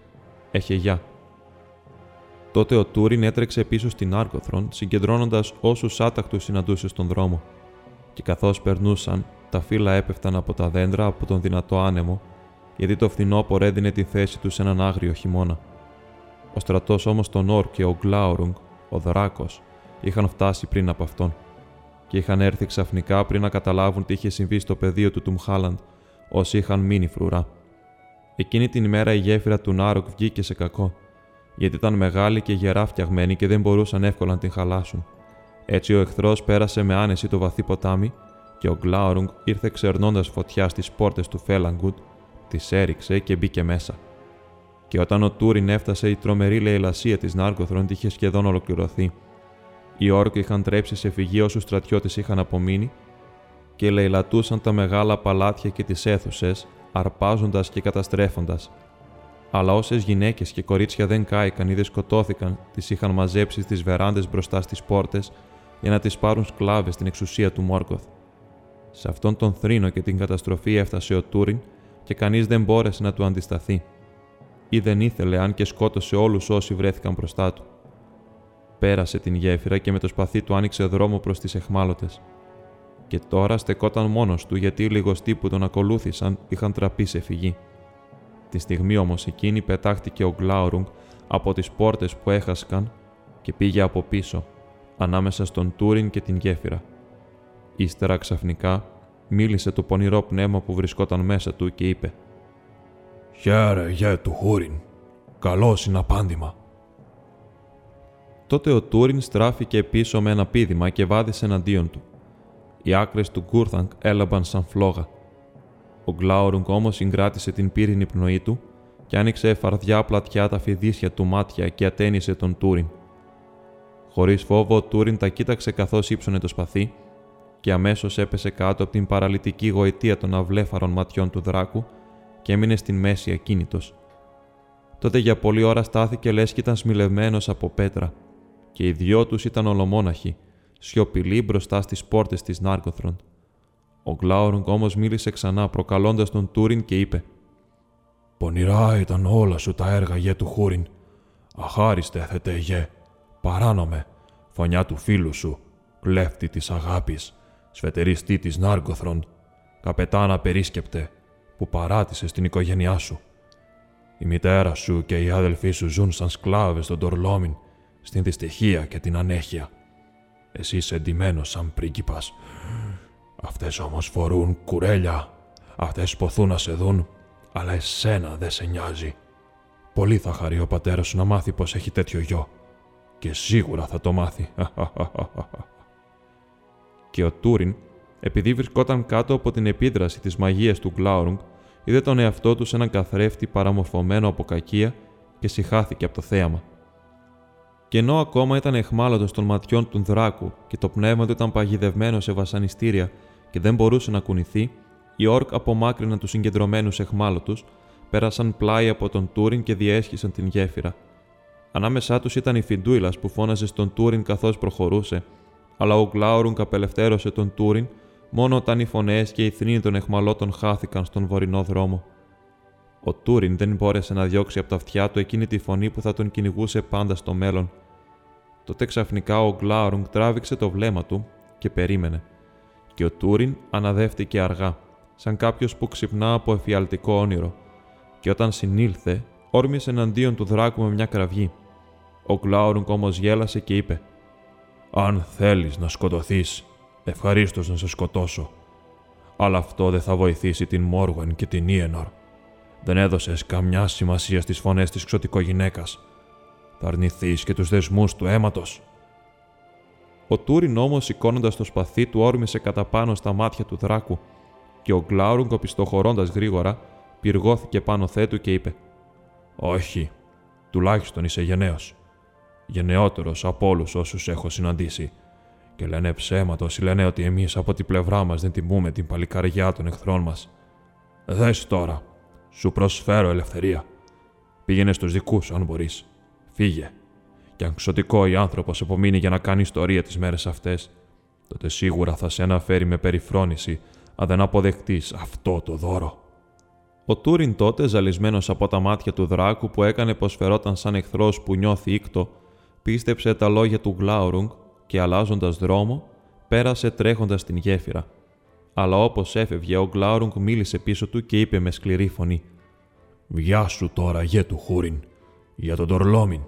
Έχε γεια. Τότε ο Τούριν έτρεξε πίσω στην Άργοθρον, συγκεντρώνοντας όσους άτακτους συναντούσε στον δρόμο. Και καθώς περνούσαν, τα φύλλα έπεφταν από τα δέντρα από τον δυνατό άνεμο γιατί το φθινόπωρο έδινε τη θέση τους σε έναν άγριο χειμώνα. Ο στρατός όμως των Ορ και ο Γκλάουρουγκ, ο Δράκος, είχαν φτάσει πριν από αυτόν και είχαν έρθει ξαφνικά πριν να καταλάβουν τι είχε συμβεί στο πεδίο του Τουμχάλαντ, όσοι είχαν μείνει φρουρά. Εκείνη την ημέρα η γέφυρα του Νάροκ βγήκε σε κακό, γιατί ήταν μεγάλη και γερά φτιαγμένη και δεν μπορούσαν εύκολα να την χαλάσουν. Έτσι ο εχθρός πέρασε με άνεση το βαθύ ποτάμι και ο Γκλάουρουγκ ήρθε ξερνώντας φωτιά στις πόρτες του Φέλαγκουτ τη έριξε και μπήκε μέσα. Και όταν ο Τούριν έφτασε, η τρομερή λαιλασία της Νάρκοθρον είχε σχεδόν ολοκληρωθεί. Οι όρκοι είχαν τρέψει σε φυγή όσους στρατιώτες είχαν απομείνει και λαιλατούσαν τα μεγάλα παλάτια και τις αίθουσες, αρπάζοντας και καταστρέφοντας. Αλλά όσες γυναίκες και κορίτσια δεν κάηκαν ή δεν σκοτώθηκαν, τις είχαν μαζέψει στις βεράντες μπροστά στις πόρτες για να τις πάρουν σκλάβες στην εξουσία του Μόρκοθ. Σε αυτόν τον θρήνο και την καταστροφή έφτασε ο Τούριν και κανείς δεν μπόρεσε να του αντισταθεί. Ή δεν ήθελε, αν και σκότωσε όλους όσοι βρέθηκαν μπροστά του. Πέρασε την γέφυρα και με το σπαθί του άνοιξε δρόμο προς τις εχμάλωτες. Και τώρα στεκόταν μόνος του γιατί οι λιγοστοί που τον ακολούθησαν είχαν τραπεί σε φυγή. Τη στιγμή όμως εκείνη πετάχτηκε ο Γκλάουρουγκ από τις πόρτες που έχασκαν και πήγε από πίσω, ανάμεσα στον Τούριν και την γέφυρα. Ύστερα ξαφνικά μίλησε το πονηρό πνεύμα που βρισκόταν μέσα του και είπε «Χαίρε, γε του Χούριν, καλό συναπάντημα». Τότε ο Τούριν στράφηκε πίσω με ένα πίδημα και βάδισε εναντίον του. Οι άκρες του Γκούρθανκ έλαμπαν σαν φλόγα. Ο Γκλάουρουγκ όμως συγκράτησε την πύρινη πνοή του και άνοιξε φαρδιά πλατιά τα φιδίσια του μάτια και ατένισε τον Τούριν. Χωρίς φόβο, ο Τούριν τα κοίταξε καθώς ύψωνε το σπαθί και αμέσως έπεσε κάτω από την παραλυτική γοητεία των αυλέφαρων ματιών του δράκου και έμεινε στην μέση ακίνητος. Τότε για πολλή ώρα στάθηκε λες και ήταν σμιλευμένος από πέτρα, και οι δυο τους ήταν ολομόναχοι, σιωπηλοί μπροστά στις πόρτες της Νάρκοθρον. Ο Γκλάουρουγκ όμως μίλησε ξανά, προκαλώντας τον Τούριν και είπε: Πονηρά ήταν όλα σου τα έργα γε του Χούριν. Αχάριστε θέτε γε, παράνομε, φωνιά του φίλου σου, κλέφτη της αγάπης, σφετεριστή της Νάργκοθρον, καπετάνα περίσκεπτε, που παράτησε στην οικογένειά σου. Η μητέρα σου και οι άδελφοί σου ζουν σαν σκλάβες στον Τορλόμιν, στην δυστυχία και την ανέχεια. Εσύ είσαι εντυμένος σαν πρίγκιπας. Αυτές όμως φορούν κουρέλια. Αυτές ποθούν να σε δουν, αλλά εσένα δεν σε νοιάζει. Πολύ θα χαρεί ο πατέρας σου να μάθει πως έχει τέτοιο γιο. Και σίγουρα θα το μάθει. και ο Τούριν, επειδή βρισκόταν κάτω από την επίδραση της μαγείας του Γκλάουρουγκ, είδε τον εαυτό του σε έναν καθρέφτη παραμορφωμένο από κακία και συχάθηκε από το θέαμα. Και ενώ ακόμα ήταν εχμάλωτος των ματιών του δράκου και το πνεύμα του ήταν παγιδευμένο σε βασανιστήρια και δεν μπορούσε να κουνηθεί, οι όρκ απομάκρυναν τους συγκεντρωμένους εχμάλωτους, πέρασαν πλάι από τον Τούριν και διέσχισαν την γέφυρα. Ανάμεσά τους ήταν η Φιντούιλας που φώναζε στον Τούριν καθώς προχωρούσε αλλά ο Γκλάουρουγκ απελευθέρωσε τον Τούριν μόνο όταν οι φωνές και οι θρύνοι των εχμαλώτων χάθηκαν στον βορεινό δρόμο. Ο Τούριν δεν μπόρεσε να διώξει από τα αυτιά του εκείνη τη φωνή που θα τον κυνηγούσε πάντα στο μέλλον. Τότε ξαφνικά ο Γκλάουρουγκ τράβηξε το βλέμμα του και περίμενε. Και ο Τούριν αναδεύτηκε αργά, σαν κάποιος που ξυπνά από εφιαλτικό όνειρο, και όταν συνήλθε, όρμησε εναντίον του δράκου με μια κραυγή. Ο Γκλάουρουγκ όμως γέλασε και είπε: αν θέλεις να σκοτωθείς, ευχαρίστως να σε σκοτώσω. Αλλά αυτό δεν θα βοηθήσει την Μόργουεν και την Ιενορ. Δεν έδωσες καμιά σημασία στις φωνές της ξωτικογυναίκας. Θα αρνηθείς και τους δεσμούς του αίματος. Ο Τούριν όμως σηκώνοντα το σπαθί του όρμησε κατά πάνω στα μάτια του δράκου και ο Γκλάουρουγκ οπισθοχωρώντα γρήγορα πυργώθηκε πάνω θέτου και είπε «Όχι, τουλάχιστον είσαι γενναίος γενναιότερος από όλους όσους έχω συναντήσει. Και λένε ψέματα όσοι λένε ότι εμείς από την πλευρά μας δεν τιμούμε την παλικαριά των εχθρών μας. Δες τώρα, σου προσφέρω ελευθερία. Πήγαινε στους δικούς σου, αν μπορείς. Φύγε. Και αν ξωτικό ή άνθρωπος απομείνει για να κάνει ιστορία τις μέρες αυτές, τότε σίγουρα θα σε αναφέρει με περιφρόνηση αν δεν αποδεχτείς αυτό το δώρο. Ο Τούριν τότε, ζαλισμένος από τα μάτια του δράκου που έκανε πω φερόταν σαν εχθρός που νιώθει ήκτο, πίστεψε τα λόγια του Γκλάουρουγκ και αλλάζοντας δρόμο, πέρασε τρέχοντας την γέφυρα. Αλλά όπως έφευγε, ο Γκλάουρουγκ μίλησε πίσω του και είπε με σκληρή φωνή: Βιά σου τώρα, γε του Χούριν, για τον Τορλόμιν.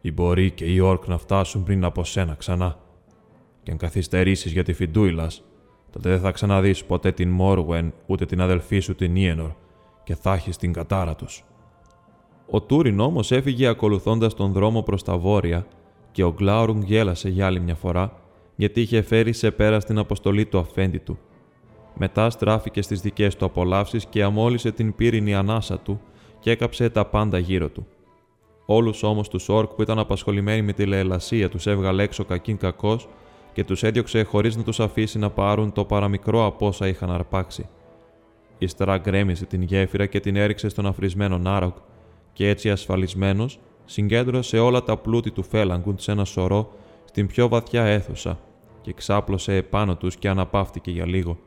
Ή μπορεί και οι Όρκ να φτάσουν πριν από σένα ξανά. Και αν καθυστερήσεις για τη Φιντούιλας, τότε δεν θα ξαναδείς ποτέ την Μόρουεν ούτε την αδελφή σου την Ιενορ και θα έχεις την κατάρα τους. Ο Τούριν όμως έφυγε ακολουθώντας τον δρόμο προς τα βόρεια και ο Γκλάουρουγκ γέλασε για άλλη μια φορά γιατί είχε φέρει σε πέρα στην αποστολή του αφέντη του. Μετά στράφηκε στις δικές του απολαύσεις και αμόλυσε την πύρινη ανάσα του και έκαψε τα πάντα γύρω του. Όλους όμως τους όρκ που ήταν απασχολημένοι με τη λαιλασία τους έβγαλε έξω κακήν κακός και τους έδιωξε χωρίς να τους αφήσει να πάρουν το παραμικρό από όσα είχαν αρπάξει. Ύστερα γκρέμισε την γέφυρα και την έριξε στον αφρισμένο Νάροκ, και έτσι ασφαλισμένος συγκέντρωσε όλα τα πλούτη του Φέλαγκουντ σε ένα σωρό στην πιο βαθιά αίθουσα και ξάπλωσε επάνω τους και αναπαύτηκε για λίγο.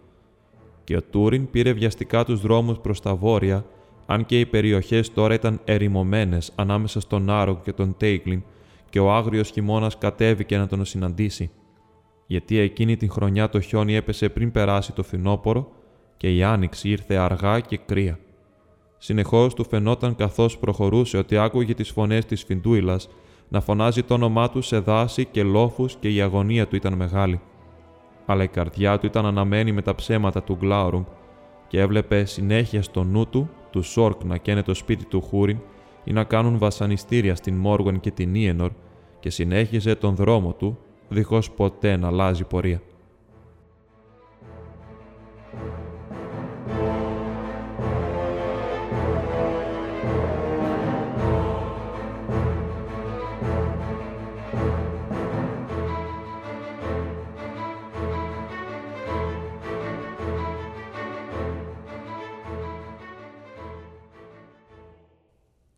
Και ο Τούριν πήρε βιαστικά τους δρόμους προς τα βόρεια, αν και οι περιοχές τώρα ήταν ερημωμένες ανάμεσα στον Νάροκ και τον Τέιγκλιν, και ο άγριος χειμώνας κατέβηκε να τον συναντήσει. Γιατί εκείνη την χρονιά το χιόνι έπεσε πριν περάσει το φθινόπωρο και η άνοιξη ήρθε αργά και κρύα. Συνεχώς του φαινόταν καθώς προχωρούσε ότι άκουγε τις φωνές της Φιντούιλας να φωνάζει το όνομά του σε δάση και λόφους και η αγωνία του ήταν μεγάλη. Αλλά η καρδιά του ήταν αναμένη με τα ψέματα του Γκλάουρουγκ και έβλεπε συνέχεια στο νου του του Σόρκ να καίνε το σπίτι του Χούριν ή να κάνουν βασανιστήρια στην Μόργουεν και την Ιενορ και συνέχιζε τον δρόμο του δίχως ποτέ να αλλάζει πορεία.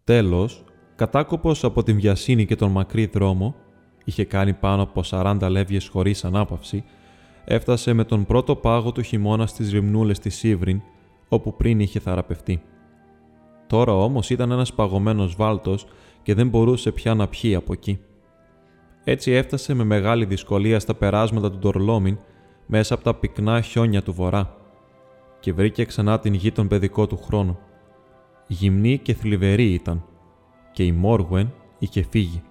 Τέλος, κατάκοπος από την βιασύνη και τον μακρύ δρόμο, είχε κάνει πάνω από 40 λεύγες χωρίς ανάπαυση, έφτασε με τον πρώτο πάγο του χειμώνα στις ρημνούλες της Σίβριν, όπου πριν είχε θεραπευτεί. Τώρα όμως ήταν ένας παγωμένος βάλτος και δεν μπορούσε πια να πιει από εκεί. Έτσι έφτασε με μεγάλη δυσκολία στα περάσματα του Ντορλόμιν μέσα από τα πυκνά χιόνια του βορρά και βρήκε ξανά την γη των παιδικό του χρόνου γυμνή και θλιβερή ήταν, και η Μόργουεν είχε φύγει.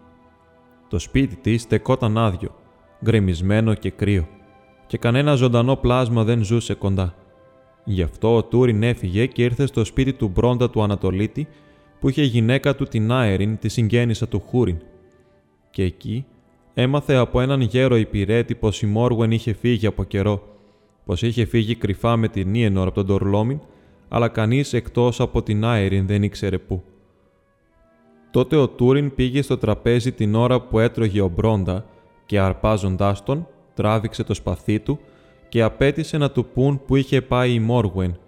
Το σπίτι της στεκόταν άδειο, γκρεμισμένο και κρύο, και κανένα ζωντανό πλάσμα δεν ζούσε κοντά. Γι' αυτό ο Τούριν έφυγε και ήρθε στο σπίτι του Μπρόντα του Ανατολίτη, που είχε γυναίκα του την Άεριν, τη συγγέννησα του Χούριν. Και εκεί έμαθε από έναν γέρο υπηρέτη πως η Μόργουεν είχε φύγει από καιρό, πως είχε φύγει κρυφά με την Ίενορ από τον Τορλόμιν αλλά κανείς εκτός από την Άιριν δεν ήξερε πού. Τότε ο Τούριν πήγε στο τραπέζι την ώρα που έτρωγε ο Μπρόντα και αρπάζοντάς τον, τράβηξε το σπαθί του και απέτησε να του πούν που είχε πάει η Μόργουεν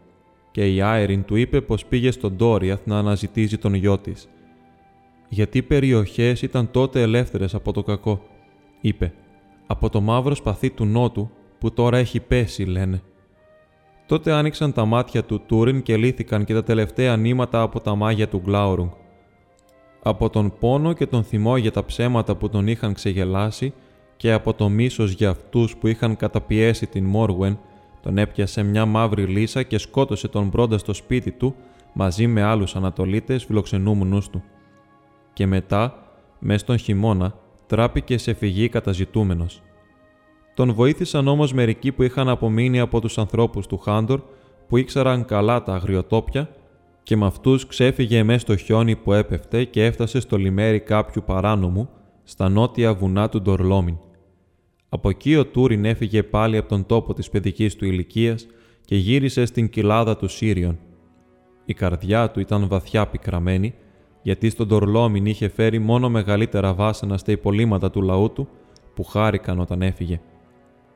και η Άιριν του είπε πως πήγε στον Ντόριαθ να αναζητήσει τον γιο της. «Γιατί οι περιοχές ήταν τότε ελεύθερες από το κακό», είπε, «από το μαύρο σπαθί του Νότου που τώρα έχει πέσει, λένε». Τότε άνοιξαν τα μάτια του Τούριν και λύθηκαν και τα τελευταία νήματα από τα μάγια του Γκλάουρουγκ. Από τον πόνο και τον θυμό για τα ψέματα που τον είχαν ξεγελάσει και από το μίσος για αυτούς που είχαν καταπιέσει την Μόργουεν, τον έπιασε μια μαύρη λύσα και σκότωσε τον Μπρόντα στο σπίτι του μαζί με άλλους Ανατολίτες φιλοξενούμενους του. Και μετά, μες στον χειμώνα, τράπηκε σε φυγή καταζητούμενος. Τον βοήθησαν όμως μερικοί που είχαν απομείνει από τους ανθρώπους του Χάντορ που ήξεραν καλά τα αγριοτόπια και με αυτούς ξέφυγε μέσα στο χιόνι που έπεφτε και έφτασε στο λιμέρι κάποιου παράνομου στα νότια βουνά του Ντορλόμιν. Από εκεί ο Τούριν έφυγε πάλι από τον τόπο της παιδικής του ηλικίας και γύρισε στην κοιλάδα του Σύριον. Η καρδιά του ήταν βαθιά πικραμένη, γιατί στον Ντορλόμιν είχε φέρει μόνο μεγαλύτερα βάσανα στα υπολείμματα του λαού του που χάρηκαν όταν έφυγε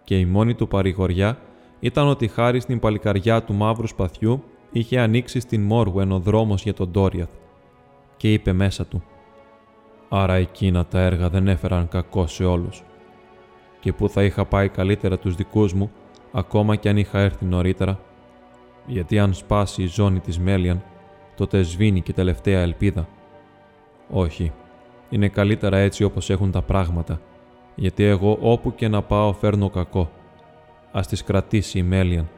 και η μόνη του παρηγοριά ήταν ότι χάρη στην παλικαριά του μαύρου σπαθιού είχε ανοίξει στην Μόργουεν ο δρόμος για τον Ντόριαθ και είπε μέσα του «Άρα εκείνα τα έργα δεν έφεραν κακό σε όλους και που θα είχα πάει καλύτερα τους δικούς μου ακόμα κι αν είχα έρθει νωρίτερα γιατί αν σπάσει η ζώνη της Μέλιαν τότε σβήνει και τελευταία ελπίδα. Όχι, είναι καλύτερα έτσι όπως έχουν τα πράγματα γιατί εγώ όπου και να πάω φέρνω κακό. Ας τις κρατήσει η Μέλιαν,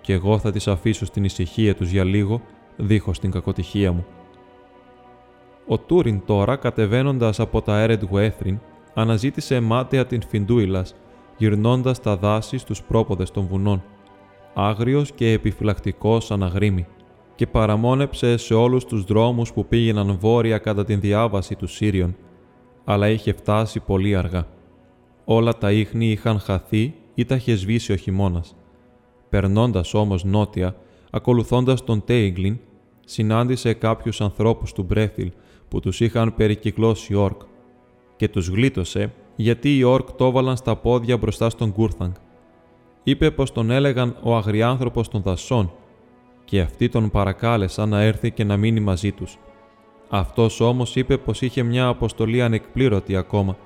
και εγώ θα τις αφήσω στην ησυχία τους για λίγο, δίχως την κακοτυχία μου. Ο Τούριν τώρα, κατεβαίνοντας από τα Έρεντ Έθριν, αναζήτησε μάταια την Φιντούιλας, γυρνώντας τα δάση στους πρόποδες των βουνών, άγριος και επιφυλακτικός αναγρίμη, και παραμόνεψε σε όλους τους δρόμους που πήγαιναν βόρεια κατά την διάβαση του Σύριον, αλλά είχε φτάσει πολύ αργά. Όλα τα ίχνη είχαν χαθεί ή τα είχε σβήσει ο χειμώνας. Περνώντας όμως νότια, ακολουθώντας τον Τέιγκλιν, συνάντησε κάποιους ανθρώπους του Μπρέθιλ που τους είχαν περικυκλώσει οι Όρκ και τους γλίτωσε γιατί οι Όρκ το έβαλαν στα πόδια μπροστά στον Κούρθαγκ. Είπε πως τον έλεγαν ο αγριάνθρωπος των δασών και αυτοί τον παρακάλεσαν να έρθει και να μείνει μαζί τους. Αυτός όμως είπε πως είχε μια αποστολή ανεκπλήρωτη ακόμα,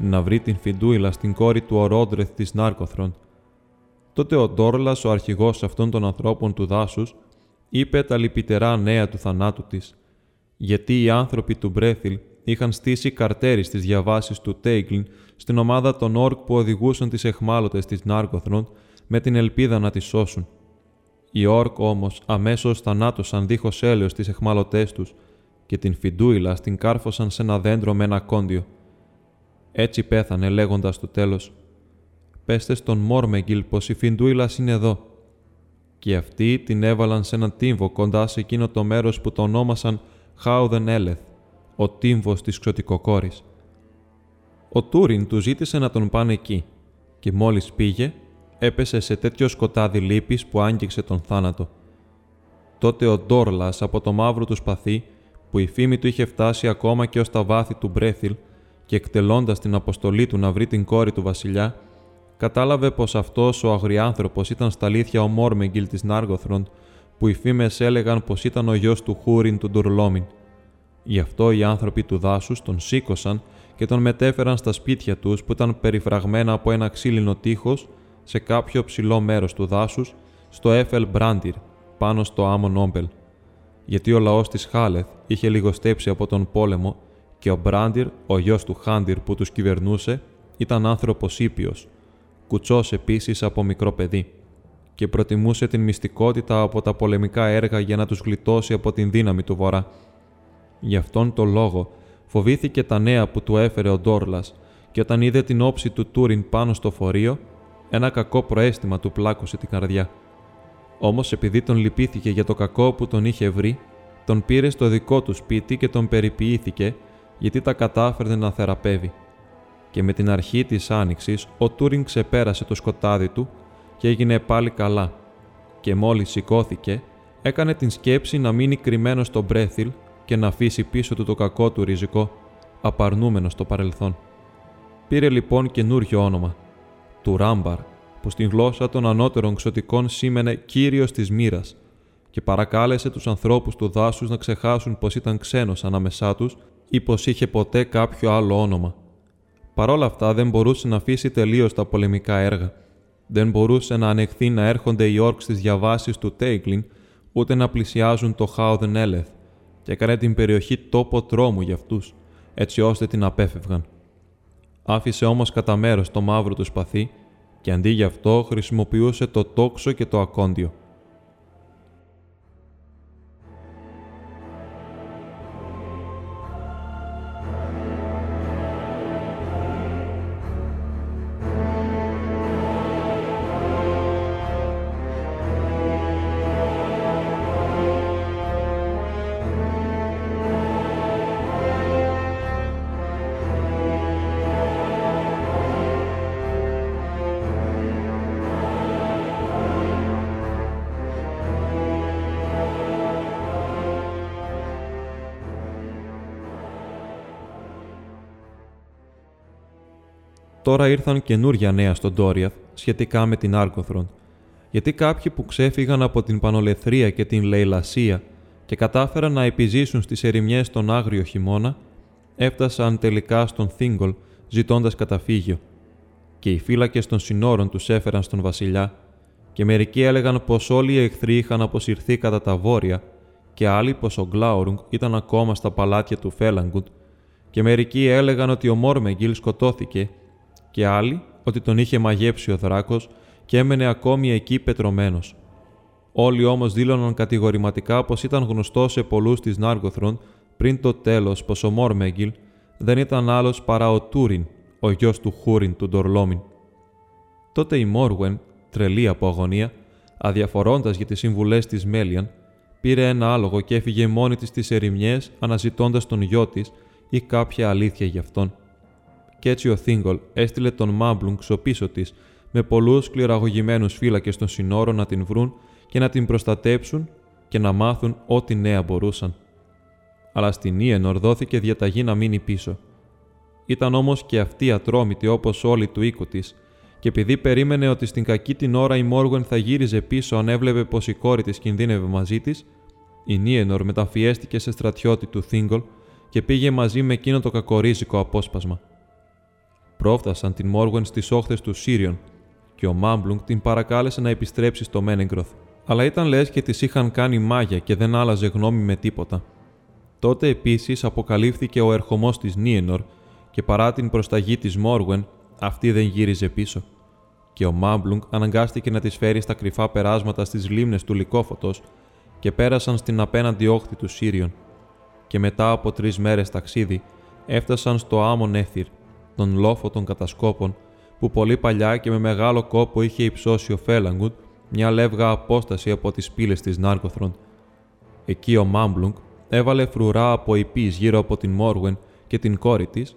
να βρει την Φιντούιλα στην κόρη του Ορόντρεθ της Νάρκοθρον. Τότε ο Ντόρλας, ο αρχηγός αυτών των ανθρώπων του δάσους, είπε τα λυπητερά νέα του θανάτου της, γιατί οι άνθρωποι του Μπρέθιλ είχαν στήσει καρτέρι στις διαβάσεις του Τέιγκλιν στην ομάδα των Όρκ που οδηγούσαν τις εχμάλωτες της Νάρκοθρον με την ελπίδα να τις σώσουν. Οι Όρκ όμως αμέσως θανάτωσαν δίχως έλεος τις εχμάλωτές τους και την Φιντούιλα την κάρφωσαν σε ένα δέντρο με ένα κόντιο. Έτσι πέθανε λέγοντας στο τέλος «Πέστε στον Μόρμεγγιλ πως η Φιντούιλας είναι εδώ». Και αυτοί την έβαλαν σε ένα τύμβο κοντά σε εκείνο το μέρος που το ονόμασαν Χάουδεν Έλεθ, ο τύμβος της ξωτικοκόρης. Ο Τούριν του ζήτησε να τον πάνε εκεί και μόλις πήγε, έπεσε σε τέτοιο σκοτάδι λύπης που άγγιξε τον θάνατο. Τότε ο Ντόρλας από το μαύρο του σπαθί, που η φήμη του είχε φτάσει ακόμα και ως τα βάθη του Μπρέθιλ και εκτελώντας την αποστολή του να βρει την κόρη του βασιλιά, κατάλαβε πως αυτός ο αγριάνθρωπος ήταν στα αλήθεια ο Μόρμεγγιλ της Νάργοθρον, που οι φήμες έλεγαν πως ήταν ο γιος του Χούριν του Ντουρλόμιν. Γι' αυτό οι άνθρωποι του δάσους τον σήκωσαν και τον μετέφεραν στα σπίτια τους που ήταν περιφραγμένα από ένα ξύλινο τείχος σε κάποιο ψηλό μέρος του δάσους, στο Έφελ Μπράντιρ, πάνω στο Άμον Όμπελ. Γιατί ο λαός της Χάλεθ είχε λιγοστέψει από τον πόλεμο και ο Μπράντιρ, ο γιος του Χάντιρ που τους κυβερνούσε, ήταν άνθρωπος ήπιος, κουτσός επίσης από μικρό παιδί και προτιμούσε την μυστικότητα από τα πολεμικά έργα για να τους γλιτώσει από την δύναμη του Βορρά. Γι' αυτόν τον λόγο φοβήθηκε τα νέα που του έφερε ο Ντόρλας και όταν είδε την όψη του Τούριν πάνω στο φορείο, ένα κακό προέστημα του πλάκωσε την καρδιά. Όμως επειδή τον λυπήθηκε για το κακό που τον είχε βρει, τον πήρε στο δικό του σπίτι και τον περιποιήθηκε γιατί τα κατάφερνε να θεραπεύει. Και με την αρχή της άνοιξης, ο Τούριν ξεπέρασε το σκοτάδι του και έγινε πάλι καλά. Και μόλις σηκώθηκε, έκανε την σκέψη να μείνει κρυμμένος στο Μπρέθιλ και να αφήσει πίσω του το κακό του ριζικό, απαρνούμενος στο παρελθόν. Πήρε λοιπόν καινούριο όνομα, του Ράμπαρ, που στην γλώσσα των ανώτερων ξωτικών σήμαινε κύριος της μοίρας, και παρακάλεσε τους ανθρώπους του δάσους να ξεχάσουν πως ήταν ξένος ανάμεσά τους ή πω είχε ποτέ κάποιο άλλο όνομα. Παρ' όλα αυτά δεν μπορούσε να αφήσει τελείως τα πολεμικά έργα. Δεν μπορούσε να ανεχθεί να έρχονται οι όρκ στις διαβάσεις του Τέιγκλιν, ούτε να πλησιάζουν το Χάουδεν Έλεθ, και έκανε την περιοχή τόπο τρόμου για αυτούς, έτσι ώστε την απέφευγαν. Άφησε όμως κατά μέρος το μαύρο του σπαθί και αντί γι' αυτό χρησιμοποιούσε το τόξο και το ακόντιο. Τώρα ήρθαν καινούργια νέα στον Τόριαθ σχετικά με την Άρκοθρον, γιατί κάποιοι που ξέφυγαν από την πανολεθρία και την λαιλασία και κατάφεραν να επιζήσουν στις ερημιές τον άγριο χειμώνα, έφτασαν τελικά στον Θίγκολ ζητώντας καταφύγιο. Και οι φύλακες των συνόρων τους έφεραν στον βασιλιά και μερικοί έλεγαν πως όλοι οι εχθροί είχαν αποσυρθεί κατά τα βόρεια και άλλοι πως ο Γκλάουρουγκ ήταν ακόμα στα παλάτια του Φέλαγκουντ και μερικοί έλεγαν ότι ο Μόρμεγγιλ σκοτώθηκε και άλλοι ότι τον είχε μαγέψει ο δράκος και έμενε ακόμη εκεί πετρωμένος. Όλοι όμως δήλωναν κατηγορηματικά πως ήταν γνωστό σε πολλούς της Νάργοθρον πριν το τέλος πως ο Μόρμεγγιλ δεν ήταν άλλος παρά ο Τούριν, ο γιος του Χούριν του Ντορλόμιν. Τότε η Μόρουεν, τρελή από αγωνία, αδιαφορώντας για τις συμβουλές της Μέλιαν, πήρε ένα άλογο και έφυγε μόνη της στις ερημιές αναζητώντας τον γιο της ή κάποια αλήθεια γι' αυτόν και έτσι ο Θίγκολ έστειλε τον Μάμπλουγκ πίσω της, με πολλούς κληραγωγημένου φύλακες των συνόρων να την βρουν και να την προστατέψουν, και να μάθουν ό,τι νέα μπορούσαν. Αλλά στην Ιενορ δόθηκε διαταγή να μείνει πίσω. Ήταν όμως και αυτή ατρόμητη όπως όλοι του οίκου της, και επειδή περίμενε ότι στην κακή την ώρα η Μόργουεν θα γύριζε πίσω αν έβλεπε πως η κόρη της κινδύνευε μαζί της, η Νίενορ μεταφιέστηκε σε στρατιώτη του Θίγκολ και πήγε μαζί με εκείνο το κακορίζικο απόσπασμα. Πρόφτασαν την Μόργουεν στις όχθες του Σύριον και ο Μάμπλουγκ την παρακάλεσε να επιστρέψει στο Μένεγκροθ. Αλλά ήταν λες και τη είχαν κάνει μάγια και δεν άλλαζε γνώμη με τίποτα. Τότε επίσης αποκαλύφθηκε ο ερχομός της Νίενορ και παρά την προσταγή της Μόργουεν, αυτή δεν γύριζε πίσω. Και ο Μάμπλουγκ αναγκάστηκε να τη φέρει στα κρυφά περάσματα στις λίμνες του Λικόφωτο και πέρασαν στην απέναντι όχθη του Σύριον. Και μετά από τρεις μέρες ταξίδι, έφτασαν στο άμμον Έθιρ, τον λόφο των κατασκόπων, που πολύ παλιά και με μεγάλο κόπο είχε υψώσει ο Φέλαγκουντ μια λεύγα απόσταση από τις πύλες της Νάρκοθρον. Εκεί ο Μάμπλουγκ έβαλε φρουρά από υπείς γύρω από την Μόργουεν και την κόρη της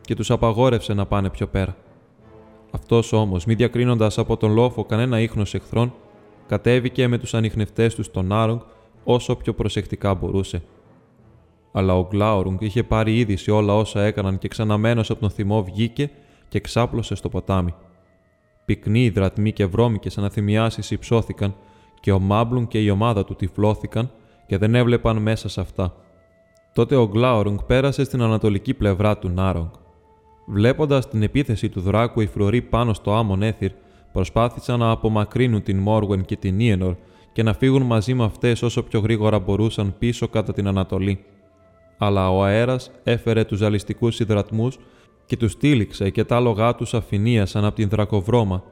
και τους απαγόρευσε να πάνε πιο πέρα. Αυτός όμως, μη διακρίνοντας από τον λόφο κανένα ίχνος εχθρών, κατέβηκε με τους ανιχνευτές του στον Άρογκ όσο πιο προσεκτικά μπορούσε. Αλλά ο Γκλάουρουγκ είχε πάρει είδηση όλα όσα έκαναν και ξαναμένος από τον θυμό βγήκε και ξάπλωσε στο ποτάμι. Πυκνοί υδρατμοί και βρώμικες αναθυμιάσεις υψώθηκαν και ο Μάμπλουν και η ομάδα του τυφλώθηκαν και δεν έβλεπαν μέσα σε αυτά. Τότε ο Γκλάουρουγκ πέρασε στην ανατολική πλευρά του Νάρογκ. Βλέποντας την επίθεση του δράκου οι φρουροί πάνω στο άμμον Έθιρ, προσπάθησαν να απομακρύνουν την Μόργουεν και την Ιενορ και να φύγουν μαζί με αυτές όσο πιο γρήγορα μπορούσαν πίσω κατά την Ανατολή. Αλλά ο αέρας έφερε τους ζαλιστικού υδρατμούς και τους τύλιξε και τα άλογά τους αφηνίασαν από την δρακοβρώμα,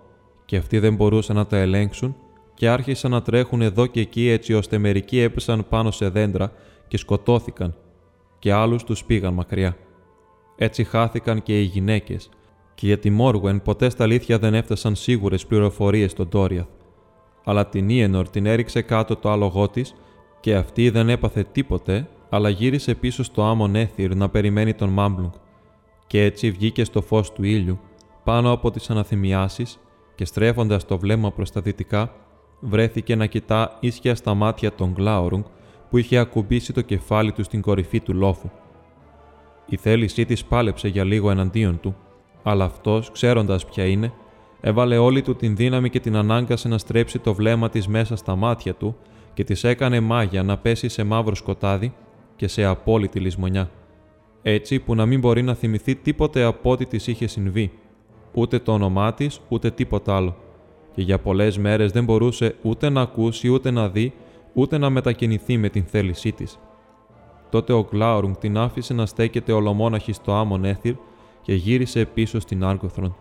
και αυτοί δεν μπορούσαν να τα ελέγξουν και άρχισαν να τρέχουν εδώ και εκεί έτσι ώστε μερικοί έπεσαν πάνω σε δέντρα και σκοτώθηκαν, και άλλους τους πήγαν μακριά. Έτσι χάθηκαν και οι γυναίκες, και για τη Μόργουεν ποτέ στα αλήθεια δεν έφτασαν σίγουρες πληροφορίες στον Τόριαθ. Αλλά την Ιενορ την έριξε κάτω το άλογό της και αυτή δεν έπαθε τίποτε, αλλά γύρισε πίσω στο άμμον Έθιρ να περιμένει τον Μάμπλουγκ. Και έτσι βγήκε στο φως του ήλιου, πάνω από τις αναθυμιάσεις και στρέφοντας το βλέμμα προς τα δυτικά, βρέθηκε να κοιτά ίσια στα μάτια των Γκλάουρουγκ που είχε ακουμπήσει το κεφάλι του στην κορυφή του λόφου. Η θέλησή της πάλεψε για λίγο εναντίον του, αλλά αυτός, ξέροντας ποια είναι, έβαλε όλη του την δύναμη και την ανάγκασε να στρέψει το βλέμμα της μέσα στα μάτια του και της έκανε μάγια να πέσει σε μαύρο σκοτάδι και σε απόλυτη λησμονιά. Έτσι που να μην μπορεί να θυμηθεί τίποτε από ό,τι της είχε συμβεί, ούτε το όνομά της ούτε τίποτα άλλο. Και για πολλές μέρες δεν μπορούσε ούτε να ακούσει ούτε να δει, ούτε να μετακινηθεί με την θέλησή της. Τότε ο Γκλάουρουγκ την άφησε να στέκεται ολομόναχη στο άμμον Έθιρ και γύρισε πίσω στην Άργκοθρον.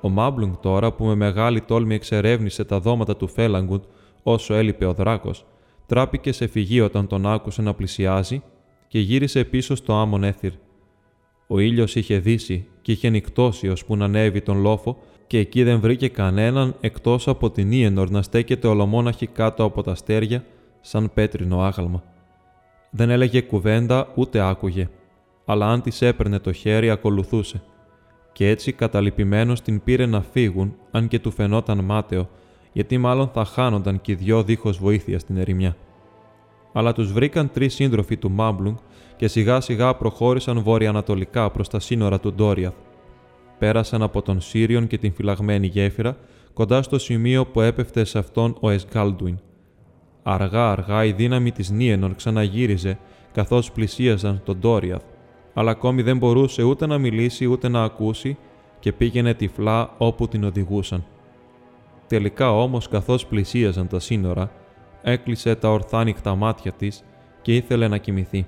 Ο Μάμπλουγκ τώρα που με μεγάλη τόλμη εξερεύνησε τα δώματα του Φέλαγκουντ όσο έλειπε ο δράκος, τράπηκε σε φυγή όταν τον άκουσε να πλησιάζει και γύρισε πίσω στο άμμον Έθιρ. Ο ήλιος είχε δύσει και είχε νυχτώσει ώσπου να ανέβει τον λόφο και εκεί δεν βρήκε κανέναν εκτός από την Ιενορ να στέκεται ολομόναχη κάτω από τα αστέρια σαν πέτρινο άγαλμα. Δεν έλεγε κουβέντα ούτε άκουγε, αλλά αν της έπαιρνε το χέρι ακολουθούσε. Και έτσι καταλυπημένος την πήρε να φύγουν, αν και του φαινόταν μάταιο, γιατί μάλλον θα χάνονταν και οι δυο δίχως βοήθεια στην ερημιά. Αλλά τους βρήκαν τρεις σύντροφοι του Μάμπλουγκ και σιγά σιγά προχώρησαν βόρεια-ανατολικά προς τα σύνορα του Ντόριαθ. Πέρασαν από τον Σύριον και την φυλαγμένη γέφυρα κοντά στο σημείο που έπεφτε σε αυτόν ο Εσγκάλντουιν. Αργά-αργά η δύναμη της Νίενορ ξαναγύριζε καθώς πλησίαζαν τον Ντόριαθ, αλλά ακόμη δεν μπορούσε ούτε να μιλήσει ούτε να ακούσει και πήγαινε τυφλά όπου την οδηγούσαν. Τελικά όμως καθώς πλησίαζαν τα σύνορα, έκλεισε τα ορθάνυχτα μάτια της και ήθελε να κοιμηθεί.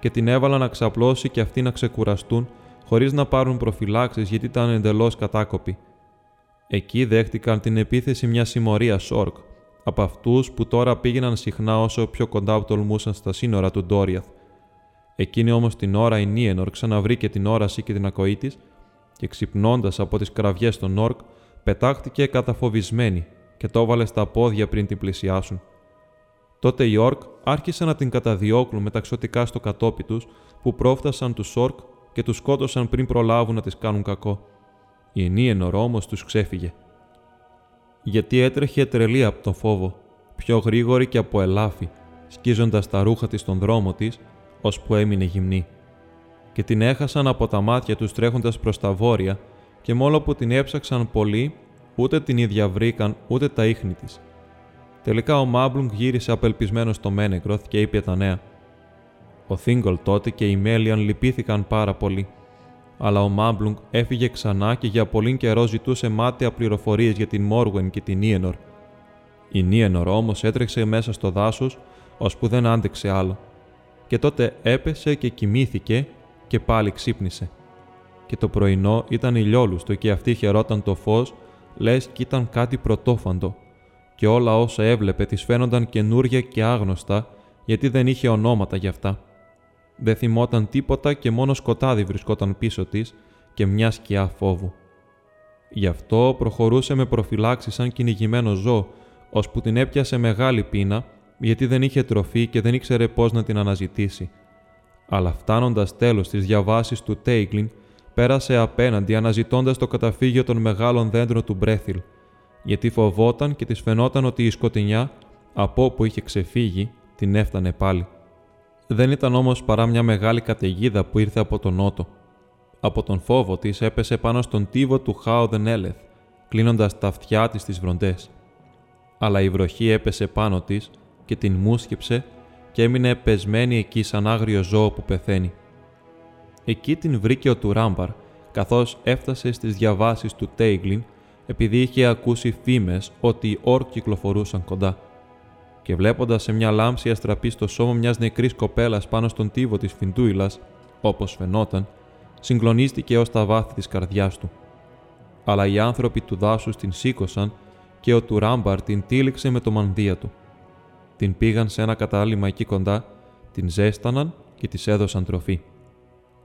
Και την έβαλα να ξαπλώσει και αυτοί να ξεκουραστούν χωρίς να πάρουν προφυλάξεις γιατί ήταν εντελώς κατάκοποι. Εκεί δέχτηκαν την επίθεση μιας συμμορίας Σόρκ, από αυτούς που τώρα πήγαιναν συχνά όσο πιο κοντά τολμούσαν στα σύνορα του Ντόριαθ. Εκείνη όμως την ώρα η Νίενορ ξαναβρήκε την όραση και την ακοή της και ξυπνώντας από τις κραυγές των Όρκ, πετάχτηκε καταφοβισμένη και το έβαλε στα πόδια πριν την πλησιάσουν. Τότε οι Όρκ άρχισαν να την καταδιώκουν μεταξωτικά στο κατόπι τους, που πρόφτασαν τους Όρκ και τους σκότωσαν πριν προλάβουν να τις κάνουν κακό. Η Νίενορ όμω τους ξέφυγε γιατί έτρεχε τρελή από τον φόβο. πιο γρήγορη και από ελάφι, σκίζοντας τα ρούχα της στον δρόμο της, ώσπου έμεινε γυμνή. Και την έχασαν από τα μάτια τους τρέχοντας προς τα βόρεια και μόλο που την έψαξαν πολύ, ούτε την ίδια βρήκαν ούτε τα ίχνη της. Τελικά ο Μάμπλουγκ γύρισε απελπισμένος στο Μένεκροθ και είπε τα νέα. Ο Θίγκολ τότε και οι Μέλιαν λυπήθηκαν πάρα πολύ. Αλλά ο Μάμπλουγκ έφυγε ξανά και για πολύ καιρό ζητούσε μάταια πληροφορίες για την Μόργουεν και την Νίενορ. Η Νίενορ όμως έτρεξε μέσα στο δάσος, ώσπου δεν άντεξε άλλο. Και τότε έπεσε και κοιμήθηκε και πάλι ξύπνησε. Και το πρωινό ήταν ηλιόλουστο και αυτή χαιρόταν το φως, λες κι ήταν κάτι πρωτόφαντο. Και όλα όσα έβλεπε της φαίνονταν καινούρια και άγνωστα, γιατί δεν είχε ονόματα γι' αυτά. Δεν θυμόταν τίποτα και μόνο σκοτάδι βρισκόταν πίσω της και μια σκιά φόβου. Γι' αυτό προχωρούσε με προφυλάξει σαν κυνηγημένο ζώο, ώσπου την έπιασε μεγάλη πείνα, γιατί δεν είχε τροφή και δεν ήξερε πώς να την αναζητήσει. Αλλά φτάνοντας τέλος στις διαβάσεις του Τέιγκλιν, πέρασε απέναντι αναζητώντας το καταφύγιο των μεγάλων δέντρων του Μπρέθιλ, γιατί φοβόταν και της φαινόταν ότι η σκοτεινιά, από όπου είχε ξεφύγει, την έφτανε πάλι. Δεν ήταν όμως παρά μια μεγάλη καταιγίδα που ήρθε από τον νότο. Από τον φόβο της έπεσε πάνω στον τύβο του Χάουδεν Έλεθ, κλείνοντας τα αυτιά της στις βροντές. Αλλά η βροχή έπεσε πάνω της και την μούσκεψε και έμεινε πεσμένη εκεί σαν άγριο ζώο που πεθαίνει. Εκεί την βρήκε ο Τουράμπαρ, καθώς έφτασε στις διαβάσεις του Τέιγλιν, επειδή είχε ακούσει φήμες ότι οι όρκ κυκλοφορούσαν κοντά και βλέποντας σε μια λάμψη αστραπή στο σώμα μιας νεκρής κοπέλας πάνω στον τοίβο της Φιντούιλας, όπως φαινόταν, συγκλονίστηκε ως τα βάθη της καρδιάς του. Αλλά οι άνθρωποι του δάσους την σήκωσαν και ο Τουράμπαρ την τύλιξε με το μανδύα του. Την πήγαν σε ένα κατάλημα εκεί κοντά, την ζέσταναν και της έδωσαν τροφή.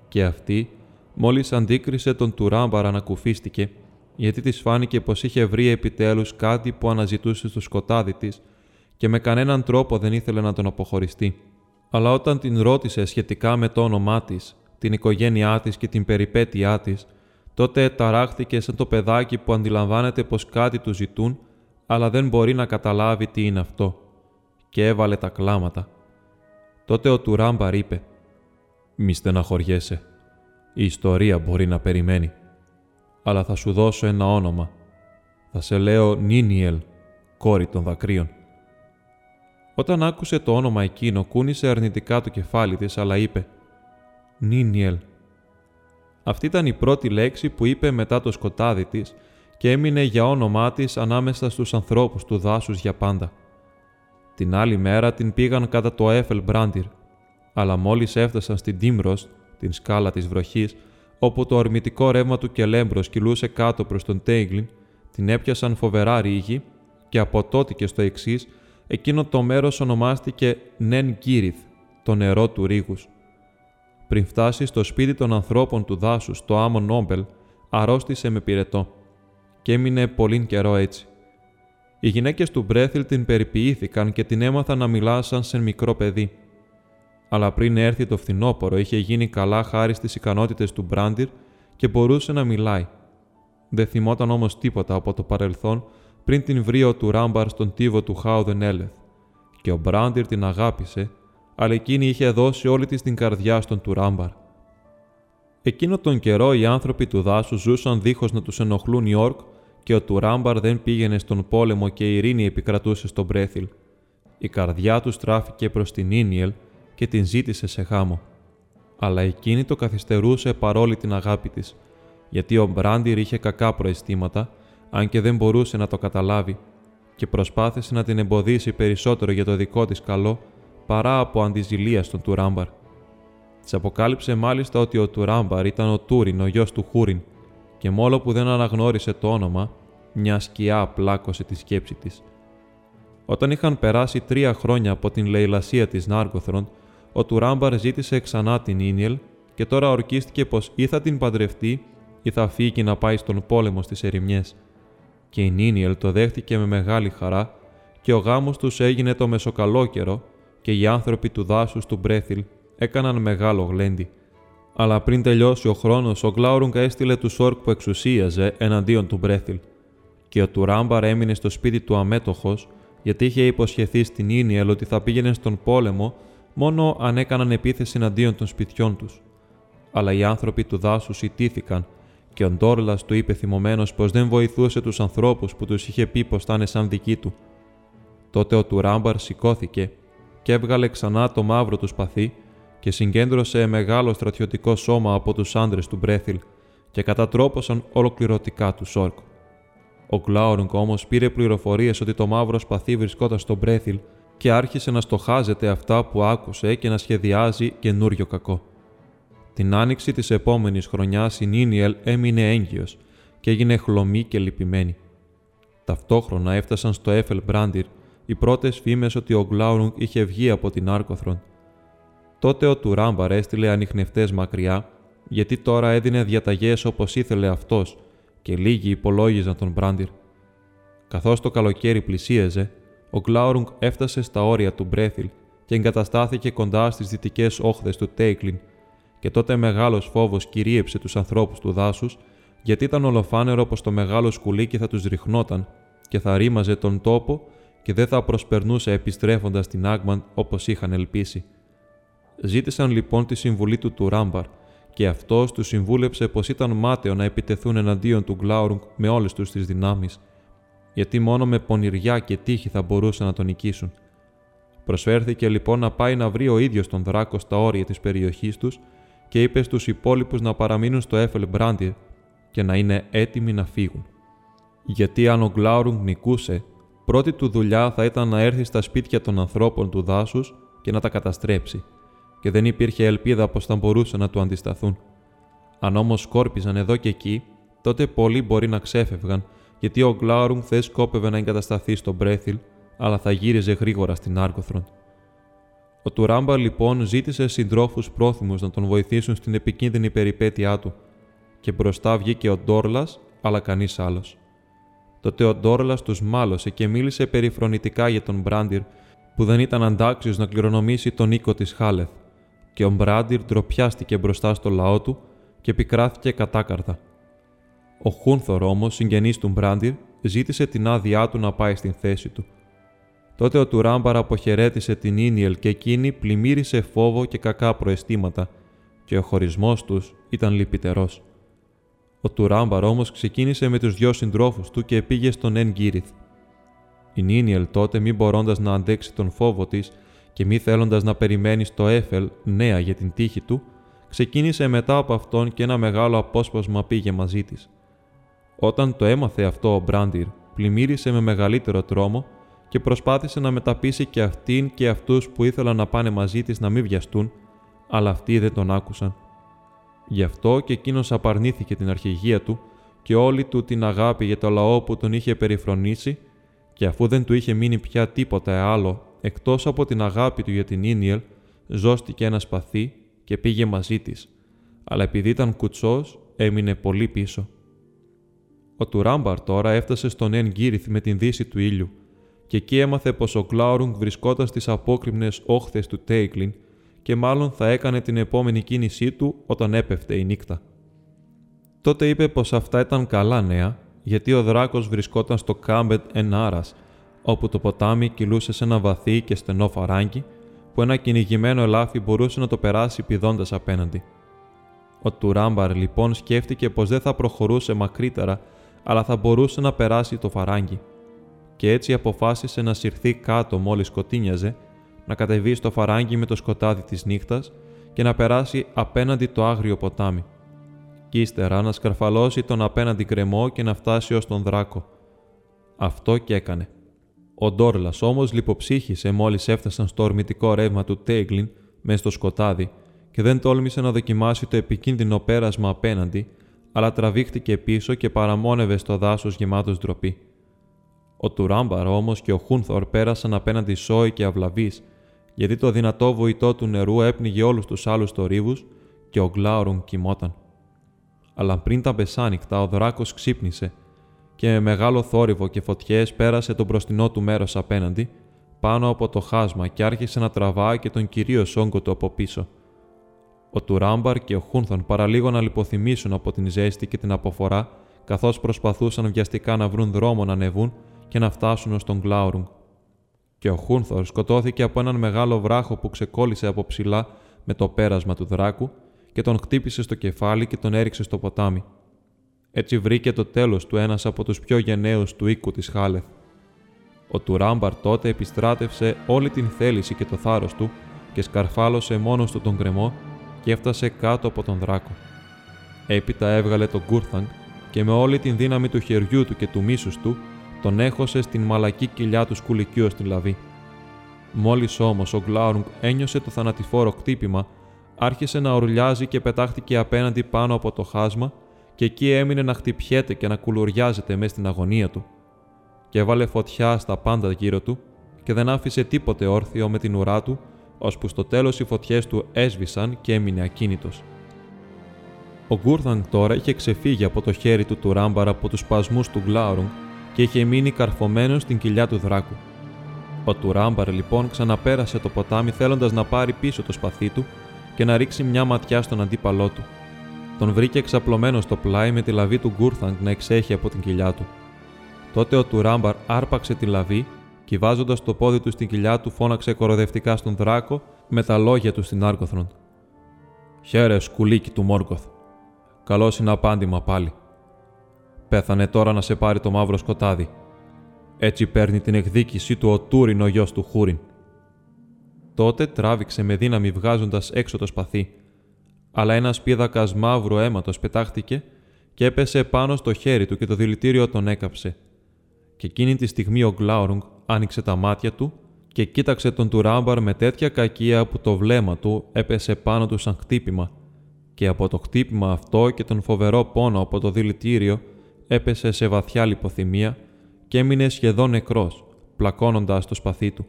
Και αυτή, μόλις αντίκρισε τον Τουράμπαρ, ανακουφίστηκε, γιατί της φάνηκε πως είχε βρει επιτέλους κάτι που αναζητούσε στο σκοτάδι της και με κανέναν τρόπο δεν ήθελε να τον αποχωριστεί. Αλλά όταν την ρώτησε σχετικά με το όνομά της, την οικογένειά της και την περιπέτειά της, τότε ταράχθηκε σαν το παιδάκι που αντιλαμβάνεται πως κάτι του ζητούν, αλλά δεν μπορεί να καταλάβει τι είναι αυτό. Και έβαλε τα κλάματα. Τότε ο Τουράμπαρ είπε «Μη στεναχωριέσαι. Η ιστορία μπορεί να περιμένει. Αλλά θα σου δώσω ένα όνομα. Θα σε λέω Νίνιελ, κόρη των δακρύων». Όταν άκουσε το όνομα εκείνο, κούνησε αρνητικά το κεφάλι της, αλλά είπε «Νίνιελ». Αυτή ήταν η πρώτη λέξη που είπε μετά το σκοτάδι της και έμεινε για όνομά της ανάμεσα στους ανθρώπους του δάσους για πάντα. Την άλλη μέρα την πήγαν κατά το Έφελ Μπράντιρ, αλλά μόλις έφτασαν στην Τίμρος, την σκάλα της βροχής, όπου το ορμητικό ρεύμα του Κελέμπρος κυλούσε κάτω προς τον Τέιγλιν, την έπιασαν φοβερά ρίγη και από τότε και στο εξής εκείνο το μέρος ονομάστηκε Νεν Κύριθ, το νερό του ρίγους. Πριν φτάσει στο σπίτι των ανθρώπων του δάσους, το άμμο Νόμπελ, αρρώστησε με πυρετό και έμεινε πολύ καιρό έτσι. Οι γυναίκες του Μπρέθιλ την περιποιήθηκαν και την έμαθαν να μιλά σαν σε μικρό παιδί. Αλλά πριν έρθει το φθινόπωρο, είχε γίνει καλά χάρη στις ικανότητες του Μπράντιρ και μπορούσε να μιλάει. Δεν θυμόταν όμως τίποτα από το παρελθόν πριν την βρει ο Τουράμπαρ στον τύβο του Χάουδεν Έλεθ, και ο Μπράντιρ την αγάπησε, αλλά εκείνη είχε δώσει όλη της την καρδιά στον Τουράμπαρ. Εκείνο τον καιρό οι άνθρωποι του δάσου ζούσαν δίχως να τους ενοχλούν οι Όρκ και ο Τουράμπαρ δεν πήγαινε στον πόλεμο και η ειρήνη επικρατούσε στον Μπρέθιλ. Η καρδιά τους στράφηκε προς την Ίνιελ και την ζήτησε σε γάμο. Αλλά εκείνη το καθυστερούσε παρόλη την αγάπη της, γιατί ο Μπράντιρ είχε κακά προαισθήματα αν και δεν μπορούσε να το καταλάβει, και προσπάθησε να την εμποδίσει περισσότερο για το δικό της καλό παρά από αντιζηλία στον Τουράμπαρ. Της αποκάλυψε μάλιστα ότι ο Τουράμπαρ ήταν ο Τούριν, ο γιος του Χούριν, και μόλο που δεν αναγνώρισε το όνομα, μια σκιά πλάκωσε τη σκέψη της. Όταν είχαν περάσει τρία χρόνια από την λεηλασία της Νάργκοθροντ, ο Τουράμπαρ ζήτησε ξανά τη Νίνιελ και τώρα ορκίστηκε πως ή θα την παντρευτεί ή θα φύγει να πάει στον πόλεμο στις ερημιές και η Νίνιελ το δέχτηκε με μεγάλη χαρά και ο γάμος τους έγινε το μεσοκαλόκαιρο και οι άνθρωποι του δάσους του Μπρέθιλ έκαναν μεγάλο γλέντι. Αλλά πριν τελειώσει ο χρόνος, ο Γκλάουρουγκ έστειλε τους Όρκ που εξουσίαζε εναντίον του Μπρέθιλ και ο Τουράμπαρ έμεινε στο σπίτι του αμέτωχος γιατί είχε υποσχεθεί στην Ίνιελ ότι θα πήγαινε στον πόλεμο μόνο αν έκαναν επίθεση εναντίον των σπιτιών τους. Αλλά οι άνθρωποι του δάσους ιτήθηκαν και ο Ντόρλας του είπε θυμωμένος πως δεν βοηθούσε τους ανθρώπους που τους είχε πει πως ήταν σαν δικοί του. Τότε ο Τουράμπαρ σηκώθηκε και έβγαλε ξανά το μαύρο του σπαθί και συγκέντρωσε μεγάλο στρατιωτικό σώμα από τους άντρες του Μπρέθιλ και κατατρόπωσαν ολοκληρωτικά τους Όρκ. Ο Γκλάουρνγκ όμως πήρε πληροφορίες ότι το μαύρο σπαθί βρισκόταν στο Μπρέθιλ και άρχισε να στοχάζεται αυτά που άκουσε και να σχεδιάζει καινούριο κακό. Την άνοιξη της επόμενης χρονιάς η Νίνιελ έμεινε έγκυος και έγινε χλωμή και λυπημένη. Ταυτόχρονα έφτασαν στο Έφελ Μπράντιρ οι πρώτες φήμες ότι ο Γκλάουρνγκ είχε βγει από την Άρκοθρον. Τότε ο Τουράμπαρ έστειλε ανιχνευτές μακριά, γιατί τώρα έδινε διαταγές όπως ήθελε αυτός, και λίγοι υπολόγιζαν τον Μπράντιρ. Καθώς το καλοκαίρι πλησίαζε, ο Γκλάουρνγκ έφτασε στα όρια του Μπρέθιλ και εγκαταστάθηκε κοντά στις δυτικές όχθες του Τέικλιν, και τότε μεγάλος φόβος κυρίεψε τους ανθρώπους του δάσους, γιατί ήταν ολοφάνερο πως το μεγάλο σκουλίκι θα τους ριχνόταν και θα ρήμαζε τον τόπο και δεν θα προσπερνούσε επιστρέφοντας στην Άγμαντ όπως είχαν ελπίσει. Ζήτησαν λοιπόν τη συμβουλή του του Ράμπαρ και αυτός τους συμβούλεψε πως ήταν μάταιο να επιτεθούν εναντίον του Γκλάουρουγκ με όλες τους τις δυνάμεις, γιατί μόνο με πονηριά και τύχη θα μπορούσαν να τον νικήσουν. Προσφέρθηκε λοιπόν να πάει να βρει ο ίδιος τον δράκο στα όρια της περιοχής τους και είπε στους υπόλοιπους να παραμείνουν στο Έφελ Μπράντιερ και να είναι έτοιμοι να φύγουν. Γιατί αν ο Γκλάουρουγκ νικούσε, πρώτη του δουλειά θα ήταν να έρθει στα σπίτια των ανθρώπων του δάσους και να τα καταστρέψει, και δεν υπήρχε ελπίδα πως θα μπορούσαν να του αντισταθούν. Αν όμως σκόρπιζαν εδώ και εκεί, τότε πολλοί μπορεί να ξέφευγαν, γιατί ο Γκλάουρουγκ δεν σκόπευε να εγκατασταθεί στο Μπρέθιλ, αλλά θα γύριζε γρήγορα στην Άρκοθρον. Ο Τουράμπα λοιπόν ζήτησε συντρόφους πρόθυμους να τον βοηθήσουν στην επικίνδυνη περιπέτειά του, και μπροστά βγήκε ο Ντόρλας, αλλά κανείς άλλος. Τότε ο Ντόρλας τους μάλωσε και μίλησε περιφρονητικά για τον Μπράντιρ, που δεν ήταν αντάξιος να κληρονομήσει τον οίκο της Χάλεθ, και ο Μπράντιρ ντροπιάστηκε μπροστά στο λαό του και πικράθηκε κατάκαρδα. Ο Χούνθορ όμως, συγγενής του Μπράντιρ, ζήτησε την άδειά του να πάει στην θέση του. Τότε ο Τουράμπαρ αποχαιρέτησε την Ίνιελ και εκείνη πλημμύρισε φόβο και κακά προαισθήματα, και ο χωρισμός τους ήταν λυπητερός. Ο Τουράμπαρ όμως ξεκίνησε με τους δυο συντρόφους του και πήγε στον Εν Γκύριθ. Η Νίνιελ τότε, μη μπορώντας να αντέξει τον φόβο της και μη θέλοντας να περιμένει στο Έφελ νέα για την τύχη του, ξεκίνησε μετά από αυτόν και ένα μεγάλο απόσπασμα πήγε μαζί της. Όταν το έμαθε αυτό ο Μπράντιρ, πλημμύρισε με μεγαλύτερο τρόμο και προσπάθησε να μεταπίσει και αυτήν και αυτούς που ήθελαν να πάνε μαζί της να μην βιαστούν, αλλά αυτοί δεν τον άκουσαν. Γι' αυτό και εκείνος απαρνήθηκε την αρχηγία του και όλη του την αγάπη για το λαό που τον είχε περιφρονήσει και αφού δεν του είχε μείνει πια τίποτα άλλο εκτός από την αγάπη του για την Ίνιελ, ζώστηκε ένα σπαθί και πήγε μαζί της, αλλά επειδή ήταν κουτσός έμεινε πολύ πίσω. Ο Τουράμπαρ τώρα έφτασε στον Εν Γκύριθ με την δύση του ήλιου και εκεί έμαθε πως ο Κλάουρουγκ βρισκόταν στις απόκριμνες όχθες του Τέικλιν και μάλλον θα έκανε την επόμενη κίνησή του όταν έπεφτε η νύχτα. Τότε είπε πως αυτά ήταν καλά νέα, γιατί ο δράκος βρισκόταν στο Κάμπετ Ενάρας, όπου το ποτάμι κυλούσε σε ένα βαθύ και στενό φαράγγι, που ένα κυνηγημένο ελάφι μπορούσε να το περάσει πηδώντας απέναντι. Ο Τουράμπαρ λοιπόν σκέφτηκε πως δεν θα προχωρούσε μακρύτερα, αλλά θα μπορούσε να περάσει το φαράγγι. Και έτσι αποφάσισε να συρθεί κάτω μόλις σκοτίνιαζε να κατεβεί στο φαράγγι με το σκοτάδι της νύχτας και να περάσει απέναντι το άγριο ποτάμι. Κι ύστερα να σκαρφαλώσει τον απέναντι κρεμό και να φτάσει ως τον δράκο. Αυτό και έκανε. Ο Ντόρλας όμως λιποψύχησε μόλις έφτασαν στο ορμητικό ρεύμα του Τέγκλιν μες στο σκοτάδι και δεν τόλμησε να δοκιμάσει το επικίνδυνο πέρασμα απέναντι, αλλά τραβήχτηκε πίσω και παραμόνευε στο δάσος γεμάτος ντροπή. Ο Τουράμπαρ όμως και ο Χούνθορ πέρασαν απέναντι σόι και αυλαβεί γιατί το δυνατό βοητό του νερού έπνιγε όλους τους άλλους τορίβους και ο Γκλάουρουν κοιμόταν. Αλλά πριν τα μεσάνυχτα ο δράκος ξύπνησε και με μεγάλο θόρυβο και φωτιές πέρασε το μπροστινό του μέρος απέναντι, πάνω από το χάσμα και άρχισε να τραβάει και τον κυρίως όγκο του από πίσω. Ο Τουράμπαρ και ο Χούνθον παραλίγο να λιποθυμήσουν από την ζέστη και την αποφορά, καθώς προσπαθούσαν βιαστικά να βρουν δρόμο να ανεβούν και να φτάσουν ως τον Γκλάουρουγκ. και ο Χούνθορ σκοτώθηκε από έναν μεγάλο βράχο που ξεκόλλησε από ψηλά με το πέρασμα του δράκου και τον χτύπησε στο κεφάλι και τον έριξε στο ποτάμι. Έτσι βρήκε το τέλος του ένας από τους πιο γενναίους του οίκου της Χάλεθ. Ο Τουράμπαρ τότε επιστράτευσε όλη την θέληση και το θάρρος του και σκαρφάλωσε μόνος του τον κρεμό και έφτασε κάτω από τον δράκο. Έπειτα έβγαλε τον Γκούρθαγκ και με όλη την δύναμη του χεριού του και του μίσους του τον έχωσε στην μαλακή κοιλιά του σκουλικίου στην λαβή. Μόλις όμως ο Γκλάουρουγκ ένιωσε το θανατηφόρο κτύπημα, άρχισε να ορλιάζει και πετάχτηκε απέναντι πάνω από το χάσμα και εκεί έμεινε να χτυπιέται και να κουλουριάζεται μέσα στην αγωνία του. Και έβαλε φωτιά στα πάντα γύρω του και δεν άφησε τίποτε όρθιο με την ουρά του, ώσπου στο τέλος οι φωτιές του έσβησαν και έμεινε ακίνητος. Ο Γκούρθανγκ τώρα είχε ξεφύγει από το χέρι του Τουράμπαρ από τους σπασμούς του Γκλάουρουγκ και είχε μείνει καρφωμένος στην κοιλιά του δράκου. Ο Τουράμπαρ λοιπόν ξαναπέρασε το ποτάμι θέλοντας να πάρει πίσω το σπαθί του και να ρίξει μια ματιά στον αντίπαλό του. Τον βρήκε ξαπλωμένο στο πλάι με τη λαβή του Γκούρθανγκ να εξέχει από την κοιλιά του. Τότε ο Τουράμπαρ άρπαξε τη λαβή και βάζοντας το πόδι του στην κοιλιά του φώναξε κοροδευτικά στον δράκο με τα λόγια του στην Άρκοθρον. Χαίρε, σκουλίκι του Μόρκοθ. Καλό είναι απάντημα πάλι. Πέθανε τώρα να σε πάρει το μαύρο σκοτάδι. Έτσι παίρνει την εκδίκησή του ο Τούριν ο γιος του Χούριν. Τότε τράβηξε με δύναμη βγάζοντας έξω το σπαθί, αλλά ένας πίδακας μαύρου αίματος πετάχτηκε και έπεσε πάνω στο χέρι του και το δηλητήριο τον έκαψε. Και εκείνη τη στιγμή ο Γκλάουρουγκ άνοιξε τα μάτια του και κοίταξε τον Τουράμπαρ με τέτοια κακία που το βλέμμα του έπεσε πάνω του σαν χτύπημα και από το χτύπημα αυτό και τον φοβερό πόνο από το δηλητήριο έπεσε σε βαθιά λιποθυμία και έμεινε σχεδόν νεκρός, πλακώνοντας το σπαθί του.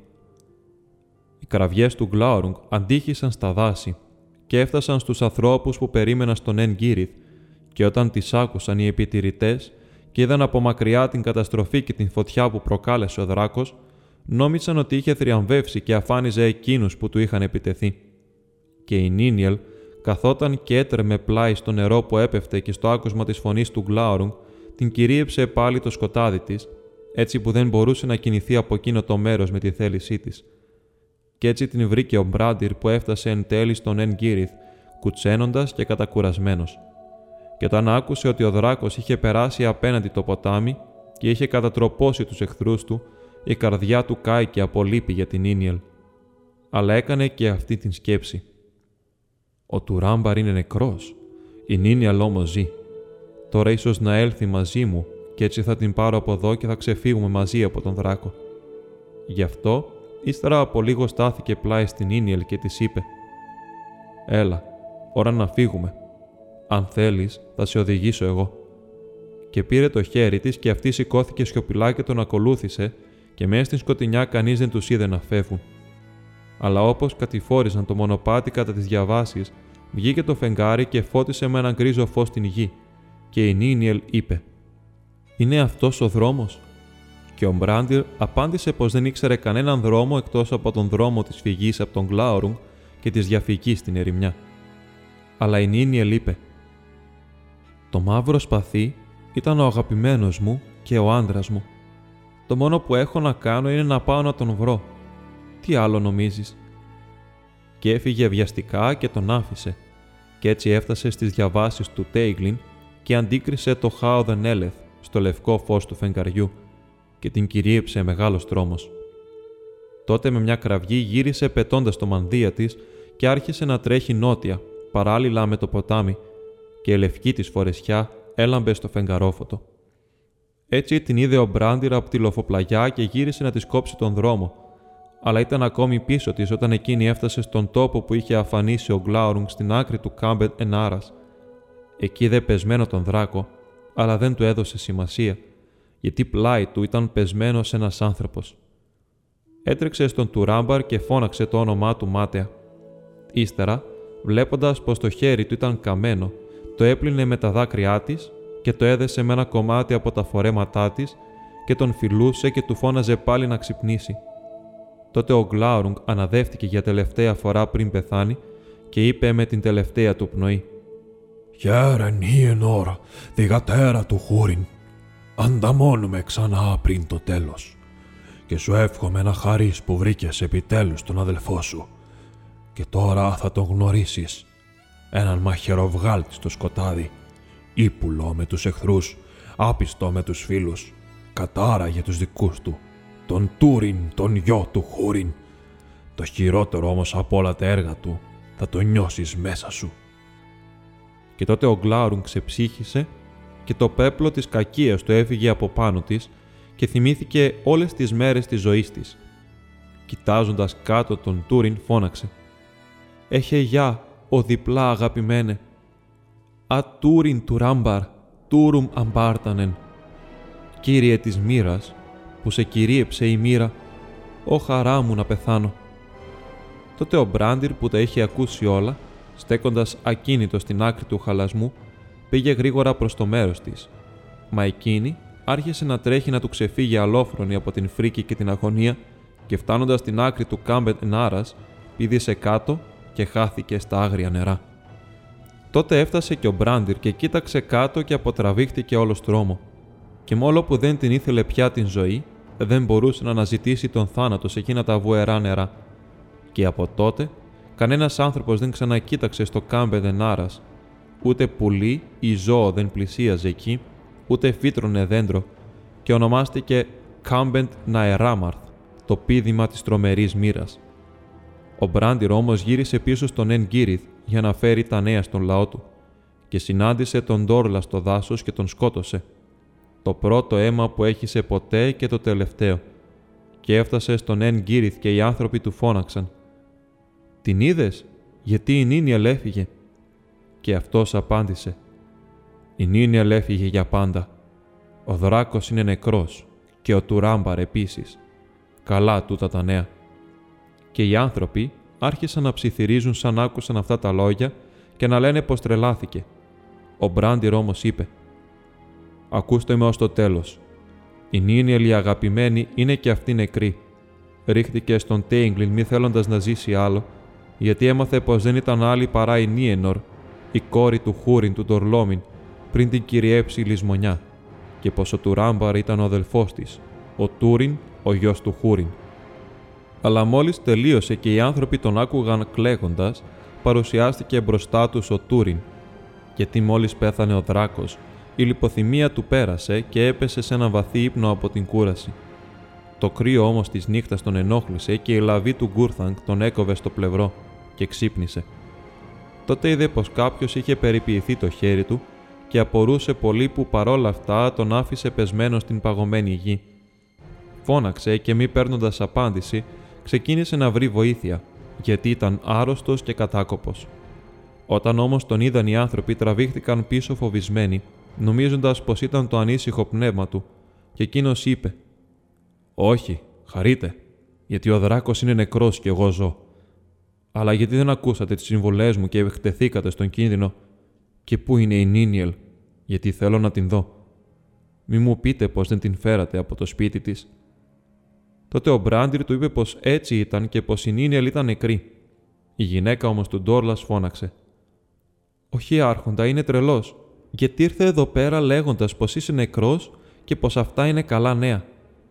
Οι κραυγές του Γκλάουρουγκ αντίχησαν στα δάση και έφτασαν στους ανθρώπους που περίμεναν στον Εν Γκύριθ και όταν τις άκουσαν οι επιτηρητές και είδαν από μακριά την καταστροφή και την φωτιά που προκάλεσε ο δράκος, νόμιζαν ότι είχε θριαμβεύσει και αφάνιζε εκείνους που του είχαν επιτεθεί. Και η Νίνιελ καθόταν και έτρεμε πλάι στο νερό που έπεφτε και στο άκουσμα της φωνής του Γκλάουρουγκ την κυρίεψε πάλι το σκοτάδι της, έτσι που δεν μπορούσε να κινηθεί από εκείνο το μέρος με τη θέλησή της. Κι έτσι την βρήκε ο Μπράντιρ που έφτασε εν τέλει στον Εν Γκύριθ, κουτσένοντας και κατακουρασμένος. Και όταν άκουσε ότι ο δράκος είχε περάσει απέναντι το ποτάμι και είχε κατατροπώσει τους εχθρούς του, η καρδιά του κάηκε από λύπη για την Ίνιελ. Αλλά έκανε και αυτή την σκέψη. Ο Τουράμπαρ είναι νεκρός, η Νίνιελ όμως ζει. Τώρα ίσως να έλθει μαζί μου και έτσι θα την πάρω από εδώ και θα ξεφύγουμε μαζί από τον δράκο. Γι' αυτό, ύστερα από λίγο στάθηκε πλάι στην Ίνιελ και της είπε «Έλα, ώρα να φύγουμε. Αν θέλεις, θα σε οδηγήσω εγώ». Και πήρε το χέρι της και αυτή σηκώθηκε σιωπηλά και τον ακολούθησε και μέσα στην σκοτεινιά κανείς δεν τους είδε να φεύγουν. Αλλά όπως κατηφόρησαν το μονοπάτι κατά τις διαβάσεις, βγήκε το φεγγάρι και φώτισε με έναν γκρίζο φως την γη και η Νίνιελ είπε «Είναι αυτός ο δρόμος» και ο Μπράντιρ απάντησε πως δεν ήξερε κανέναν δρόμο εκτός από τον δρόμο της φυγής από τον Γκλάουρουγκ και της διαφυγής στην ερημιά. Αλλά η Νίνιελ είπε «Το μαύρο σπαθί ήταν ο αγαπημένος μου και ο άντρας μου. Το μόνο που έχω να κάνω είναι να πάω να τον βρω. Τι άλλο νομίζεις» και έφυγε βιαστικά και τον άφησε, και έτσι έφτασε στις διαβάσεις του Τέιγλιν και αντίκρισε το Χάοδεν Έλεθ στο λευκό φως του φεγγαριού και την κυρίεψε μεγάλος τρόμος. Τότε με μια κραυγή γύρισε πετώντας το μανδύα της και άρχισε να τρέχει νότια, παράλληλα με το ποτάμι, και η λευκή της φορεσιά έλαμπε στο φεγγαρόφωτο. Έτσι την είδε ο Μπράντιρα από τη λοφοπλαγιά και γύρισε να της κόψει τον δρόμο, αλλά ήταν ακόμη πίσω της όταν εκείνη έφτασε στον τόπο που είχε αφανίσει ο Γκλάουρουγκ στην άκρη του Κάμπετ Ενάρας Εκεί δε πεσμένο τον δράκο, αλλά δεν του έδωσε σημασία, γιατί πλάι του ήταν πεσμένος ένας άνθρωπος. Έτρεξε στον Τουράμπαρ και φώναξε το όνομά του μάταια. Ύστερα, βλέποντας πως το χέρι του ήταν καμένο, το έπλυνε με τα δάκρυά της και το έδεσε με ένα κομμάτι από τα φορέματά της και τον φιλούσε και του φώναζε πάλι να ξυπνήσει. Τότε ο Γκλάουρουγκ αναδεύτηκε για τελευταία φορά πριν πεθάνει και είπε με την τελευταία του πνοή «Χαίρε Νίενορ, διγατέρα του Χούριν, ανταμώνουμε ξανά πριν το τέλος. και σου εύχομαι να χαρείς που βρήκες επιτέλους τον αδελφό σου. Και τώρα θα τον γνωρίσεις. Έναν μαχαιροβγάλτη στο σκοτάδι, ύπουλο με τους εχθρούς, άπιστο με τους φίλους, κατάρα για τους δικούς του, τον Τούριν, τον γιο του Χούριν. Το χειρότερο όμως από όλα τα έργα του θα το νιώσεις μέσα σου. Και τότε ο Γκλάουρουν ξεψύχησε και το πέπλο της κακίας του έφυγε από πάνω της και θυμήθηκε όλες τις μέρες της ζωής της. Κοιτάζοντας κάτω τον Τούριν φώναξε «Έχε γεια, ο διπλά αγαπημένε, «Α Τούριν του Ράμπαρ, Τούρουμ αμπάρτανεν». Κύριε της μοίρας, που σε κυρίεψε η μοίρα, «Ω χαρά μου να πεθάνω». Τότε ο Μπράντιρ που τα είχε ακούσει όλα, στέκοντας ακίνητο στην άκρη του χαλασμού, πήγε γρήγορα προς το μέρος της. Μα εκείνη άρχισε να τρέχει να του ξεφύγει αλόφρονη από την φρίκη και την αγωνία και φτάνοντας στην άκρη του Κάμπετ Νάρας, πήδησε κάτω και χάθηκε στα άγρια νερά. Τότε έφτασε και ο Μπράντιρ και κοίταξε κάτω και αποτραβήχτηκε όλος στρώμο. Και μόλο που δεν την ήθελε πια την ζωή, δεν μπορούσε να αναζητήσει τον θάνατο σε εκείνα τα βουερά νερά. Και από τότε, κανένας άνθρωπος δεν ξανακοίταξε στο κάμπε Δενάρας. Ούτε πουλί ή ζώο δεν πλησίαζε εκεί, ούτε φύτρωνε δέντρο, και ονομάστηκε Κάμπεντ Ναεράμαρθ, το πίδημα της τρομερής μοίρας. Ο Μπράντιρ όμω γύρισε πίσω στον Εν Γκύριθ για να φέρει τα νέα στον λαό του και συνάντησε τον Ντόρλα στο δάσος και τον σκότωσε. Το πρώτο αίμα που έχησε ποτέ και το τελευταίο. Και έφτασε στον Εν Γκύριθ και οι άνθρωποι του φώναξαν. «Την είδες, γιατί η Νίνιελ έφυγε» και αυτός απάντησε «Η Νίνιελ έφυγε για πάντα. Ο δράκος είναι νεκρός και ο Τουράμπαρ επίσης. Καλά τούτα τα νέα» και οι άνθρωποι άρχισαν να ψιθυρίζουν σαν άκουσαν αυτά τα λόγια και να λένε πως τρελάθηκε. Ο Μπράντιρ όμως είπε «Ακούστε με ως το τέλος. Η Νίνιελ η αγαπημένη είναι και αυτή νεκρή. Ρίχτηκε στον Τέιγκλιν μη θέλοντας να ζήσει άλλο, γιατί έμαθε πως δεν ήταν άλλη παρά η Νίενορ, η κόρη του Χούριν του Τορλόμιν, πριν την κυριέψει η λησμονιά, και πως ο Τουράμπαρ ήταν ο αδελφός της, ο Τούριν, ο γιος του Χούριν. Αλλά μόλις τελείωσε και οι άνθρωποι τον άκουγαν κλαίγοντας, παρουσιάστηκε μπροστά τους ο Τούριν. Γιατί μόλις πέθανε ο δράκος, η λιποθυμία του πέρασε και έπεσε σε ένα βαθύ ύπνο από την κούραση. Το κρύο όμως της νύχτας τον ενόχλησε και η λαβή του Γκούρθανγκ τον έκοβε στο πλευρό και ξύπνησε. Τότε είδε πως κάποιος είχε περιποιηθεί το χέρι του και απορούσε πολύ που παρόλα αυτά τον άφησε πεσμένο στην παγωμένη γη. Φώναξε και μη παίρνοντας απάντηση, ξεκίνησε να βρει βοήθεια, γιατί ήταν άρρωστος και κατάκοπος. Όταν όμως τον είδαν οι άνθρωποι, τραβήχτηκαν πίσω φοβισμένοι, νομίζοντας πως ήταν το ανήσυχο πνεύμα του, και εκείνος είπε: Όχι, χαρείτε, γιατί ο δράκο είναι νεκρός και εγώ ζω. Αλλά γιατί δεν ακούσατε τις συμβουλές μου και εκτεθήκατε στον κίνδυνο, και πού είναι η Νίνιελ, γιατί θέλω να την δω. Μη μου πείτε πως δεν την φέρατε από το σπίτι της Τότε ο Μπράντιρ του είπε πως έτσι ήταν και πως η Νίνιελ ήταν νεκρή. Η γυναίκα όμως του Ντόρλας φώναξε. Όχι, Άρχοντα, είναι τρελός. Γιατί ήρθε εδώ πέρα λέγοντας πως είσαι νεκρός και πως αυτά είναι καλά νέα.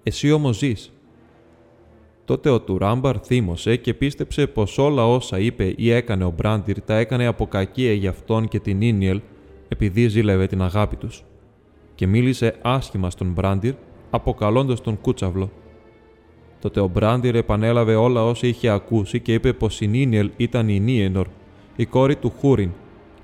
Εσύ όμως ζεις. Τότε ο Τουράμπαρ θύμωσε και πίστεψε πως όλα όσα είπε ή έκανε ο Μπράντιρ τα έκανε από κακία για αυτόν και την Νίνιελ επειδή ζήλευε την αγάπη τους. Και μίλησε άσχημα στον Μπράντιρ, αποκαλώντας τον Κούτσαυλο. Τότε ο Μπράντιρ επανέλαβε όλα όσα είχε ακούσει και είπε πως η Νίνιελ ήταν η Νίενορ, η κόρη του Χούριν,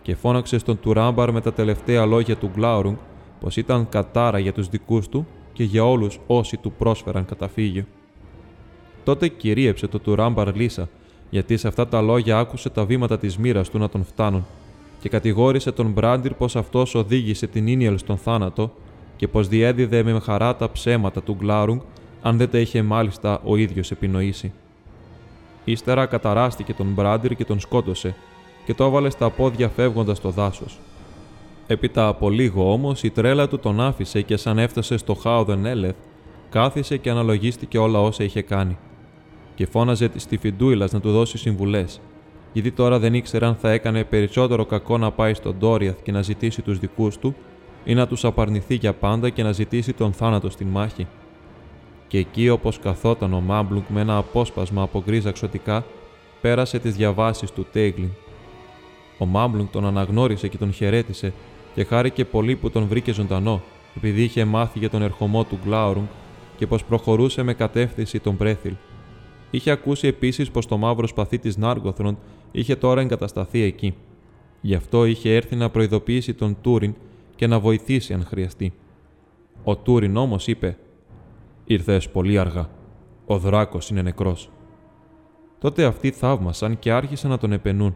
και φώναξε στον Τουράμπαρ με τα τελευταία λόγια του Γκλάουρουγκ πως ήταν κατάρα για τους δικούς του και για όλους όσοι του πρόσφεραν καταφύγιο. Τότε κυρίεψε το Τουράμπαρ Λίσα, γιατί σε αυτά τα λόγια άκουσε τα βήματα της μοίρας του να τον φτάνουν, και κατηγόρησε τον Μπράντιρ πως αυτός οδήγησε την Νίνιελ στον θάνατο και πως διέδιδε με χαρά τα ψέματα του Γκλάουρουγκ αν δεν τα είχε μάλιστα ο ίδιος επινοήσει. Ύστερα καταράστηκε τον Μπράντιρ και τον σκότωσε και το έβαλε στα πόδια φεύγοντας το δάσος. Έπειτα από λίγο όμως η τρέλα του τον άφησε και σαν έφτασε στο Χάουδεν Έλεθ, κάθισε και αναλογίστηκε όλα όσα είχε κάνει. Και φώναζε τη Φιντούιλας να του δώσει συμβουλές, γιατί τώρα δεν ήξερε αν θα έκανε περισσότερο κακό να πάει στον Ντόριαθ και να ζητήσει τους δικούς του, ή να τους απαρνηθεί για πάντα και να ζητήσει τον θάνατο στην μάχη. Και εκεί όπως καθόταν ο Μάμπλουγκ με ένα απόσπασμα από γκρίζα εξωτικά, πέρασε τις διαβάσεις του Τέιγλιν. Ο Μάμπλουγκ τον αναγνώρισε και τον χαιρέτησε και χάρηκε πολύ που τον βρήκε ζωντανό, επειδή είχε μάθει για τον ερχομό του Γκλάουρουγκ και πως προχωρούσε με κατεύθυνση τον Πρέθιλ. Είχε ακούσει επίσης πως το μαύρο σπαθί της Νάργοθρον είχε τώρα εγκατασταθεί εκεί. Γι' αυτό είχε έρθει να προειδοποιήσει τον Τούριν και να βοηθήσει αν χρειαστεί. Ο Τούριν όμως είπε: Ήρθες πολύ αργά. Ο δράκος είναι νεκρός. Τότε αυτοί θαύμασαν και άρχισαν να τον επενούν.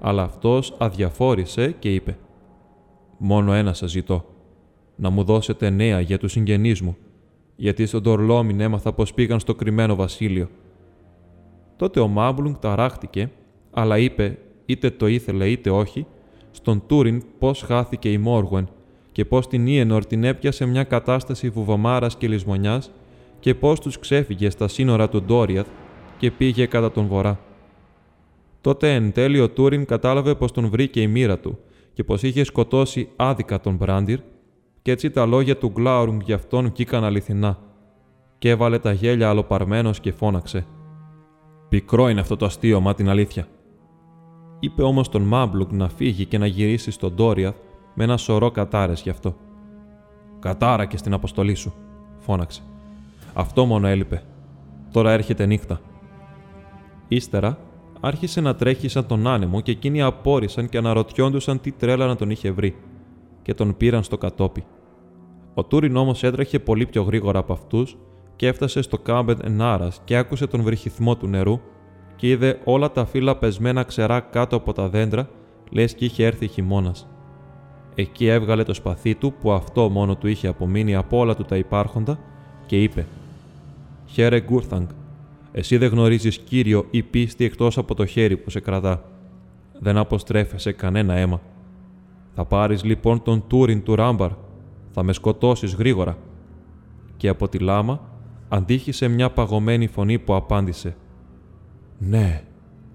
Αλλά αυτός αδιαφόρησε και είπε: Μόνο ένα σας ζητώ. Να μου δώσετε νέα για τους συγγενείς μου, γιατί στον Τορλόμιν έμαθα πως πήγαν στο κρυμμένο βασίλειο. Τότε ο Μάμπλουγκ ταράχτηκε, αλλά είπε, είτε το ήθελε είτε όχι, στον Τούριν πώς χάθηκε η Μόργουεν και πώς την Ιενορ την έπιασε μια κατάσταση βουβαμάρα και λησμονιάς και πώς τους ξέφυγε στα σύνορα του Ντόριαθ και πήγε κατά τον βορρά. Τότε εν τέλει ο Τούριν κατάλαβε πως τον βρήκε η μοίρα του και πως είχε σκοτώσει άδικα τον Μπράντιρ και έτσι τα λόγια του Γκλάουρουγκ για αυτόν βγήκαν αληθινά. Και έβαλε τα γέλια αλλοπαρμένο και φώναξε. Πικρό είναι αυτό το αστείο, μα την αλήθεια. Είπε όμως τον Μάμπλουγκ να φύγει και να γυρίσει στον Ντόριαθ με ένα σωρό κατάρες γι' αυτό. Κατάρα και στην αποστολή σου, φώναξε. Αυτό μόνο έλειπε. Τώρα έρχεται νύχτα. Ύστερα άρχισε να τρέχει σαν τον άνεμο και εκείνοι απόρρισαν και αναρωτιόντουσαν τι τρέλα να τον είχε βρει και τον πήραν στο κατόπι. Ο Τούριν όμως έτρεχε πολύ πιο γρήγορα από αυτούς και έφτασε στο κάμπεντ Ενάρας και άκουσε τον βρυχυθμό του νερού και είδε όλα τα φύλλα πεσμένα ξερά κάτω από τα δέντρα, λες και είχε έρθει χειμώνας. Εκεί έβγαλε το σπαθί του που αυτό μόνο του είχε απομείνει από όλα του τα υπάρχοντα και είπε «Χαίρε Γκούρθαγκ, εσύ δεν γνωρίζεις κύριο ή πίστη εκτός από το χέρι που σε κρατά. Δεν αποστρέφεσαι κανένα αίμα. Θα πάρεις λοιπόν τον Τούριν του Ράμπαρ. Θα με σκοτώσεις γρήγορα. Και από τη λάμα αντίχησε μια παγωμένη φωνή που απάντησε «Ναι,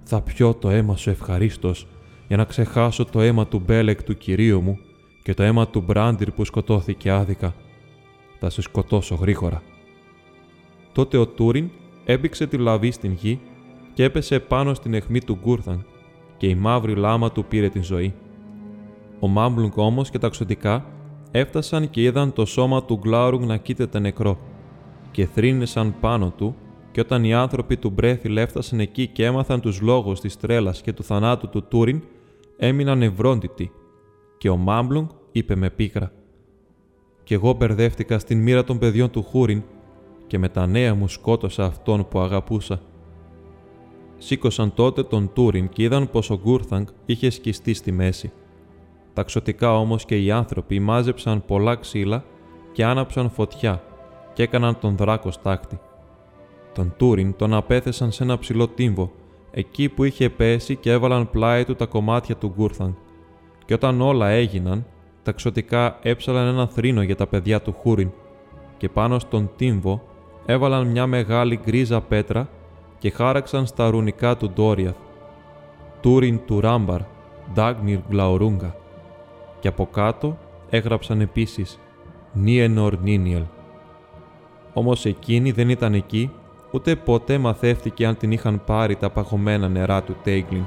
θα πιω το αίμα σου ευχαρίστως για να ξεχάσω το αίμα του Μπέλεκ του κυρίου μου και το αίμα του Μπράντιρ που σκοτώθηκε άδικα. Θα σε σκοτώσω γρήγορα». Τότε ο Τούριν έμπηξε τη λαβή στην γη και έπεσε πάνω στην αιχμή του Γκούρθαν και η μαύρη λάμα του πήρε την ζωή. Ο Μάμπλουγκ όμως και τα ξωτικά έφτασαν και είδαν το σώμα του Γκλάουρουγκ να κοίταται νεκρό και θρύνησαν πάνω του και όταν οι άνθρωποι του Μπρέθιλ έφτασαν εκεί και έμαθαν τους λόγους της τρέλας και του θανάτου του Τούριν, έμειναν ευρόντιτοι και ο Μάμπλουγκ είπε με πίκρα «Κι εγώ μπερδεύτηκα στην μοίρα των παιδιών του Χούριν και με τα νέα μου σκότωσα αυτόν που αγαπούσα». Σήκωσαν τότε τον Τούριν και είδαν πως ο Γκούρθανγκ είχε σκιστεί στη μέση. Τα ξωτικά όμως και οι άνθρωποι μάζεψαν πολλά ξύλα και άναψαν φωτιά και έκαναν τον δράκο στάκτη. Τον Τούριν τον απέθεσαν σε ένα ψηλό τύμβο, εκεί που είχε πέσει και έβαλαν πλάι του τα κομμάτια του Γκούρθανγκ. Και όταν όλα έγιναν, τα ξωτικά έψαλαν ένα θρήνο για τα παιδιά του Χούριν και πάνω στον τύμβο έβαλαν μια μεγάλη γκρίζα πέτρα και χάραξαν στα ρουνικά του Ντόριαθ. Τούριν του Ράμπαρ, Ντάγνιρ Γκλαουρούγκα και από κάτω έγραψαν επίσης «Νίενορ Νίνιελ». Όμως εκείνη δεν ήταν εκεί, ούτε ποτέ μαθεύτηκε αν την είχαν πάρει τα παγωμένα νερά του Τέιγκλιν